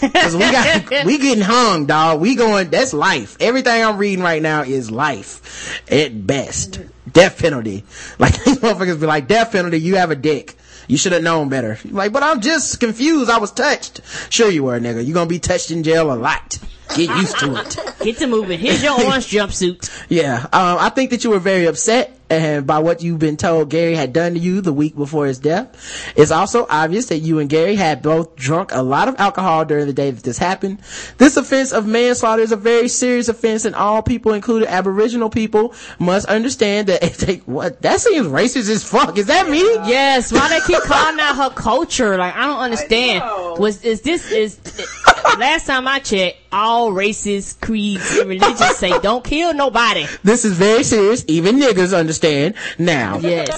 Cause we got, we getting hung, dog. We going, that's life. Everything I'm reading right now is life. At best. Death penalty. Like, these motherfuckers be like, death penalty, you have a dick. You should have known better. Like, but I'm just confused. I was touched. Sure you were, nigga. You gonna be touched in jail a lot. Get used to it. Get to moving. Here's your orange jumpsuit. Yeah. Um, I think that you were very upset and by what you've been told Gary had done to you the week before his death. It's also obvious that you and Gary had both drunk a lot of alcohol during the day that this happened. This offense of manslaughter is a very serious offense and all people, including aboriginal people, must understand that if they, what, that seems racist as fuck. Is that me? Yes. Why they keep calling out her culture? Like, I don't understand. I Was, is this, is, last time I checked, all races, creeds, and religions say don't kill nobody. This is very serious. Even niggas understand now. Yes.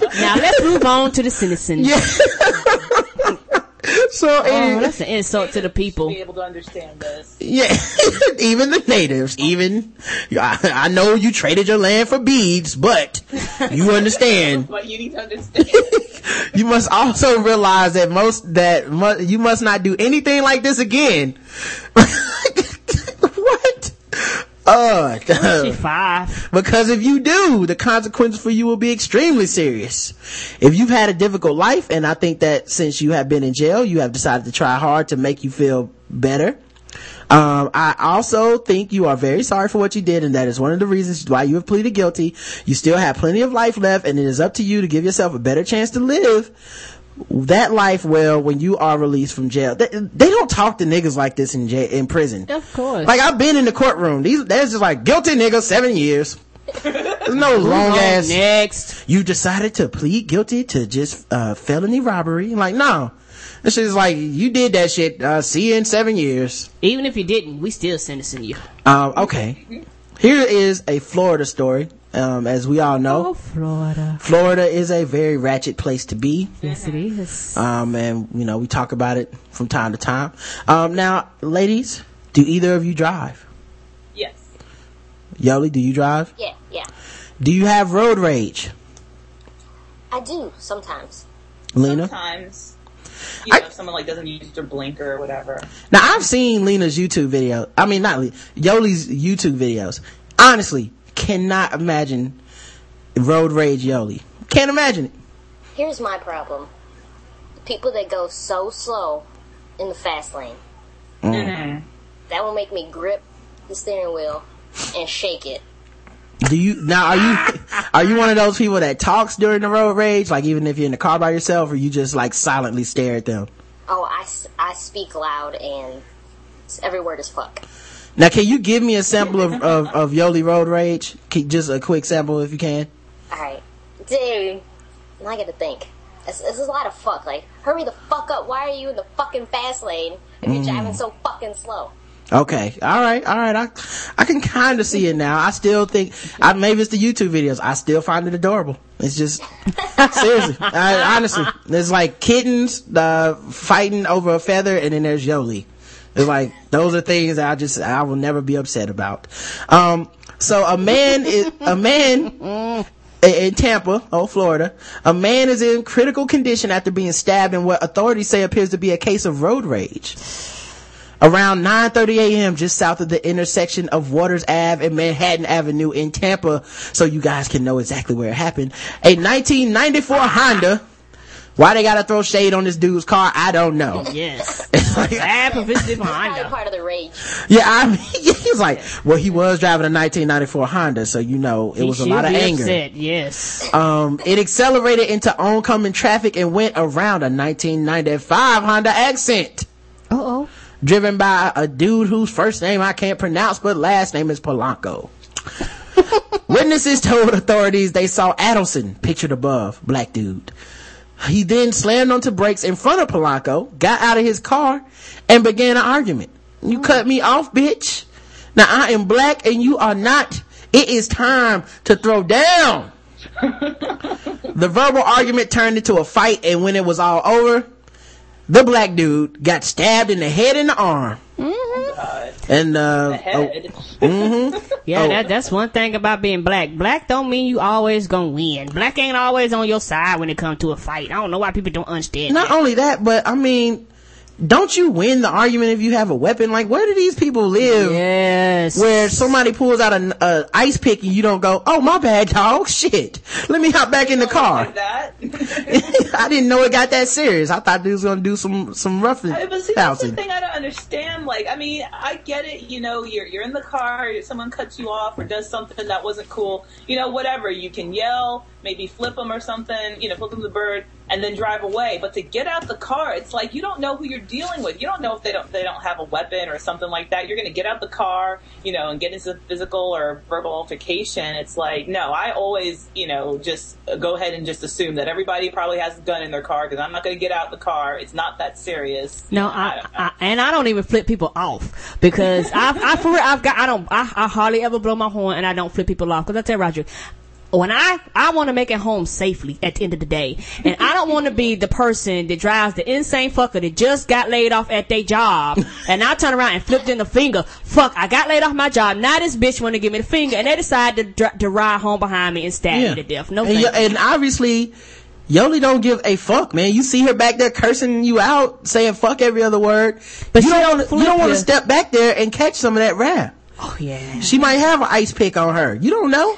now let's move on to the citizens. Yeah. so oh, that's an insult to the people. Be able to understand this. Yeah, even the natives. Even I, I, know you traded your land for beads, but you understand. but you need to understand. you must also realize that most that mu- you must not do anything like this again. Uh, she five. Because if you do, the consequences for you will be extremely serious. If you've had a difficult life, and I think that since you have been in jail, you have decided to try hard to make you feel better. Um, I also think you are very sorry for what you did, and that is one of the reasons why you have pleaded guilty. You still have plenty of life left, and it is up to you to give yourself a better chance to live that life well when you are released from jail. They, they don't talk to niggas like this in jail, in prison. Of course. Like I've been in the courtroom. These, there's just like guilty nigga, seven years. There's no long ass. Next. You decided to plead guilty to just, uh, felony robbery. Like, no. This is like, you did that shit, uh, see you in seven years. Even if you didn't, we still sentencing you. Um, okay. Here is a Florida story. Um, as we all know, oh, Florida. Florida is a very ratchet place to be. Yes, it is. Um, and you know, we talk about it from time to time. Um, now, ladies, do either of you drive? Yes. Yolie, do you drive? Yeah, yeah. Do you have road rage? I do sometimes. Lina. Sometimes. You know, I, if someone like doesn't use their blinker or whatever. Now I've seen Lina's YouTube video. I mean, not Yolie's YouTube videos. Honestly, cannot imagine road rage Yolie. Can't imagine it. Here's my problem. People that go so slow in the fast lane. Mm-hmm. That will make me grip the steering wheel and shake it. Do you now are you are you one of those people that talks during the road rage like even if you're in the car by yourself or you just like silently stare at them? Oh, I, I speak loud and every word is fuck. Now, can you give me a sample of, of, of Yolie Road Rage? Just a quick sample if you can. Alright. Dude, I gotta think. This, this, is a lot of fuck. Like, hurry the fuck up. Why are you in the fucking fast lane if you're mm. driving so fucking slow? Okay. All right. All right. I, I can kind of see it now. I still think, I, maybe it's the YouTube videos. I still find it adorable. It's just, seriously. I, honestly, there's like kittens, uh, fighting over a feather and then there's Yolie. It's like, those are things that I just, I will never be upset about. Um, so a man is, a man in Tampa, oh, Florida, a man is in critical condition after being stabbed in what authorities say appears to be a case of road rage. Around 9.30 a.m. just south of the intersection of Waters Ave and Manhattan Avenue in Tampa, so you guys can know exactly where it happened, a 1994 Honda why they gotta throw shade on this dude's car, I don't know. Yes. Bad publicity behind part of the rage. Yeah, I mean, he's like, well, he was driving a 1994 Honda, so you know, it he was a lot of anger. Upset, yes. Um, it accelerated into oncoming traffic and went around a 1995 Honda Accent. Uh oh. Driven by a dude whose first name I can't pronounce, but last name is Polanco. Witnesses told authorities they saw Adelson, pictured above, black dude, he then slammed onto brakes in front of Polanco, got out of his car, and began an argument. You oh. cut me off, bitch. Now I am black and you are not. It is time to throw down. the verbal argument turned into a fight and when it was all over, the black dude got stabbed in the head and the arm. Mm-hmm. And uh, Head. mm-hmm. Yeah, Oh. that, that's one thing about being black. Black don't mean you always gonna win. Black ain't always on your side when it comes to a fight. I don't know why people don't understand. Not that. only that, but I mean, don't you win the argument if you have a weapon? Like, where do these people live? Yes. Where somebody pulls out an a ice pick and you don't go, oh my bad dog, shit. Let me hop back in the car. Like that. I didn't know it got that serious. I thought they was gonna do some some roughing I- But see, that's the thing I don't understand. Like, I mean, I get it. You know, you're you're in the car, someone cuts you off or does something that wasn't cool. You know, whatever. You can yell, maybe flip them or something. You know, flip them the bird, and then drive away. But to get out the car, it's like you don't know who you're dealing with. You don't know if they don't they don't have a weapon or something like that. You're going to get out the car, you know, and get into physical or verbal altercation. It's like no. I always, you know, just go ahead and just assume that everybody probably has a gun in their car because I'm not going to get out the car. It's not that serious. No, I, I and I don't even flip people off because I, I for real, I've got I don't I, I hardly ever blow my horn and I don't flip people off because I tell Roger. When I I want to make it home safely at the end of the day, and I don't want to be the person that drives the insane fucker that just got laid off at their job, and I turn around and flipped in the finger. Fuck, I got laid off my job. Now this bitch want to give me the finger, and they decide to dr- to ride home behind me and stab Yeah. me to death. No, and, y- and obviously, Yolie don't give a fuck, man. You see her back there cursing you out, saying fuck every other word. But you she don't don't you don't want to step back there and catch some of that rap. oh yeah, She might have an ice pick on her. You don't know.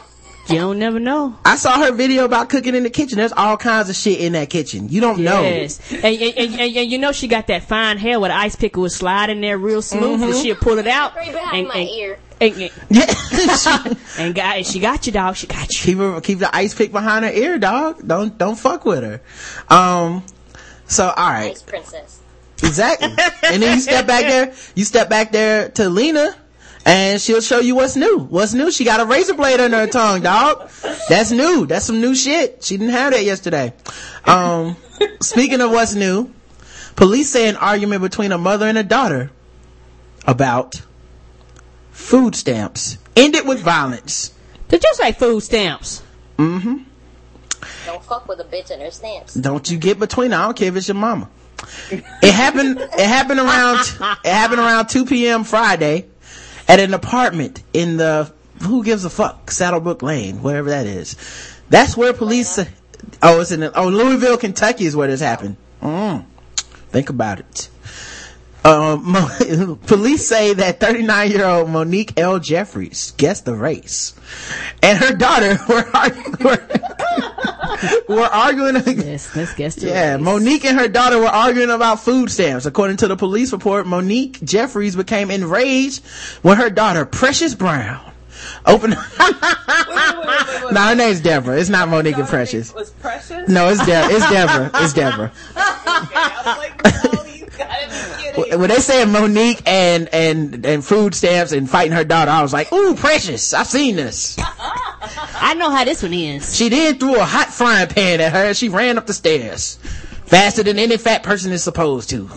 You don't never know. I saw her video about cooking in the kitchen. There's all kinds of shit in that kitchen. You don't know. Yes, and, and, and, and, and you know she got that fine hair where the ice picker would slide in there real smooth, and she'll pull it out. Right behind and, my and, ear. And, and, Yeah. and got, she got you, dog. She got you. keep her, keep the ice pick behind her ear, dog. Don't, don't fuck with her. Um, so alright. Ice princess. Exactly. and then you step back there, you step back there to Lina, and she'll show you what's new. What's new? She got a razor blade under her tongue, dog. That's new. That's some new shit. She didn't have that yesterday. Um, speaking of what's new, police say an argument between a mother and a daughter about food stamps ended with violence. Did you say food stamps? Mm-hmm. Don't fuck with a bitch and her stamps. Don't you get between. I don't care if it's your mama. It happened. It happened around. It happened around 2 p.m. Friday at an apartment in the who gives a fuck Saddlebrook Lane, wherever that is. That's where police. Oh, it's in oh Louisville, Kentucky is where this happened. Mm. Think about it. Um, Mo- police say that 39 year old Monique L. Jeffries guessed the race, and her daughter were arguing, were, were arguing Yes, let's guess. the yeah, race. Monique and her daughter were arguing about food stamps. According to the police report, Monique Jeffries became enraged when her daughter, Precious Brown, opened. no, her name's Deborah. It's not Monique and Precious. was precious. No, it's Deborah. It's Deborah. It's Deborah. I was like, no, you gotta be kidding. When they said Monique and and and food stamps and fighting her daughter, I was like, "Ooh, Precious! I've seen this." I know how this one ends. She then threw a hot frying pan at her and she ran up the stairs faster than any fat person is supposed to.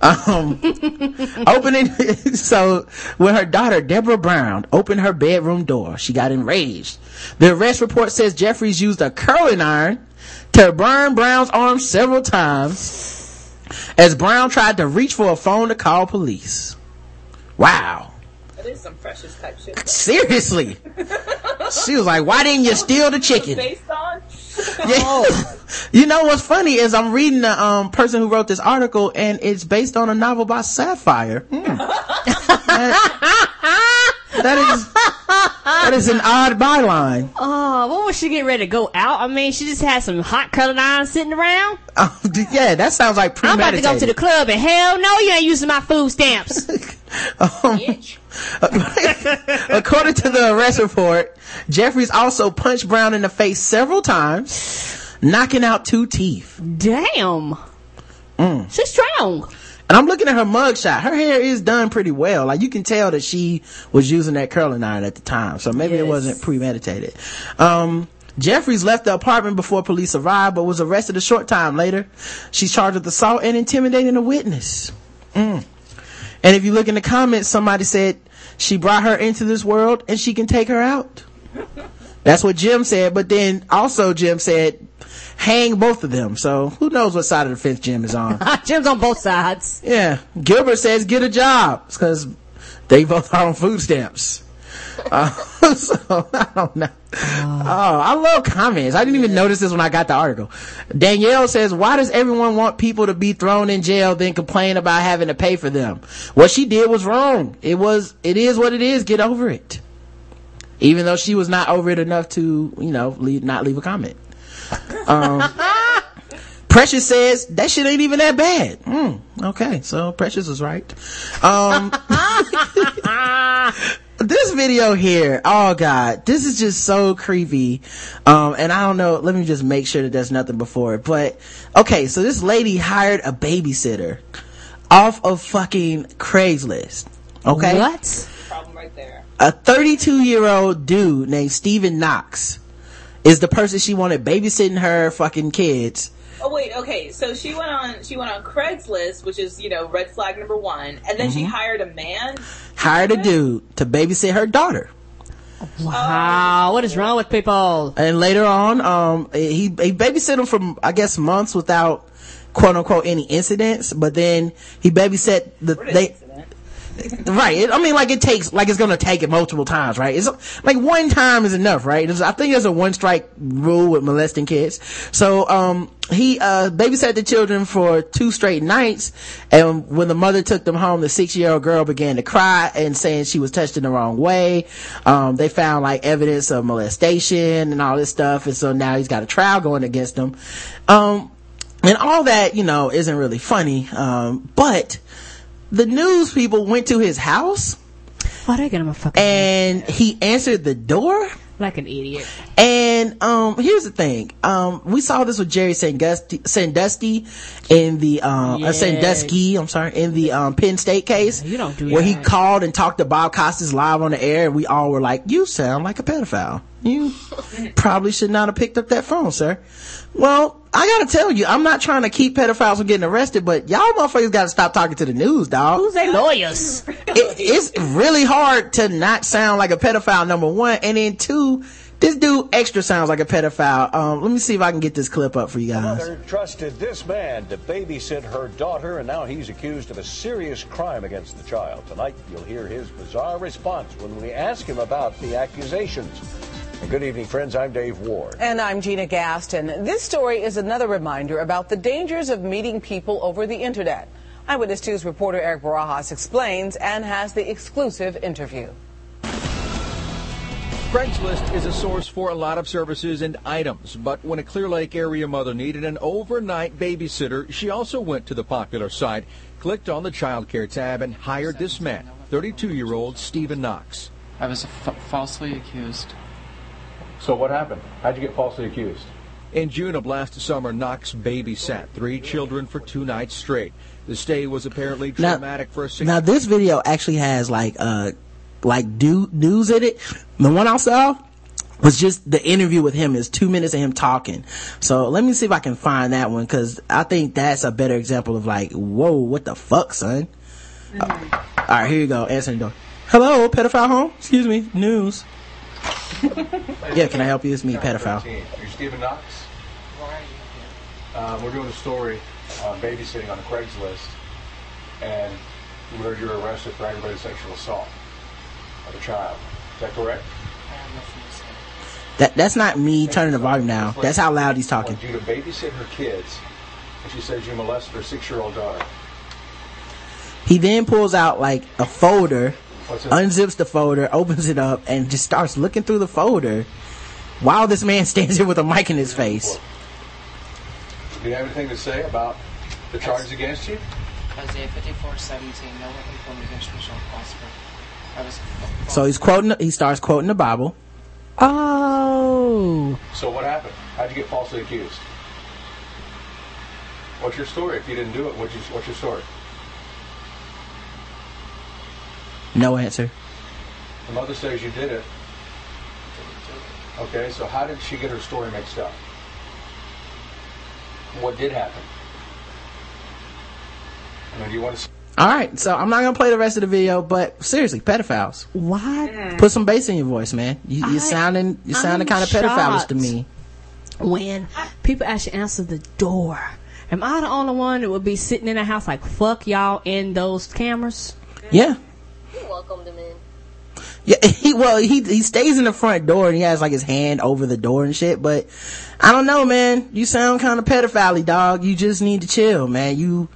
Um, opening, so when her daughter, Deborah Brown, opened her bedroom door, she got enraged. The arrest report says Jeffries used a curling iron to burn Brown's arm several times as Brown tried to reach for a phone to call police. Wow. That is some precious type shit. Seriously. She was like, why didn't you steal the chicken? Based on Yeah. You know what's funny is I'm reading the um, person who wrote this article and it's based on a novel by Sapphire. Hmm. That, is that is an odd byline. Oh, when was she getting ready to go out? I mean, she just had some hot colored iron sitting around. Oh, yeah, that sounds like premeditated. I'm about to go to the club and hell no, you ain't using my food stamps. Um, according to the arrest report, Jeffries also punched Brown in the face several times, knocking out two teeth. Damn. Mm. She's strong. And I'm looking at her mugshot. Her hair is done pretty well. Like you can tell that she was using that curling iron at the time. So maybe it wasn't premeditated. Um, Jeffries left the apartment before police arrived, but was arrested a short time later. She's charged with assault and intimidating a witness. Mm. And if you look in the comments, somebody said she brought her into this world and she can take her out. That's what Jim said, but then also Jim said, hang both of them. So who knows what side of the fence Jim is on. Jim's on both sides. Yeah. Gilbert says get a job because they both are on food stamps. Uh, so I don't know. Oh, I love comments. I didn't even notice this when I got the article. Danielle says, why does everyone want people to be thrown in jail then complain about having to pay for them? What she did was wrong. It was, it is what it is. Get over it. Even though she was not over it enough to, you know, leave, not leave a comment. Um, Precious says that shit ain't even that bad. Mm, okay, so Precious was right. Um, this video here, oh god, this is just so creepy. Um, and I don't know, let me just make sure that there's nothing before it. But, okay, so this lady hired a babysitter off of fucking Craigslist. Okay? What? Problem right there. A 32 year old dude named Steven Knox is the person she wanted babysitting her fucking kids. Oh wait, okay. So she went on she went on Craigslist, which is you know red flag number one, and then she hired a man. Hired a dude to babysit her daughter. Wow, what is wrong with people? And later on, um, he, he babysat him for, I guess, months without quote unquote any incidents, but then he babysat the, they, incident? Right. I mean, like it takes, like it's gonna take it multiple times, right? It's like one time is enough, right? There's- I think there's a one strike rule with molesting kids. So, um, he, uh, babysat the children for two straight nights. And when the mother took them home, the six year old girl began to cry and saying she was touched in the wrong way. Um, they found like evidence of molestation and all this stuff. And so now he's got a trial going against him. Um, and all that, you know, isn't really funny. Um, but the news people went to his house Why did I get him a fucking and he answered the door. like an idiot? And um, here's the thing. Um, we saw this with Jerry Sandusky, Sandusky in the um, Yeah. uh, Sandusky. I'm sorry, in the um, Penn State case. You don't do where he called and talked to Bob Costas live on the air, and we all were like, "You sound like a pedophile. You probably should not have picked up that phone, sir." Well, I gotta tell you, I'm not trying to keep pedophiles from getting arrested, but y'all motherfuckers gotta stop talking to the news, dog Who's they lawyers? it, it's really hard to not sound like a pedophile number one and then two this dude extra sounds like a pedophile um let me see if i can get this clip up for you guys Mother trusted this man to babysit her daughter, and now he's accused of a serious crime against the child. Tonight, you'll hear his bizarre response when we ask him about the accusations. And good evening, friends. I'm Dave Ward. And I'm Gina Gaston. This story is another reminder about the dangers of meeting people over the internet. Eyewitness News reporter Eric Barajas explains and has the exclusive interview. Craigslist is a source for a lot of services and items, but when a Clear Lake area mother needed an overnight babysitter, she also went to the popular site, clicked on the child care tab, and hired this man, 32 year old Stephen Knox. I was f- falsely accused. So what happened? How'd you get falsely accused? In June of last summer, Knox babysat three children for two nights straight. The stay was apparently now, traumatic for a six now this video actually has like uh like do news in it. The one i saw was just the interview with him. Is two minutes of him talking. So let me see if i can find that one because i think that's a better example of like whoa what the fuck son? All right here you go. Answering the door. Hello pedophile home? Excuse me news yeah can i help you it's me pedophile You're Stephen Knox? Uh, we're doing a story on babysitting on Craigslist, and we heard you were arrested for aggravated sexual assault of a child. Is that correct? that that's not me turning the volume down that's how loud he's talking you to babysit her kids, and she says you molested her six-year-old daughter. He then pulls out like a folder? Unzips the folder, opens it up, and just starts looking through the folder while this man stands here with a mic in his face. Do you have anything to say about the charges against you? Isaiah 54, 17, no weapon formed against me shall prosper. So he's quoting, he starts quoting the Bible. Oh. So what happened? How'd you get falsely accused? What's your story? If you didn't do it, what's your, what's your story? No answer. The mother says you did it. Okay, so how did she get her story mixed up? What did happen? I mean, do you want to? All right, so I'm not gonna play the rest of the video, but seriously, pedophiles. Why? Put some bass in your voice, man. You, you're sounding, you're sounding kind of pedophiles to me. When people actually answer the door, am I the only one that would be sitting in the house like fuck y'all in those cameras? Yeah. You welcomed him in. Yeah, he well he he stays in the front door and he has like his hand over the door and shit. But I don't know, man. You sound kind of pedophile, dog. You just need to chill, man. You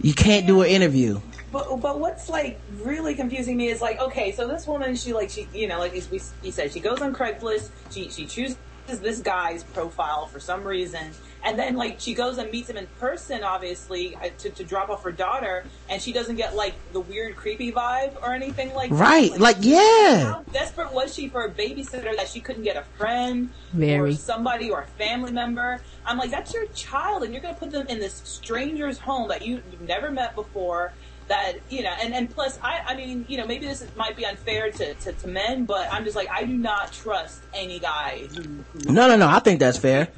you can't do an interview. But but what's like really confusing me is like okay, so this woman she like she you know like we he said she goes on Craigslist, she she chooses this guy's profile for some reason, and then like she goes and meets him in person, obviously uh, to to drop off her daughter, and she doesn't get like the weird creepy vibe or anything like Right, that. like, yeah. How desperate was she for a babysitter that she couldn't get a friend Very. or somebody or a family member? I'm like, that's your child, and you're to put them in this stranger's home that you, you've never met before. That you know, and and plus, I I mean, you know, maybe this is, might be unfair to, to to men, but I'm just like, I do not trust any guy who, who No, no, no. I think that's fair.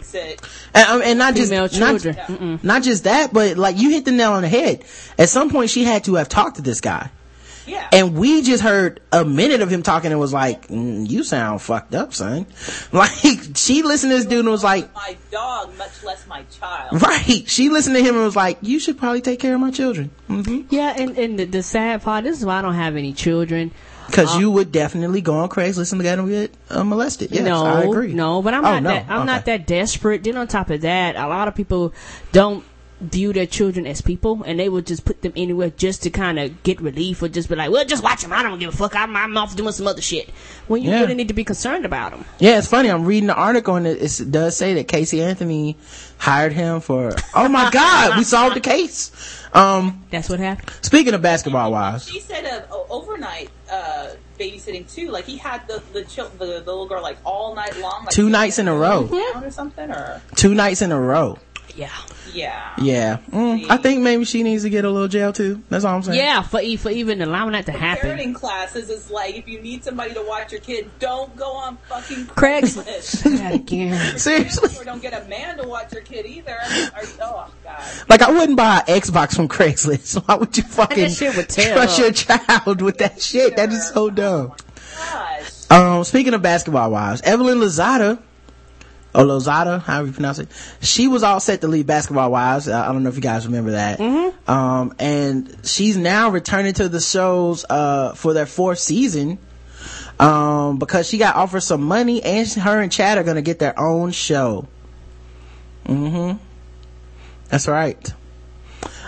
And, um, and not just Female not, children. Mm-mm. not just that, but like you hit the nail on the head. At some point, she had to have talked to this guy. Yeah. And we just heard a minute of him talking and was like, mm, "You sound fucked up, son." Like she listened to this dude and was like, my dog, much less my child. "Right." She listened to him and was like, "You should probably take care of my children." hmm Yeah, and, and the, the sad part, this is why I don't have any children. Because Uh, you would definitely go on Craigslist and get them get uh, molested. Yes, no, I agree. no, but I'm Oh, not no. that. I'm Okay. not that desperate. Then on top of that, a lot of people don't view their children as people, and they would just put them anywhere just to kind of get relief, or just be like, "Well, just watch them. I don't give a fuck. I'm, I'm off doing some other shit." When you Yeah. really need to be concerned about them. Yeah, it's funny. I'm reading the article and it, it does say that Casey Anthony hired him for. Oh my God, we solved the case. Um, That's what happened. speaking of basketball wives, She said uh, overnight uh, babysitting too. Like he had the the, chil- the the little girl like all night long. Like, Two nights in a row. or something or two nights in a row. Yeah. yeah. Yeah, mm, I think maybe she needs to get a little jail too. That's all I'm saying. Yeah, for e- for even allowing that to happen. Parenting classes is like if you need somebody to watch your kid, don't go on fucking Craigslist. Craigslist. That again. Seriously. Or don't get a man to watch your kid either. Or, oh god. Like I wouldn't buy an Xbox from Craigslist. Why would you fucking would trust your child with that shit? That is so dumb. Gosh. Um, speaking of basketball wives, Evelyn Lozada, or Lozada, however you pronounce it, she was all set to leave basketball wives. I don't know if you guys remember that. Mm-hmm. Um, and she's now returning to the shows, uh, for their fourth season. Um, because she got offered some money and her and Chad are gonna get their own show. Mm-hmm. That's right.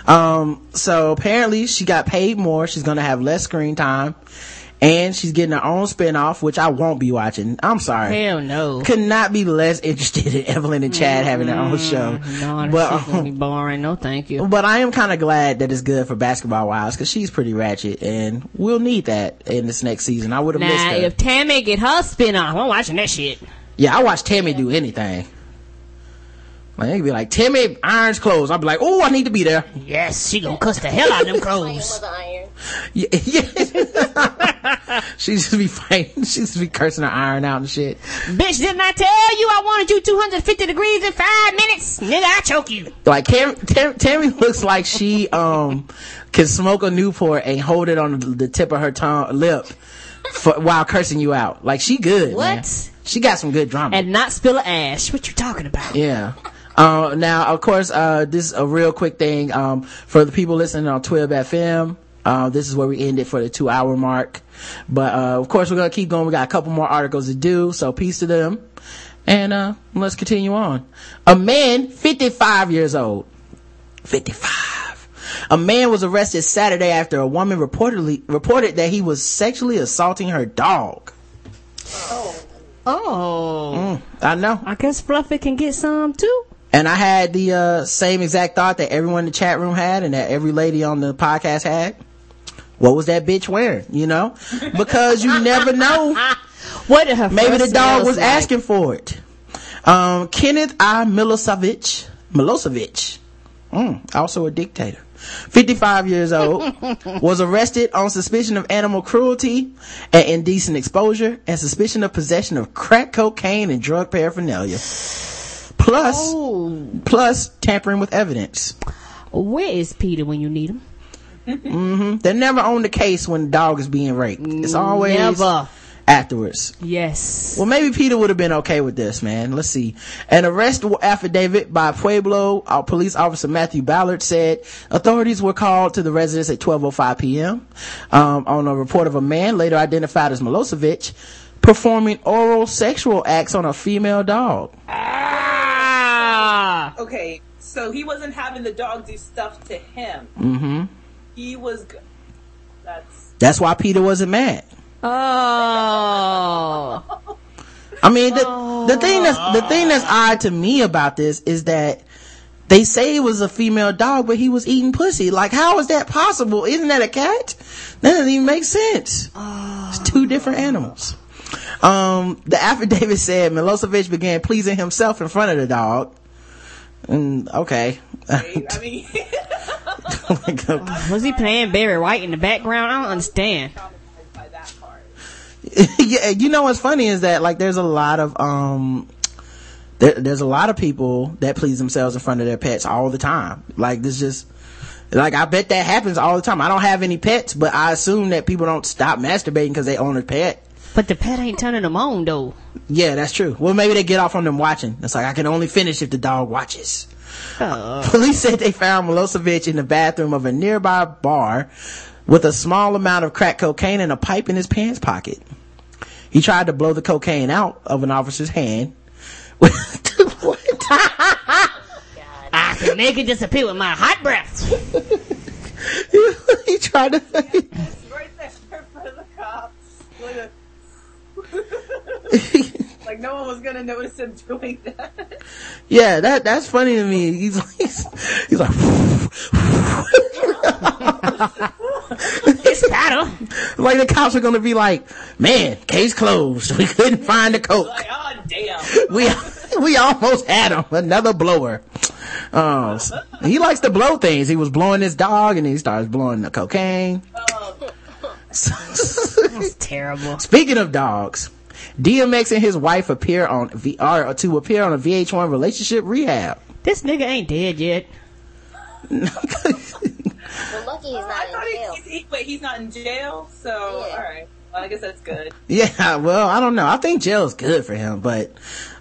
Um, so apparently she got paid more. She's gonna have less screen time. And she's getting her own spinoff, which I won't be watching. I'm sorry. Hell no. Could not be less interested in Evelyn and Chad having their own show. No, that But, shit's gonna be um, boring. No, thank you. but I am kind of glad that it's good for basketball wives because she's pretty ratchet and we'll need that in this next season. I would have missed Now, her. if Tammy get her spin off, I'm watching that shit. Yeah, I watch Tammy do anything. Like, they'd be like, Tammy irons clothes. I'd be like, oh, I need to be there. Yes, she gonna cuss the hell out of them Playing clothes. With the iron. Yeah, yeah. she just be fighting. She just be cursing her iron out and shit. Bitch, didn't I tell you I wanted you 250 degrees in five minutes? Nigga, I choke you. Like Tam, Tam, Tammy looks like she um can smoke a Newport and hold it on the, tip of her tongue lip for, while cursing you out. Like she good. man. What? She got some good drama. And not spill a ash. What you talking about? Yeah. Uh, now, of course, uh, this is a real quick thing. Um, for the people listening on Twib FM, uh, this is where we end it for the two hour mark. But, uh, of course, we're going to keep going. We got a couple more articles to do. So peace to them. And, uh, let's continue on. A man, 55 years old. 55. A man was arrested Saturday after a woman reportedly, reported that he was sexually assaulting her dog. Oh. Mm, I know. I guess Fluffy can get some too. And I had the uh, same exact thought that everyone in the chat room had and that every lady on the podcast had. What was that bitch wearing? You know? Because you never know. What Maybe the dog was like? asking for it. Um, Kenneth I. Milosevic, Milosevic, mm, also a dictator, 55 years old, was arrested on suspicion of animal cruelty and indecent exposure and suspicion of possession of crack cocaine and drug paraphernalia. Plus, Oh. plus tampering with evidence. Where is Peter when you need him? Hmm They're never on the case when the dog is being raped. It's always Never. afterwards. Yes. Well, maybe Peter would have been okay with this, man. Let's see. An arrest affidavit by Pueblo uh, police officer Matthew Ballard said authorities were called to the residence at 12:05 p.m. Um, on a report of a man later identified as Milosevic performing oral sexual acts on a female dog. Ah. Okay, so he wasn't having the dog do stuff to him. hmm He was. That's That's why Peter wasn't mad. Oh. I mean, the, the thing that's, the thing that's odd to me about this is that they say it was a female dog, but he was eating pussy. Like, how is that possible? Isn't that a cat? That doesn't even make sense. It's two different animals. Um, the affidavit said Milosevic began pleasing himself in front of the dog. And, okay. I mean, Was he playing Barry White in the background? I don't understand. yeah, you know what's funny is that like there's a lot of um there, there's a lot of people that please themselves in front of their pets all the time. Like this just like I bet that happens all the time. I don't have any pets, but I assume that people don't stop masturbating because they own a pet. But the pet ain't turning them on though. Yeah, that's true. Well, maybe they get off on them watching. It's like I can only finish if the dog watches. Uh. Police said they found Milosevic in the bathroom of a nearby bar with a small amount of crack cocaine and a pipe in his pants pocket. He tried to blow the cocaine out of an officer's hand. Ah, what? I can make it disappear with my hot breath. he tried to. right there for the cops. Look at- like no one was gonna notice him doing that. Yeah, that that's funny to me. He's he's, he's like. it's better. Like the cops are gonna be like, man, case closed. We couldn't find the coke. Like, oh damn. We we almost had him. Another blower. Oh, he likes to blow things. He was blowing his dog, and he starts blowing the cocaine. Oh, That's terrible. Speaking of dogs, DMX and his wife appear on VR to appear on a VH1 relationship rehab. This nigga ain't dead yet. Well, lucky he's not I in jail. he, he, wait, he's not in jail, so all right. Well, I guess that's good. Yeah, well, I don't know. I think jail is good for him, but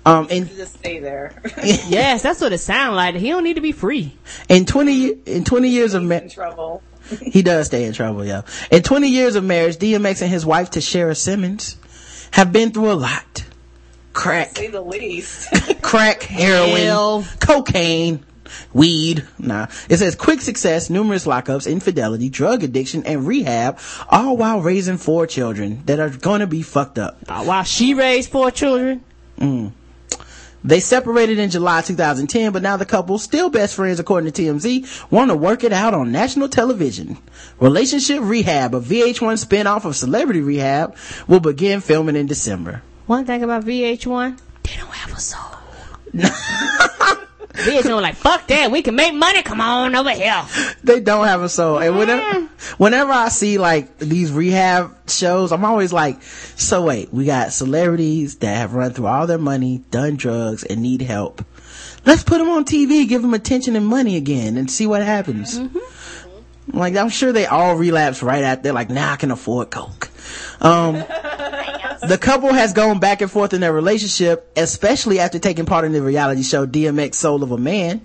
um, in Just stay there. yes, that's what it sounds like. He don't need to be free. in twenty in twenty years of in marriage, trouble. He does stay in trouble, yo. In twenty years of marriage, DMX and his wife Tashera Simmons have been through a lot: crack, Say the least. crack, heroin, Hell. cocaine, weed. Nah. It says quick success, numerous lockups, infidelity, drug addiction, and rehab, all while raising four children that are gonna be fucked up. Uh, while she raised four children. Mm. They separated in July 2010, but now the couple, still best friends according to TMZ, want to work it out on national television. Relationship Rehab, a VH1 spinoff of Celebrity Rehab, will begin filming in December. One thing about VH1, they don't have a soul. VH1 like, fuck that, we can make money, come on over here. They don't have a soul. And whenever, whenever I see like these rehab shows, I'm always like, so wait, we got celebrities that have run through all their money, done drugs, and need help. Let's put them on TV, give them attention and money again, and see what happens. Like, I'm sure they all relapse right after, like, now I can afford Coke. Um, the couple has gone back and forth in their relationship, especially after taking part in the reality show DMX Soul of a Man.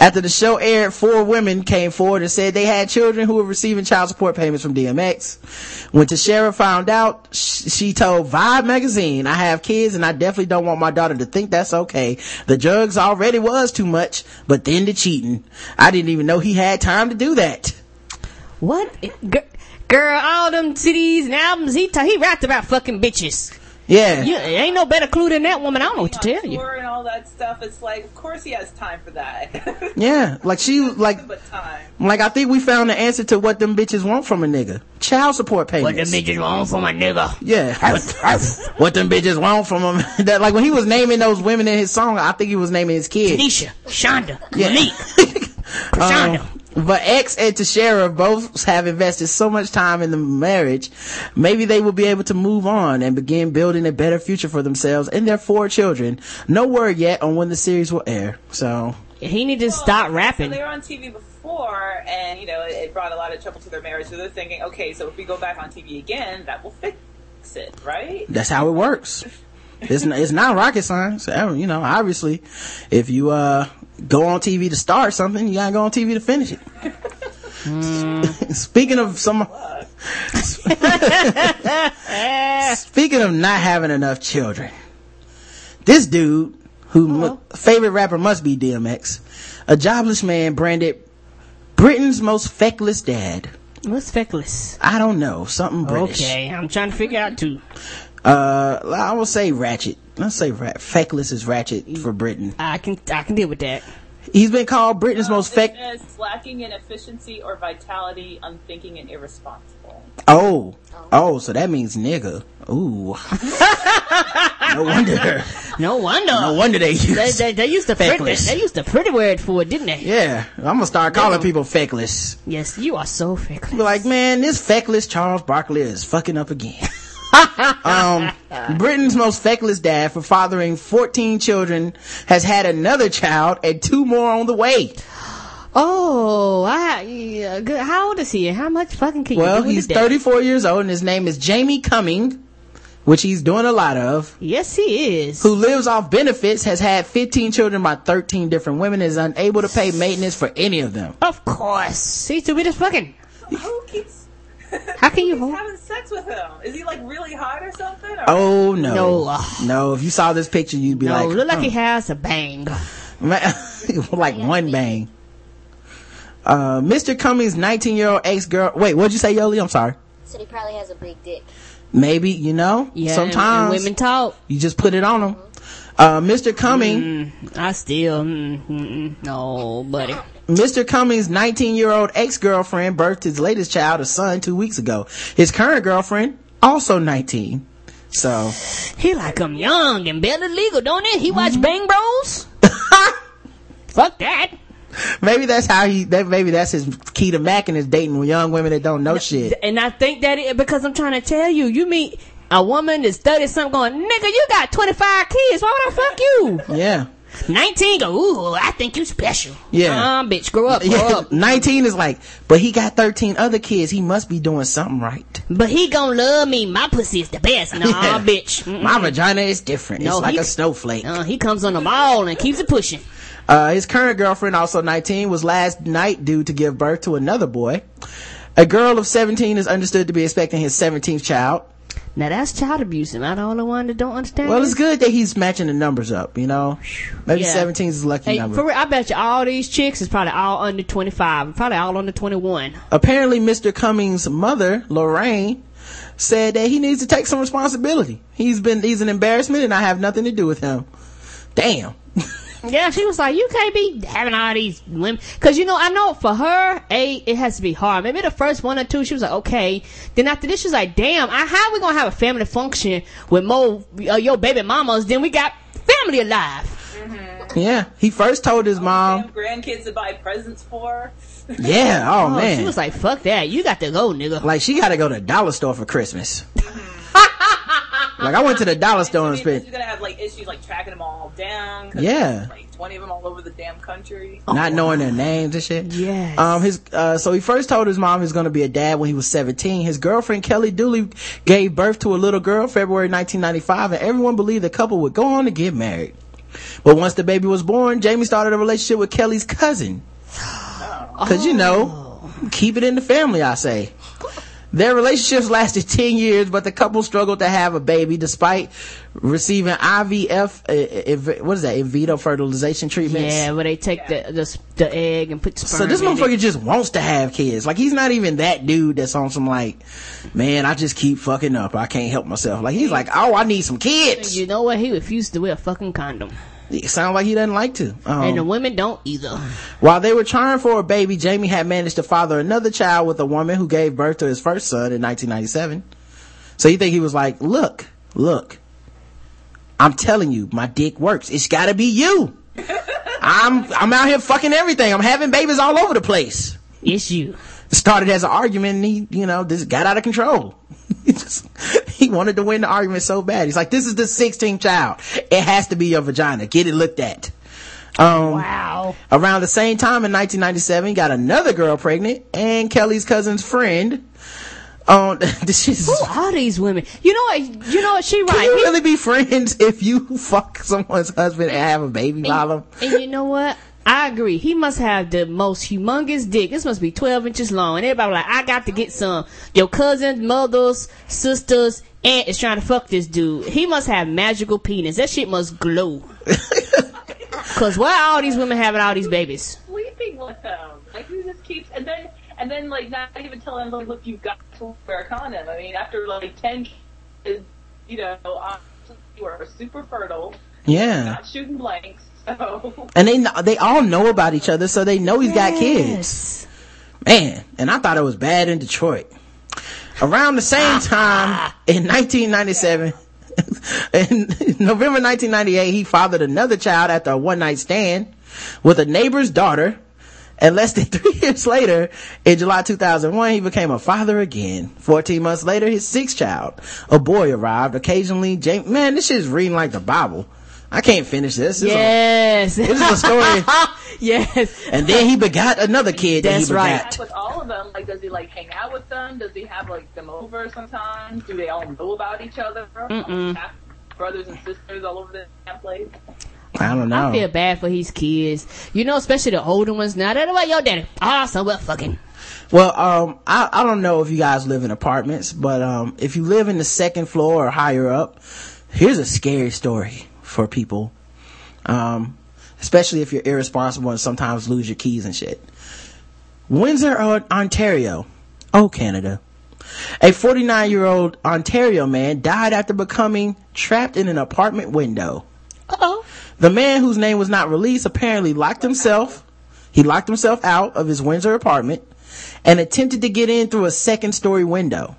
After the show aired, four women came forward and said they had children who were receiving child support payments from DMX. When Tashera found out, she told Vibe magazine, I have kids and I definitely don't want my daughter to think that's okay. The drugs already was too much, but then the cheating. I didn't even know he had time to do that. What? G- girl, all them CDs and albums, he ta- he rapped about fucking bitches. Yeah. You, ain't no better clue than that woman. I don't know what to tell you. And all that stuff. It's like, of course he has time for that. Yeah. Like she, like, but time. like I think we found the answer to what them bitches want from a nigga. Child support payments. What payments. them bitches want from a nigga? Yeah. what, what them bitches want from him. that, like when he was naming those women in his song, I think he was naming his kids. Tanisha, Shonda, Yeah. Malik, Shonda. Um, but X and Tashera both have invested so much time in the marriage, maybe they will be able to move on and begin building a better future for themselves and their four children. No word yet on when the series will air. So, he need to stop So rapping. they were on TV before, and you know it, it brought a lot of trouble to their marriage. So they're thinking, okay, so if we go back on TV again, that will fix it, right? That's how it works. It's n- it's not rocket science. You know, obviously, if you uh go on TV to start something, you gotta go on TV to finish it. Speaking of some, speaking of not having enough children, this dude, who mu- favorite rapper must be DMX, a jobless man branded Britain's most feckless dad. What's feckless? I don't know, something British. Okay, I'm trying to figure out too. Uh, I will say ratchet. Let's say ra- feckless is ratchet for Britain. I can I can deal with that. He's been called Britain's uh, most feck. Lacking in efficiency or vitality, unthinking and irresponsible. Oh, oh, so that means nigga. Ooh, no wonder. No wonder. No wonder they use. They, they, they used the pretty, feckless. they used the pretty word for it, didn't they? Yeah, I'm gonna start calling people feckless. Yes, you are so feckless. Be like, man, this feckless Charles Barkley is fucking up again. um, Britain's most feckless dad for fathering 14 children has had another child and two more on the way. Oh, I, yeah, good. How old is he? How much fucking can Well, you do with he's a day? 34 years old and his name is Jamie Cumming, which he's doing a lot of. Yes, he is. Who lives off benefits, has had 15 children by 13 different women, is unable to pay maintenance for any of them. Of course. He's stupid as fucking. Who keeps How can you keeps hold? having sex with him? Is he like really hot or something? Or? Oh no. No. No, if you saw this picture, you'd be No, like, look like huh. he has a bang. Man, like one bang. Uh, Mr. Cummings' 19 year old ex girl. Wait, what'd you say, Yolie? I'm sorry. So he probably has a big dick. Maybe, you know, Yeah, sometimes and women talk. you just put it on them. Uh, Mr. Cumming, I still, mm, mm, mm, no, buddy. Mr. Cummings' 19 year old ex girlfriend birthed his latest child, a son, two weeks ago. His current girlfriend, also 19. So, He like I'm young and barely legal, don't he? He Mm-hmm. watch Bang Bros. Fuck that. maybe that's how he, that, maybe that's his key to macking is dating young women that don't know shit. And I think that it, because I'm trying to tell you, you meet a woman that's 30 something going, nigga, you got 25 kids. Why would I fuck you? Yeah. 19 go, ooh, I think you special. Yeah. Uh, bitch, grow up, grow Yeah, up. 19 is like, but he got 13 other kids. He must be doing something right. But he gonna love me. My pussy is the best. Nah, Yeah. bitch. Mm-mm. My vagina is different. No, it's like he- a snowflake. Uh, he comes on the ball and keeps it pushing. Uh, his current girlfriend, also 19, was last night due to give birth to another boy. A girl of 17 is understood to be expecting his 17th child. Now that's child abuse. Am I the only one that don't understand? Well, this? it's good that he's matching the numbers up, you know? Maybe Yeah. 17 is a lucky Hey, number. for real, I bet you all these chicks is probably all under 25. Probably all under 21. Apparently, Mr. Cummings' mother, Lorraine, said that he needs to take some responsibility. He's been, he's an embarrassment and I have nothing to do with him. Damn. Yeah, she was like, you can't be having all these women. Cause you know, I know for her, A, it has to be hard. Maybe the first one or two, she was like, okay. Then after this, she was like, damn, I, how we gonna have a family function with more, uh, your baby mamas than we got family alive? Yeah. He first told his mom, Grandkids to buy presents for. yeah, oh, man. She was like, fuck that. You got to go, nigga. Like she got to go to the dollar store for Christmas. Like I went to the dollar store and She's spent gonna have like issues like tracking them all down. Yeah. like twenty of them all over the damn country. not knowing their names and shit. Yeah. Um, his uh, so he first told his mom he was going to be a dad when he was 17. His girlfriend Kelly Dooley gave birth to a little girl February 1995, and everyone believed the couple would go on to get married. But once the baby was born, Jamie started a relationship with Kelly's cousin. Cause you know, keep it in the family, I say. Their relationships lasted 10 years, but the couple struggled to have a baby despite receiving IVF, uh, uh, what is that, in vitro fertilization treatments. Yeah, where they take the, the the egg and put sperm So this motherfucker it. just wants to have kids. Like he's not even that dude that's on some like, man, I just keep fucking up. I can't help myself. Like he's like, oh, I need some kids. You know what? He refused to wear a fucking condom. It sounds like he doesn't like to. Um, and the women don't either. While they were trying for a baby, Jamie had managed to father another child with a woman who gave birth to his first son in 1997. So you think he was like, look, look, I'm telling you, my dick works. It's gotta be you. I'm, I'm out here fucking everything. I'm having babies all over the place. It's you. Started as an argument and he, you know, just got out of control. he just, he wanted to win the argument so bad. He's like, this is the 16th child. It has to be your vagina. Get it looked at. Um, wow. Around the same time in 1997, got another girl pregnant and Kelly's cousin's friend. Um, this is. Who are these women? You know what? You know what? She right. Can you really be friends if you fuck someone's husband and have a baby by them? And you know what? I agree. He must have the most humongous dick. This must be 12 inches long. And everybody like, I got to get some. Your cousins, mothers, sisters, aunt is trying to fuck this dude. He must have magical penis. That shit must glow. Cause why are all these women having all these babies? Sleeping with him. Like he just keeps and then and then like not even telling them like, look, you've got to wear a condom. I mean, after like ten kids, you know, you are super fertile. Yeah. Not shooting blanks. And they they all know about each other, so they know he's yes. got kids. Man, and I thought it was bad in Detroit. Around the same time in 1997, in November 1998, he fathered another child after a one night stand with a neighbor's daughter. And less than three years later, in July 2001, he became a father again. 14 months later, his sixth child, a boy, arrived. Occasionally, James, man, this shit's reading like the Bible. I can't finish this. this yes. Is a, this is a story. yes. And then he begot another kid. That's that right. With all of them, like, does he like hang out with them? Does he have like them over sometimes? Do they all know about each other? Mm-mm. Brothers and sisters all over the place. I don't know. I feel bad for his kids. You know, especially the older ones now. They're like, yo, daddy. Ah, oh, well fucking. Well, um, I, I don't know if you guys live in apartments, but, um, if you live in the second floor or higher up, here's a scary story for people. Um, especially if you're irresponsible and sometimes lose your keys and shit. Windsor, Ontario. Oh, Canada. A 49 year old Ontario man died after becoming trapped in an apartment window. Uh oh The man whose name was not released apparently locked himself, he locked himself out of his Windsor apartment and attempted to get in through a second story window.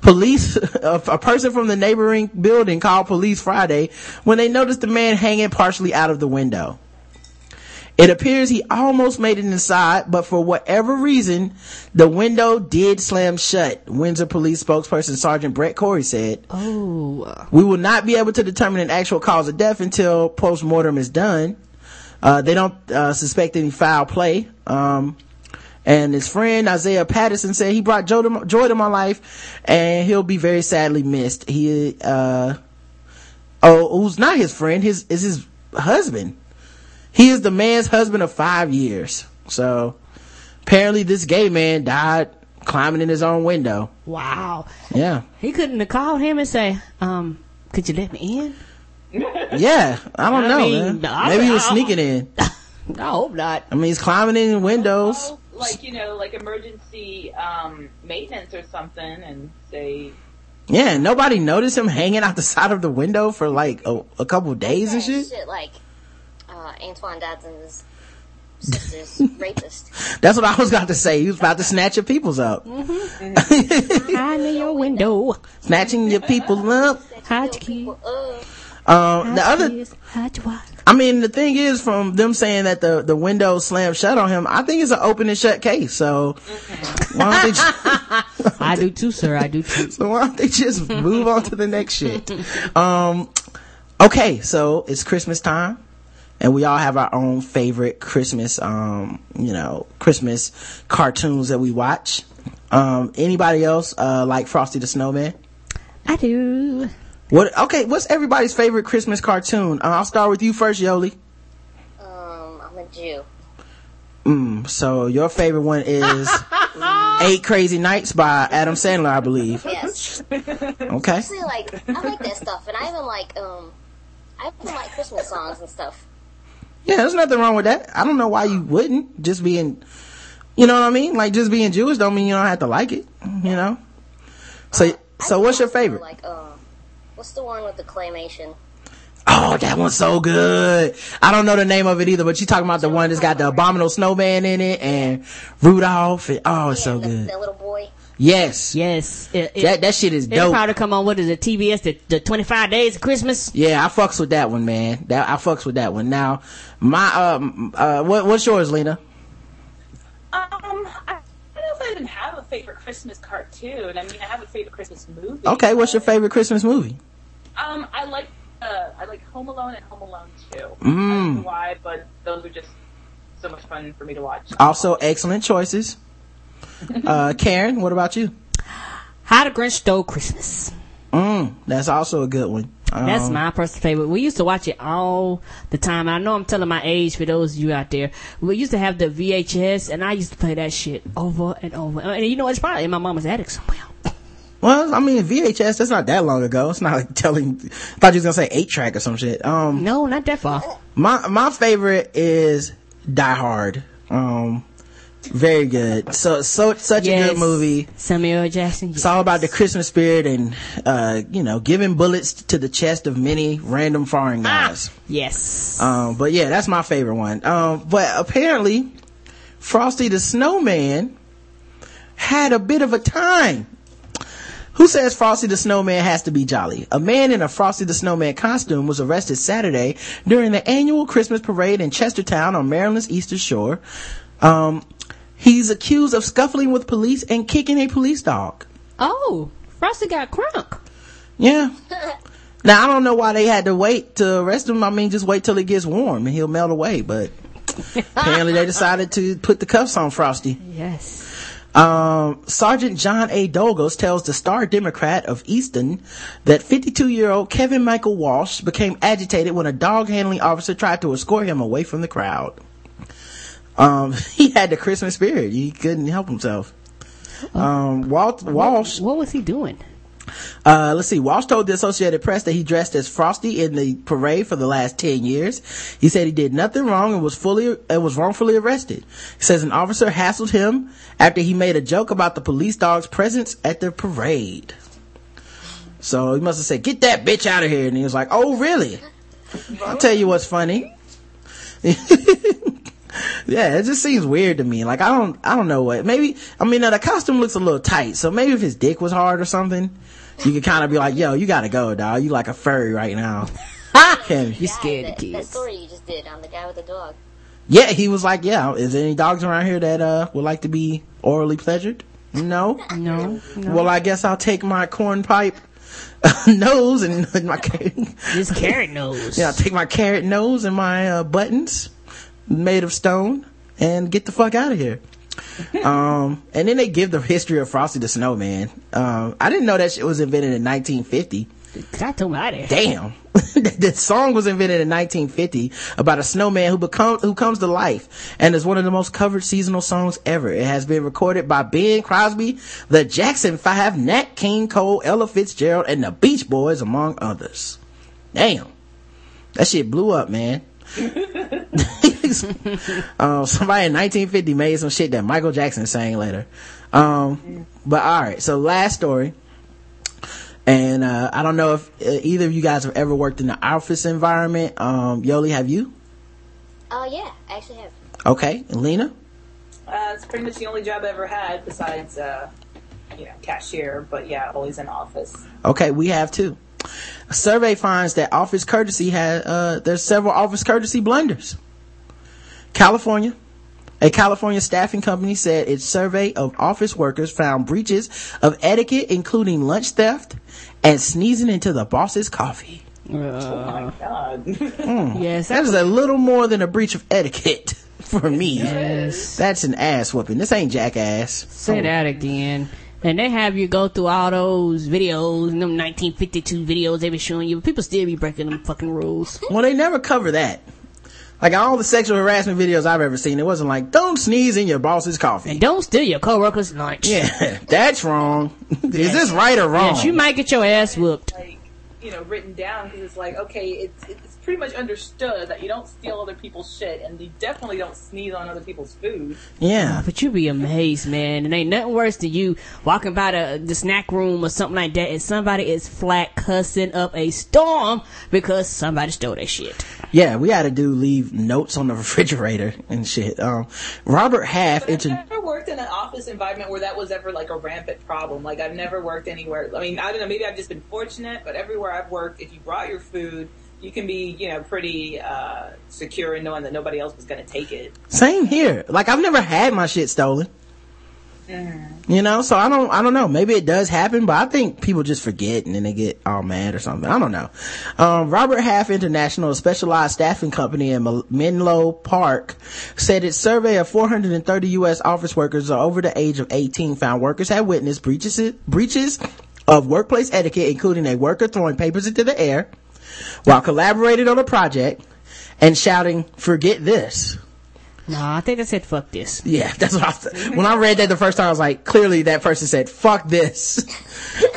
Police, a person from the neighboring building called police Friday when they noticed the man hanging partially out of the window. It appears he almost made it inside, but for whatever reason, the window did slam shut. Windsor police spokesperson Sergeant Brett Corey said, Oh. We will not be able to determine an actual cause of death until post-mortem is done. Uh, they don't, uh, suspect any foul play. Um, and his friend Isaiah Patterson said he brought joy to, joy to my life and he'll be very sadly missed. He, uh, oh, who's not his friend, his, is his husband. He is the man's husband of five years. So apparently this gay man died climbing in his own window. Wow. Yeah. He couldn't have called him and say, um, could you let me in? yeah. I don't I know, mean. I- Maybe he was sneaking in. I hope not. I mean, he's climbing in windows. Like you know, like emergency um, maintenance or something, and say Yeah, nobody noticed him hanging out the side of the window for like a, a couple days and shit. Shit like uh, Antoine Dodson's sister's rapist. That's what I was about to say. He was about to snatch your peoples up. Hide in your window. Snatching your people up. Hide your keys. Um, the other, Hide your wife. I mean, the thing is from them saying that the, the window slammed shut on him, I think it's an open and shut case. So why don't they just, I do too, sir. I do too. so why don't they just move on to the next shit? Um, okay, so it's Christmas time and we all have our own favorite Christmas, um, you know, Christmas cartoons that we watch. Um, anybody else, uh, like Frosty the Snowman? I do. What, okay, what's everybody's favorite Christmas cartoon? Uh, I'll start with you first, Yolie. Um, I'm a Jew. Mm, so your favorite one is Eight Crazy Nights by Adam Sandler, I believe. Yes. Okay. Actually, like I like that stuff, and I even like um, I even like Christmas songs and stuff. Yeah, there's nothing wrong with that. I don't know why you wouldn't. Just being, you know what I mean? Like just being Jewish don't mean you don't have to like it. You know. So, so what's your favorite? Like um, what's the one with the claymation? Oh, that one's so good. I don't know the name of it either, but you talking about the one that's got the abominable snowman in it and Rudolph. And, oh, it's so the, good. That little boy. Yes. Yes. It, it, That that shit is It'll dope. probably come on, what is it, TBS, the, the 25 days of Christmas? Yeah, I fucks with that one, man. That I fucks with that one. Now, my um uh what what's yours, Lina? Um, I don't know if I even have a favorite Christmas cartoon. I mean, I have a favorite Christmas movie. Okay, what's your favorite Christmas movie? Um, I like uh, I like Home Alone and Home Alone 2. I don't Mm. know why, but those are just so much fun for me to watch. Also, excellent choices. Uh, Karen, what about you? How the Grinch Stole Christmas. Mm, that's also a good one. That's Um, my personal favorite. We used to watch it all the time. I know I'm telling my age for those of you out there. We used to have the VHS, and I used to play that shit over and over. And you know, it's probably in my mama's attic somewhere. Well, I mean, VHS, that's not that long ago. It's not like telling, I thought you was gonna say 8 track or some shit. Um, no, not that far. My, my favorite is Die Hard. Um, very good. So, so, such a good movie. Samuel. Jackson. It's all about the Christmas spirit and, uh, you know, giving bullets to the chest of many random foreign guys. Yes. Um, but yeah, that's my favorite one. Um, but apparently, Frosty the Snowman had a bit of a time. Who says Frosty the Snowman has to be jolly? A man in a Frosty the Snowman costume was arrested Saturday during the annual Christmas parade in Chestertown on Maryland's Eastern Shore. Um, he's accused of scuffling with police and kicking a police dog. Oh, Frosty got crunk. Yeah. Now I don't know why they had to wait to arrest him. I mean, just wait till it gets warm and he'll melt away. But apparently they decided to put the cuffs on Frosty. Yes. Um, Sergeant John A. Dogos tells the Star Democrat of Easton that 52-year-old Kevin Michael Walsh became agitated when a dog handling officer tried to escort him away from the crowd. Um, he had the Christmas spirit. He couldn't help himself. Um, Walt, Walsh. What was he doing? Uh, let's see. Walsh told the Associated Press that he dressed as Frosty in the parade for the last 10 years. He said he did nothing wrong and was fully, and was wrongfully arrested. He says an officer hassled him after he made a joke about the police dog's presence at the parade. So he must have said, get that bitch out of here. And he was like, oh, really? I'll tell you what's funny. yeah, it just seems weird to me. Like I don't, I don't know what. Maybe I mean now the costume looks a little tight, so maybe if his dick was hard or something, you could kind of be like, "Yo, you gotta go, dog. You like a furry right now." Can you scared that, that story you just did on the guy with the dog. Yeah, he was like, "Yeah, is there any dogs around here that uh would like to be orally pleasured?" No, no. no. Well, I guess I'll take my corn pipe nose and my This carrot nose. Yeah, I'll take my carrot nose and my uh, buttons made of stone and get the fuck out of here. Um, and then they give the history of Frosty the Snowman. Um, I didn't know that shit was invented in 1950. I told my dad. Damn. the song was invented in 1950 about a snowman who become, who comes to life and is one of the most covered seasonal songs ever. It has been recorded by Bing Crosby, the Jackson 5, Nat King Cole, Ella Fitzgerald, and the Beach Boys, among others. Damn. That shit blew up, man. um, somebody in 1950 made some shit that Michael Jackson sang later. Um, but alright, so last story. And, uh, I don't know if uh, either of you guys have ever worked in the office environment. Um, Yolie, have you? Oh yeah, I actually have. Okay. And Lina? Uh, it's pretty much the only job I ever had besides, uh, you know, cashier. But yeah, always in office. Okay, we have too. A survey finds that office courtesy has, uh, there's several office courtesy blunders. California. A California staffing company said its survey of office workers found breaches of etiquette, including lunch theft and sneezing into the boss's coffee. oh my god. Mm. Yes, that is a little more than a breach of etiquette for me. Yes. That's an ass whooping. This ain't jackass. Say that again. And they have you go through all those videos, and them 1952 videos they be showing you. People still be breaking them fucking rules. Well, they never cover that. Like all the sexual harassment videos I've ever seen, it wasn't like, don't sneeze in your boss's coffee. And don't steal your coworker's lunch. Yeah, that's wrong. Is this right or wrong? Yes, you might get your ass whooped. Like, you know, written down because it's like, okay, it's it's pretty much understood that you don't steal other people's shit and you definitely don't sneeze on other people's food. Yeah. But you'd be amazed, man. And ain't nothing worse than you walking by the, the snack room or something like that and somebody is flat cussing up a storm because somebody stole their shit. Yeah, we had to do leave notes on the refrigerator and shit. Um, Robert Half, But I've never worked in an office environment where that was ever like a rampant problem. Like I've never worked anywhere. I mean, I don't know. Maybe I've just been fortunate, but everywhere I've worked, if you brought your food, you can be, you know, pretty uh, secure in knowing that nobody else was going to take it. same here. Like I've never had my shit stolen. You know, so I don't, I don't know. Maybe it does happen, but I think people just forget and then they get all mad or something. I don't know. Um, Robert Half International, a specialized staffing company in Menlo Park, said its survey of 430 U.S. office workers over the age of 18 found workers had witnessed breaches, breaches of workplace etiquette, including a worker throwing papers into the air while collaborating on a project and shouting, forget this. No, I think they said fuck this. Yeah, that's what I th- when I read that the first time I was like, clearly that person said, fuck this.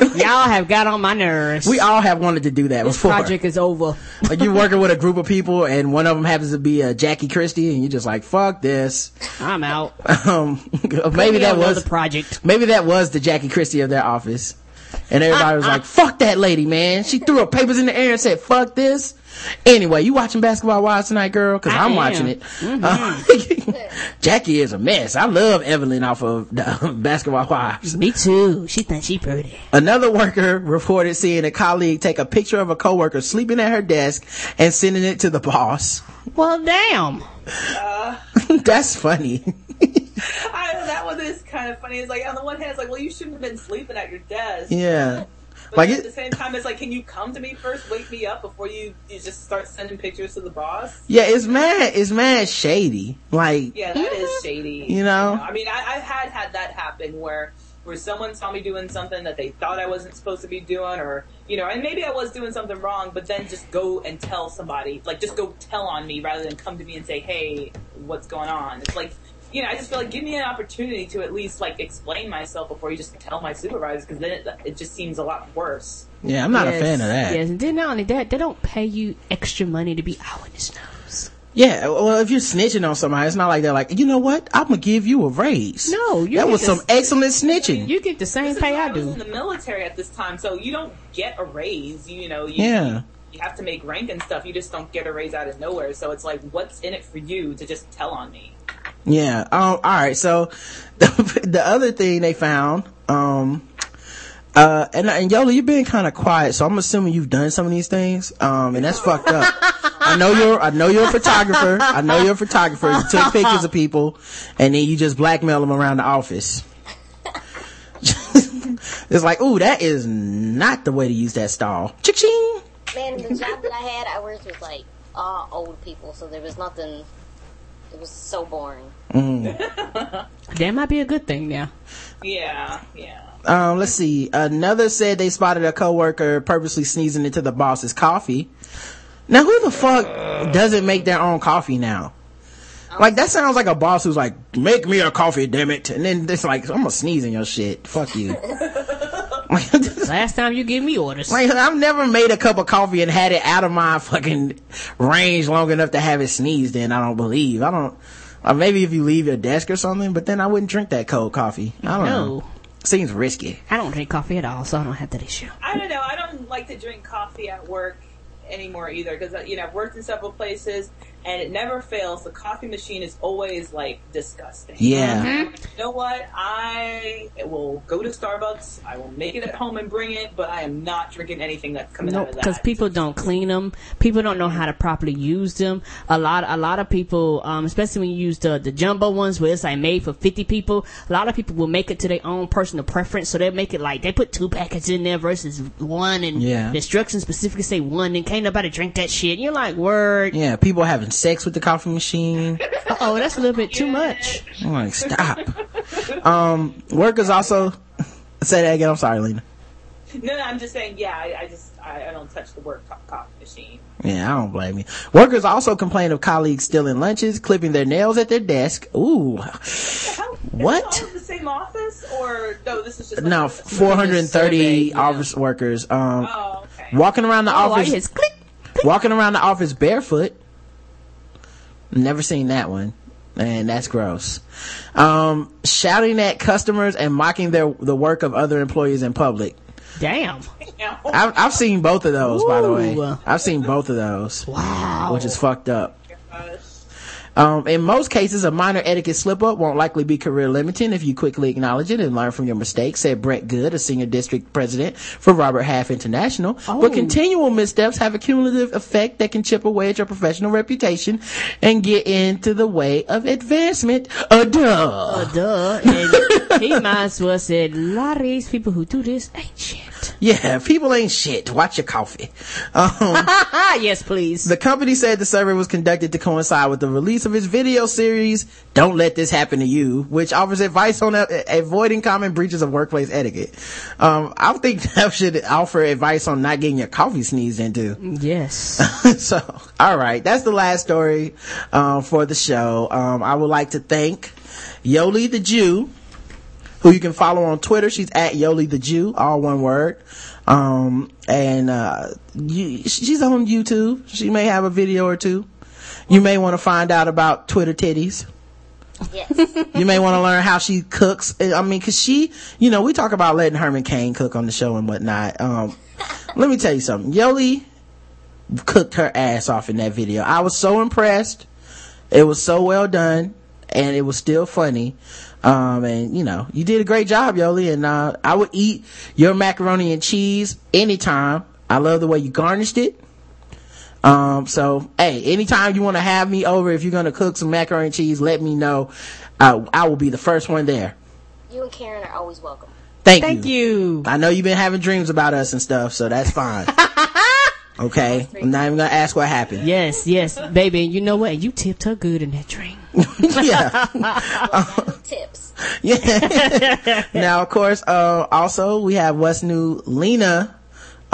Y'all have got on my nerves. We all have wanted to do that This before. project is over. like you're working with a group of people and one of them happens to be a Jackie Christie and you're just like, fuck this. I'm out. Um, maybe that was the project. Maybe that was the Jackie Christie of their office. And everybody was like, fuck that lady, man. She threw her papers in the air and said, fuck this. Anyway, you watching Basketball Wives tonight, girl? Cause I I'm am. watching it. Mhm. Uh, Jackie is a mess. I love Evelyn off of the Basketball Wives. Me too. She thinks she pretty. Another worker reported seeing a colleague take a picture of a coworker sleeping at her desk and sending it to the boss. Well, damn. That's funny. I, that one is kind of funny. It's like on the one hand, it's like, well, you shouldn't have been sleeping at your desk. Yeah. But Like at it, the same time, it's like, can you come to me first, wake me up before you, you just start sending pictures to the boss? yeah, it's mad, it's mad shady. Like, Yeah, that is shady. You know? I mean, I, I've had had that happen where where someone saw me doing something that they thought I wasn't supposed to be doing, or you know, and maybe I was doing something wrong, but then just go and tell somebody, like just go tell on me rather than come to me and say, hey, what's going on? It's like. You know, I just feel like give me an opportunity to at least like explain myself before you just tell my supervisor because then it, it just seems a lot worse. yeah, I'm not Yes, a fan of that. Yes, and then not only that, they don't pay you extra money to be out in the snows. Yeah, well, if you're snitching on somebody, it's not like they're like, you know what? I'm gonna give you a raise. No, you that get was this- some excellent snitching. You get the same This is pay why I was do. in the military at this time, so you don't get a raise. You, know, you, Yeah. you have to make rank and stuff. You just don't get a raise out of nowhere. So it's like, what's in it for you to just tell on me? Yeah. Um. All right. So the, the other thing they found. Um. Uh. And, and Yola, you've been kind of quiet, so I'm assuming you've done some of these things. Um. And that's fucked up. I know you're. I know you're a photographer. I know you're a photographer. You took pictures of people, and then you just blackmail them around the office. it's like, ooh, that is not the way to use that stall. Cha-ching. Man, the job that I had, I worked with like all old people, so there was nothing. It was so boring. That might be a good thing now. Yeah, yeah. Um, let's see. Another said they spotted a coworker purposely sneezing into the boss's coffee. Now, who the fuck doesn't make their own coffee now? Like that sounds like a boss who's like, "Make me a coffee, damn it!" And then it's like, "I'm gonna sneeze in your shit. Fuck you." Last time you give me orders. Like I've never made a cup of coffee and had it out of my fucking range long enough to have it sneezed in. I don't believe. I don't. Or maybe if you leave your desk or something, but then I wouldn't drink that cold coffee. I don't No. know. Seems risky. I don't drink coffee at all, so I don't have that issue. I don't know. I don't like to drink coffee at work anymore either because uh, you know I've worked in several places and it never fails. The coffee machine is always like disgusting. Yeah. You know what? I will go to Starbucks. I will make it at home and bring it, but I am not drinking anything that's coming No, out of that. because people don't clean them. People don't know how to properly use them. A lot, a lot of people, um, especially when you use the the jumbo ones where it's like made for fifty people. A lot of people will make it to their own personal preference, so they make it like they put two packets in there versus one, and Yeah. the instructions specifically say one, and can't nobody drink that shit. you're like, word. Yeah, people having sex with the coffee machine. Oh, that's a little bit too much. I'm like, stop. um, workers also say that again. I'm sorry, Lina. no, no, I'm just saying. Yeah, I, I just I, I don't touch the work co- coffee machine. Yeah, I don't blame you. Workers also complain of colleagues stealing lunches, clipping their nails at their desk. Ooh, what? it all in the same office, or no? This is just like No, a- 430 office workers. Um, Oh, okay. walking around the Oh, I office, hear click. walking around the office barefoot. Never seen that one. And that's gross. Um, shouting at customers and mocking their, the work of other employees in public. Damn. I've, I've seen both of those, by the way. I've seen both of those. Wow. Which is fucked up. Um, in most cases, a minor etiquette slip up won't likely be career limiting if you quickly acknowledge it and learn from your mistakes, said Brett Good, a senior district president for Robert Half International. Oh. But continual missteps have a cumulative effect that can chip away at your professional reputation and get into the way of advancement. Uh, duh. Uh, duh. And he might as well said, a lot of these people who do this ain't shit. Yeah, people ain't shit. Watch your coffee. Um, yes, please. The company said the survey was conducted to coincide with the release of its video series, Don't Let This Happen to You, which offers advice on uh, avoiding common breaches of workplace etiquette. Um, I think that should offer advice on not getting your coffee sneezed into. Yes. so, alright, that's the last story, um, for the show. Um, I would like to thank Yolie the Jew, who you can follow on Twitter. She's at Yolie the Jew, all one word. Um, and, uh, you, she's on YouTube. She may have a video or two. You may want to find out about Twitter titties. Yes. You may want to learn how she cooks. I mean, cause she, you know, we talk about letting Herman Cain cook on the show and whatnot. Um, let me tell you something. Yolie cooked her ass off in that video. I was so impressed. It was so well done and it was still funny. Um, and you know, you did a great job, Yolie, and, uh, I would eat your macaroni and cheese anytime. I love the way you garnished it. Um, so, hey, anytime you want to have me over, if you're going to cook some macaroni and cheese, let me know. Uh, I will be the first one there. You and Karen are always welcome. Thank, you. Thank you. you. I know you've been having dreams about us and stuff, so that's fine. okay? I'm not even going to ask what happened. Yes, yes, baby. And you know what? You tipped her good in that dream. yeah. Tips. Yeah. now, of course, uh, also we have what's new Lina.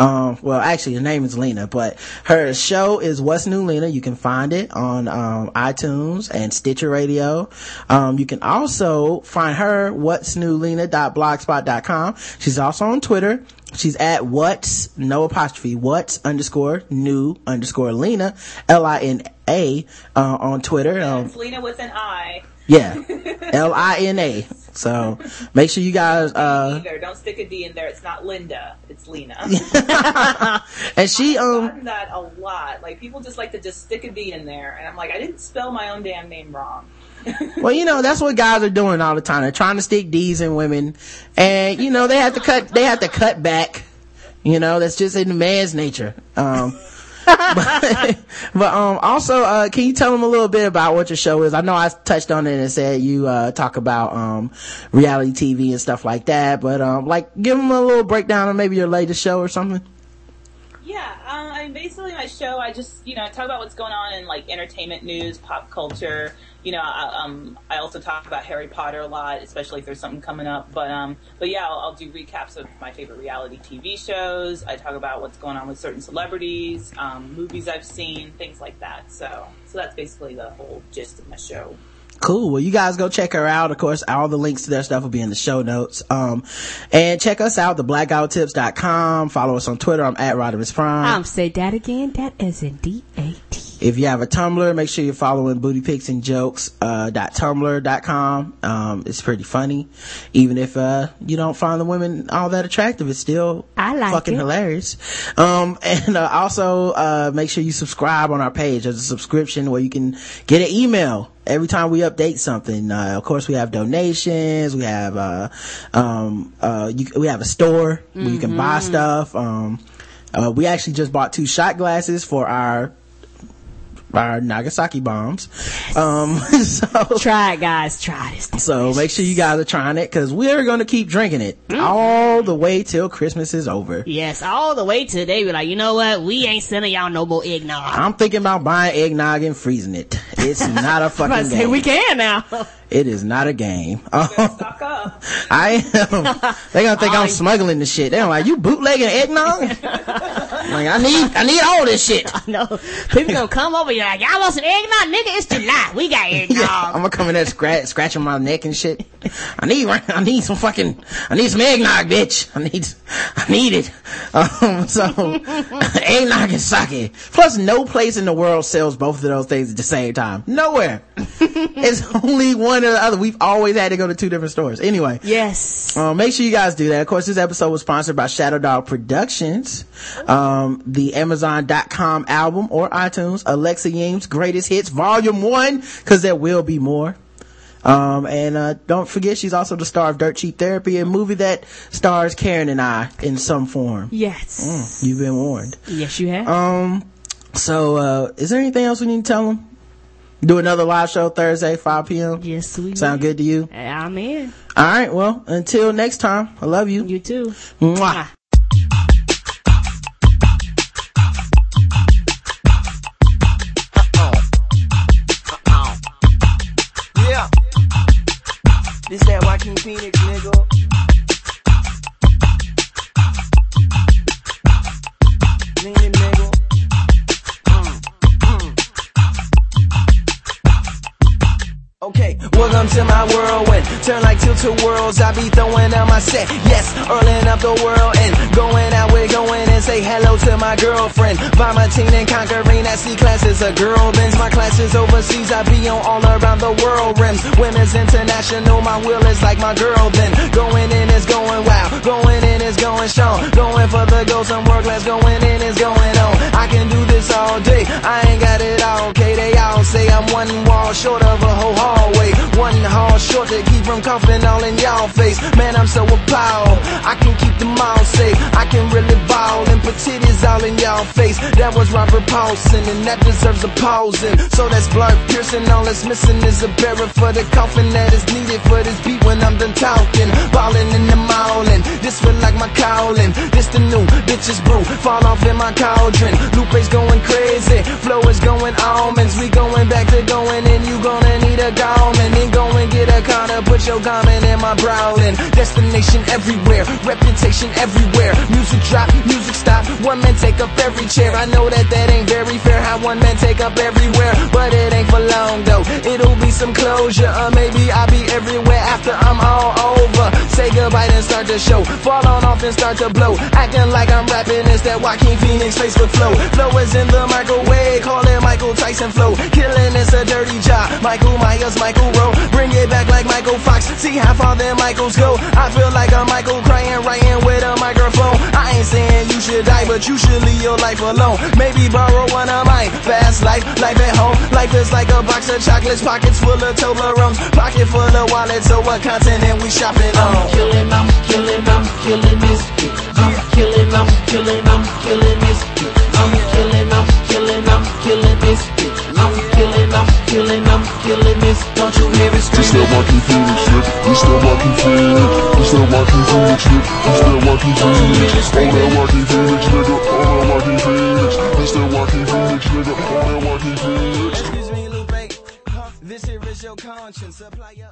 Um, well, actually, her name is Lina, but her show is What's New Lina. You can find it on, um, iTunes and Stitcher Radio. Um, you can also find her, what's new Lina.blogspot.com. She's also on Twitter. She's at what's, no apostrophe, what's underscore new underscore Lina, L-I-N-A, uh, on Twitter. Um, Lina with an I. yeah. L-I-N-A. So make sure you guys, uh, Either. Don't stick a D in there. It's not Linda. It's Lina. and she, I've um, gotten that a lot. Like people just like to just stick a D in there, and I'm like, I didn't spell my own damn name wrong. well, you know, that's what guys are doing all the time. They're trying to stick D's in women. And, you know, they have to cut, they have to cut back. You know, that's just in the man's nature. Um, but, but, um, also, uh, can you tell them a little bit about what your show is? I know I touched on it and said you, uh, talk about, um, reality TV and stuff like that, but, um, like, give them a little breakdown of maybe your latest show or something. Yeah, um, I mean, basically my show, I just, you know, I talk about what's going on in like entertainment news, pop culture. You know, I, um, I also talk about Harry Potter a lot, especially if there's something coming up. But, um, but yeah, I'll, I'll do recaps of my favorite reality TV shows. I talk about what's going on with certain celebrities, um, movies I've seen, things like that. So, so that's basically the whole gist of my show. Cool. Well, you guys go check her out. Of course, all the links to their stuff will be in the show notes. Um, and check us out, theblackguywhotips.com. Follow us on Twitter. I'm at Rodimus Prime. Um, say that again. That is in D-A-T. If you have a Tumblr, make sure you're following booty pics and jokes, uh. Um, it's pretty funny. Even if, uh, you don't find the women all that attractive, it's still I like fucking it. hilarious. Um, and, uh, also, uh, make sure you subscribe on our page. There's a subscription where you can get an email every time we update something. Uh, of course, we have donations. We have, uh, um, uh, you, we have a store where you can buy Mhm. stuff. Um, uh, we actually just bought two shot glasses for our our Nog-a-Sake bombs. Um, so try it, guys. Try this. So make sure you guys are trying it because we're going to keep drinking it all the way till Christmas is over. Yes, all the way till they be like, you know what? We ain't sending y'all no more eggnog. I'm thinking about buying eggnog and freezing it. It's not a fucking say, game. we can now. It is not a game. I am. They gonna think I'm smuggling the shit. They're like, you bootlegging eggnog? like I need, I need all this shit. I know. People gonna come over, you're like, y'all want some eggnog? Nigga, it's July. We got eggnog. Yeah, I'm gonna come in there scratch, scratching my neck and shit. I need, I need some fucking, I need some eggnog, bitch. I need, I need it. Um, so, eggnog and sake. Plus, no place in the world sells both of those things at the same time. Nowhere. it's only one or the other. We've always had to go to two different stores. Anyway. Yes. Uh, make sure you guys do that. Of course, this episode was sponsored by Shadow Dog Productions, um, the Amazon.com album or iTunes, Alexa Ying's Greatest Hits Volume 1, cause there will be more. Um, and, uh, don't forget she's also the star of Dirt Cheap Therapy, a movie that stars Karen and I in some form. Yes. Mm, you've been warned. Yes, you have. Um, so, uh, is there anything else we need to tell them? Do another live show Thursday, 5 p.m. Yes, we Sound good to you? I'm in. All right. Well, until next time, I love you. You too. Mwah. Yeah. Phoenix welcome to my whirlwind. Turn like tilted worlds. I be throwing out my set. Yes, earling up the world and going out with going and say hello to my girlfriend. Vomiting and conquering at C classes. A girl bends my classes overseas. I be on all around the world rims. Women's international. My will is like my girl then. Going in is going wild. Going in is going strong. Going for the gold. Some work less going in is going on. I can do this all day. I ain't got it all. Okay, they all say I'm one wall short of a whole hallway. One hall short to keep from coughing all in y'all face. Man, I'm so appalled. I can keep them all safe. I can really ball and put titties all in y'all face. That was Robert Paulson, and that deserves a pausing. So that's blood piercing. All that's missing is a barrel for the coffin that is needed for this beat when I'm done talking. Balling in the mauling. This feel like my calling. This the new bitches brew. Fall off in my cauldron. Lupe's going crazy. Flow is going almonds. We going back to going and you gonna need a garment. Go and get a corner. Put your garment in my browling. Destination everywhere. Reputation everywhere. Music drop. Music stop. One man take up every chair. I know that that ain't very fair. How one man take up everywhere. But it ain't for long though. It'll be some closure. Or maybe I'll be everywhere after I'm all over. Say goodbye and start the show. Fall on off and start to blow. Acting like I'm rapping. It's that Joaquin Phoenix Facebook flow. Flow is in the microwave. Call it Michael Tyson flow. Killing is a dirty job. Michael Myers, Michael Bring it back like Michael Fox. See how far them Michaels go. I feel like a Michael crying, writing with a microphone. I ain't saying you should die, but you should leave your life alone. Maybe borrow one of mine. Fast life, life at home. Life is like a box of chocolates, pockets full of Toblerones, pocket full of wallets. So what continent we shopping on? I'm killing, I'm killing, I'm killing this. I'm killing, I'm killing, I'm killing this. I'm killing, I'm killing, I'm killing this. Killing, I'm killing, this. Don't you hear it It's that Joaquin Phoenix, nigga. It's that Joaquin Phoenix. It's that Joaquin Phoenix, nigga. It's that Joaquin Phoenix. Oh, that Joaquin Phoenix, nigga. Oh, that Joaquin Phoenix. It's that Joaquin Phoenix, nigga. Oh, that Joaquin Phoenix. Excuse me, Lupe. This here is your conscience. Supply your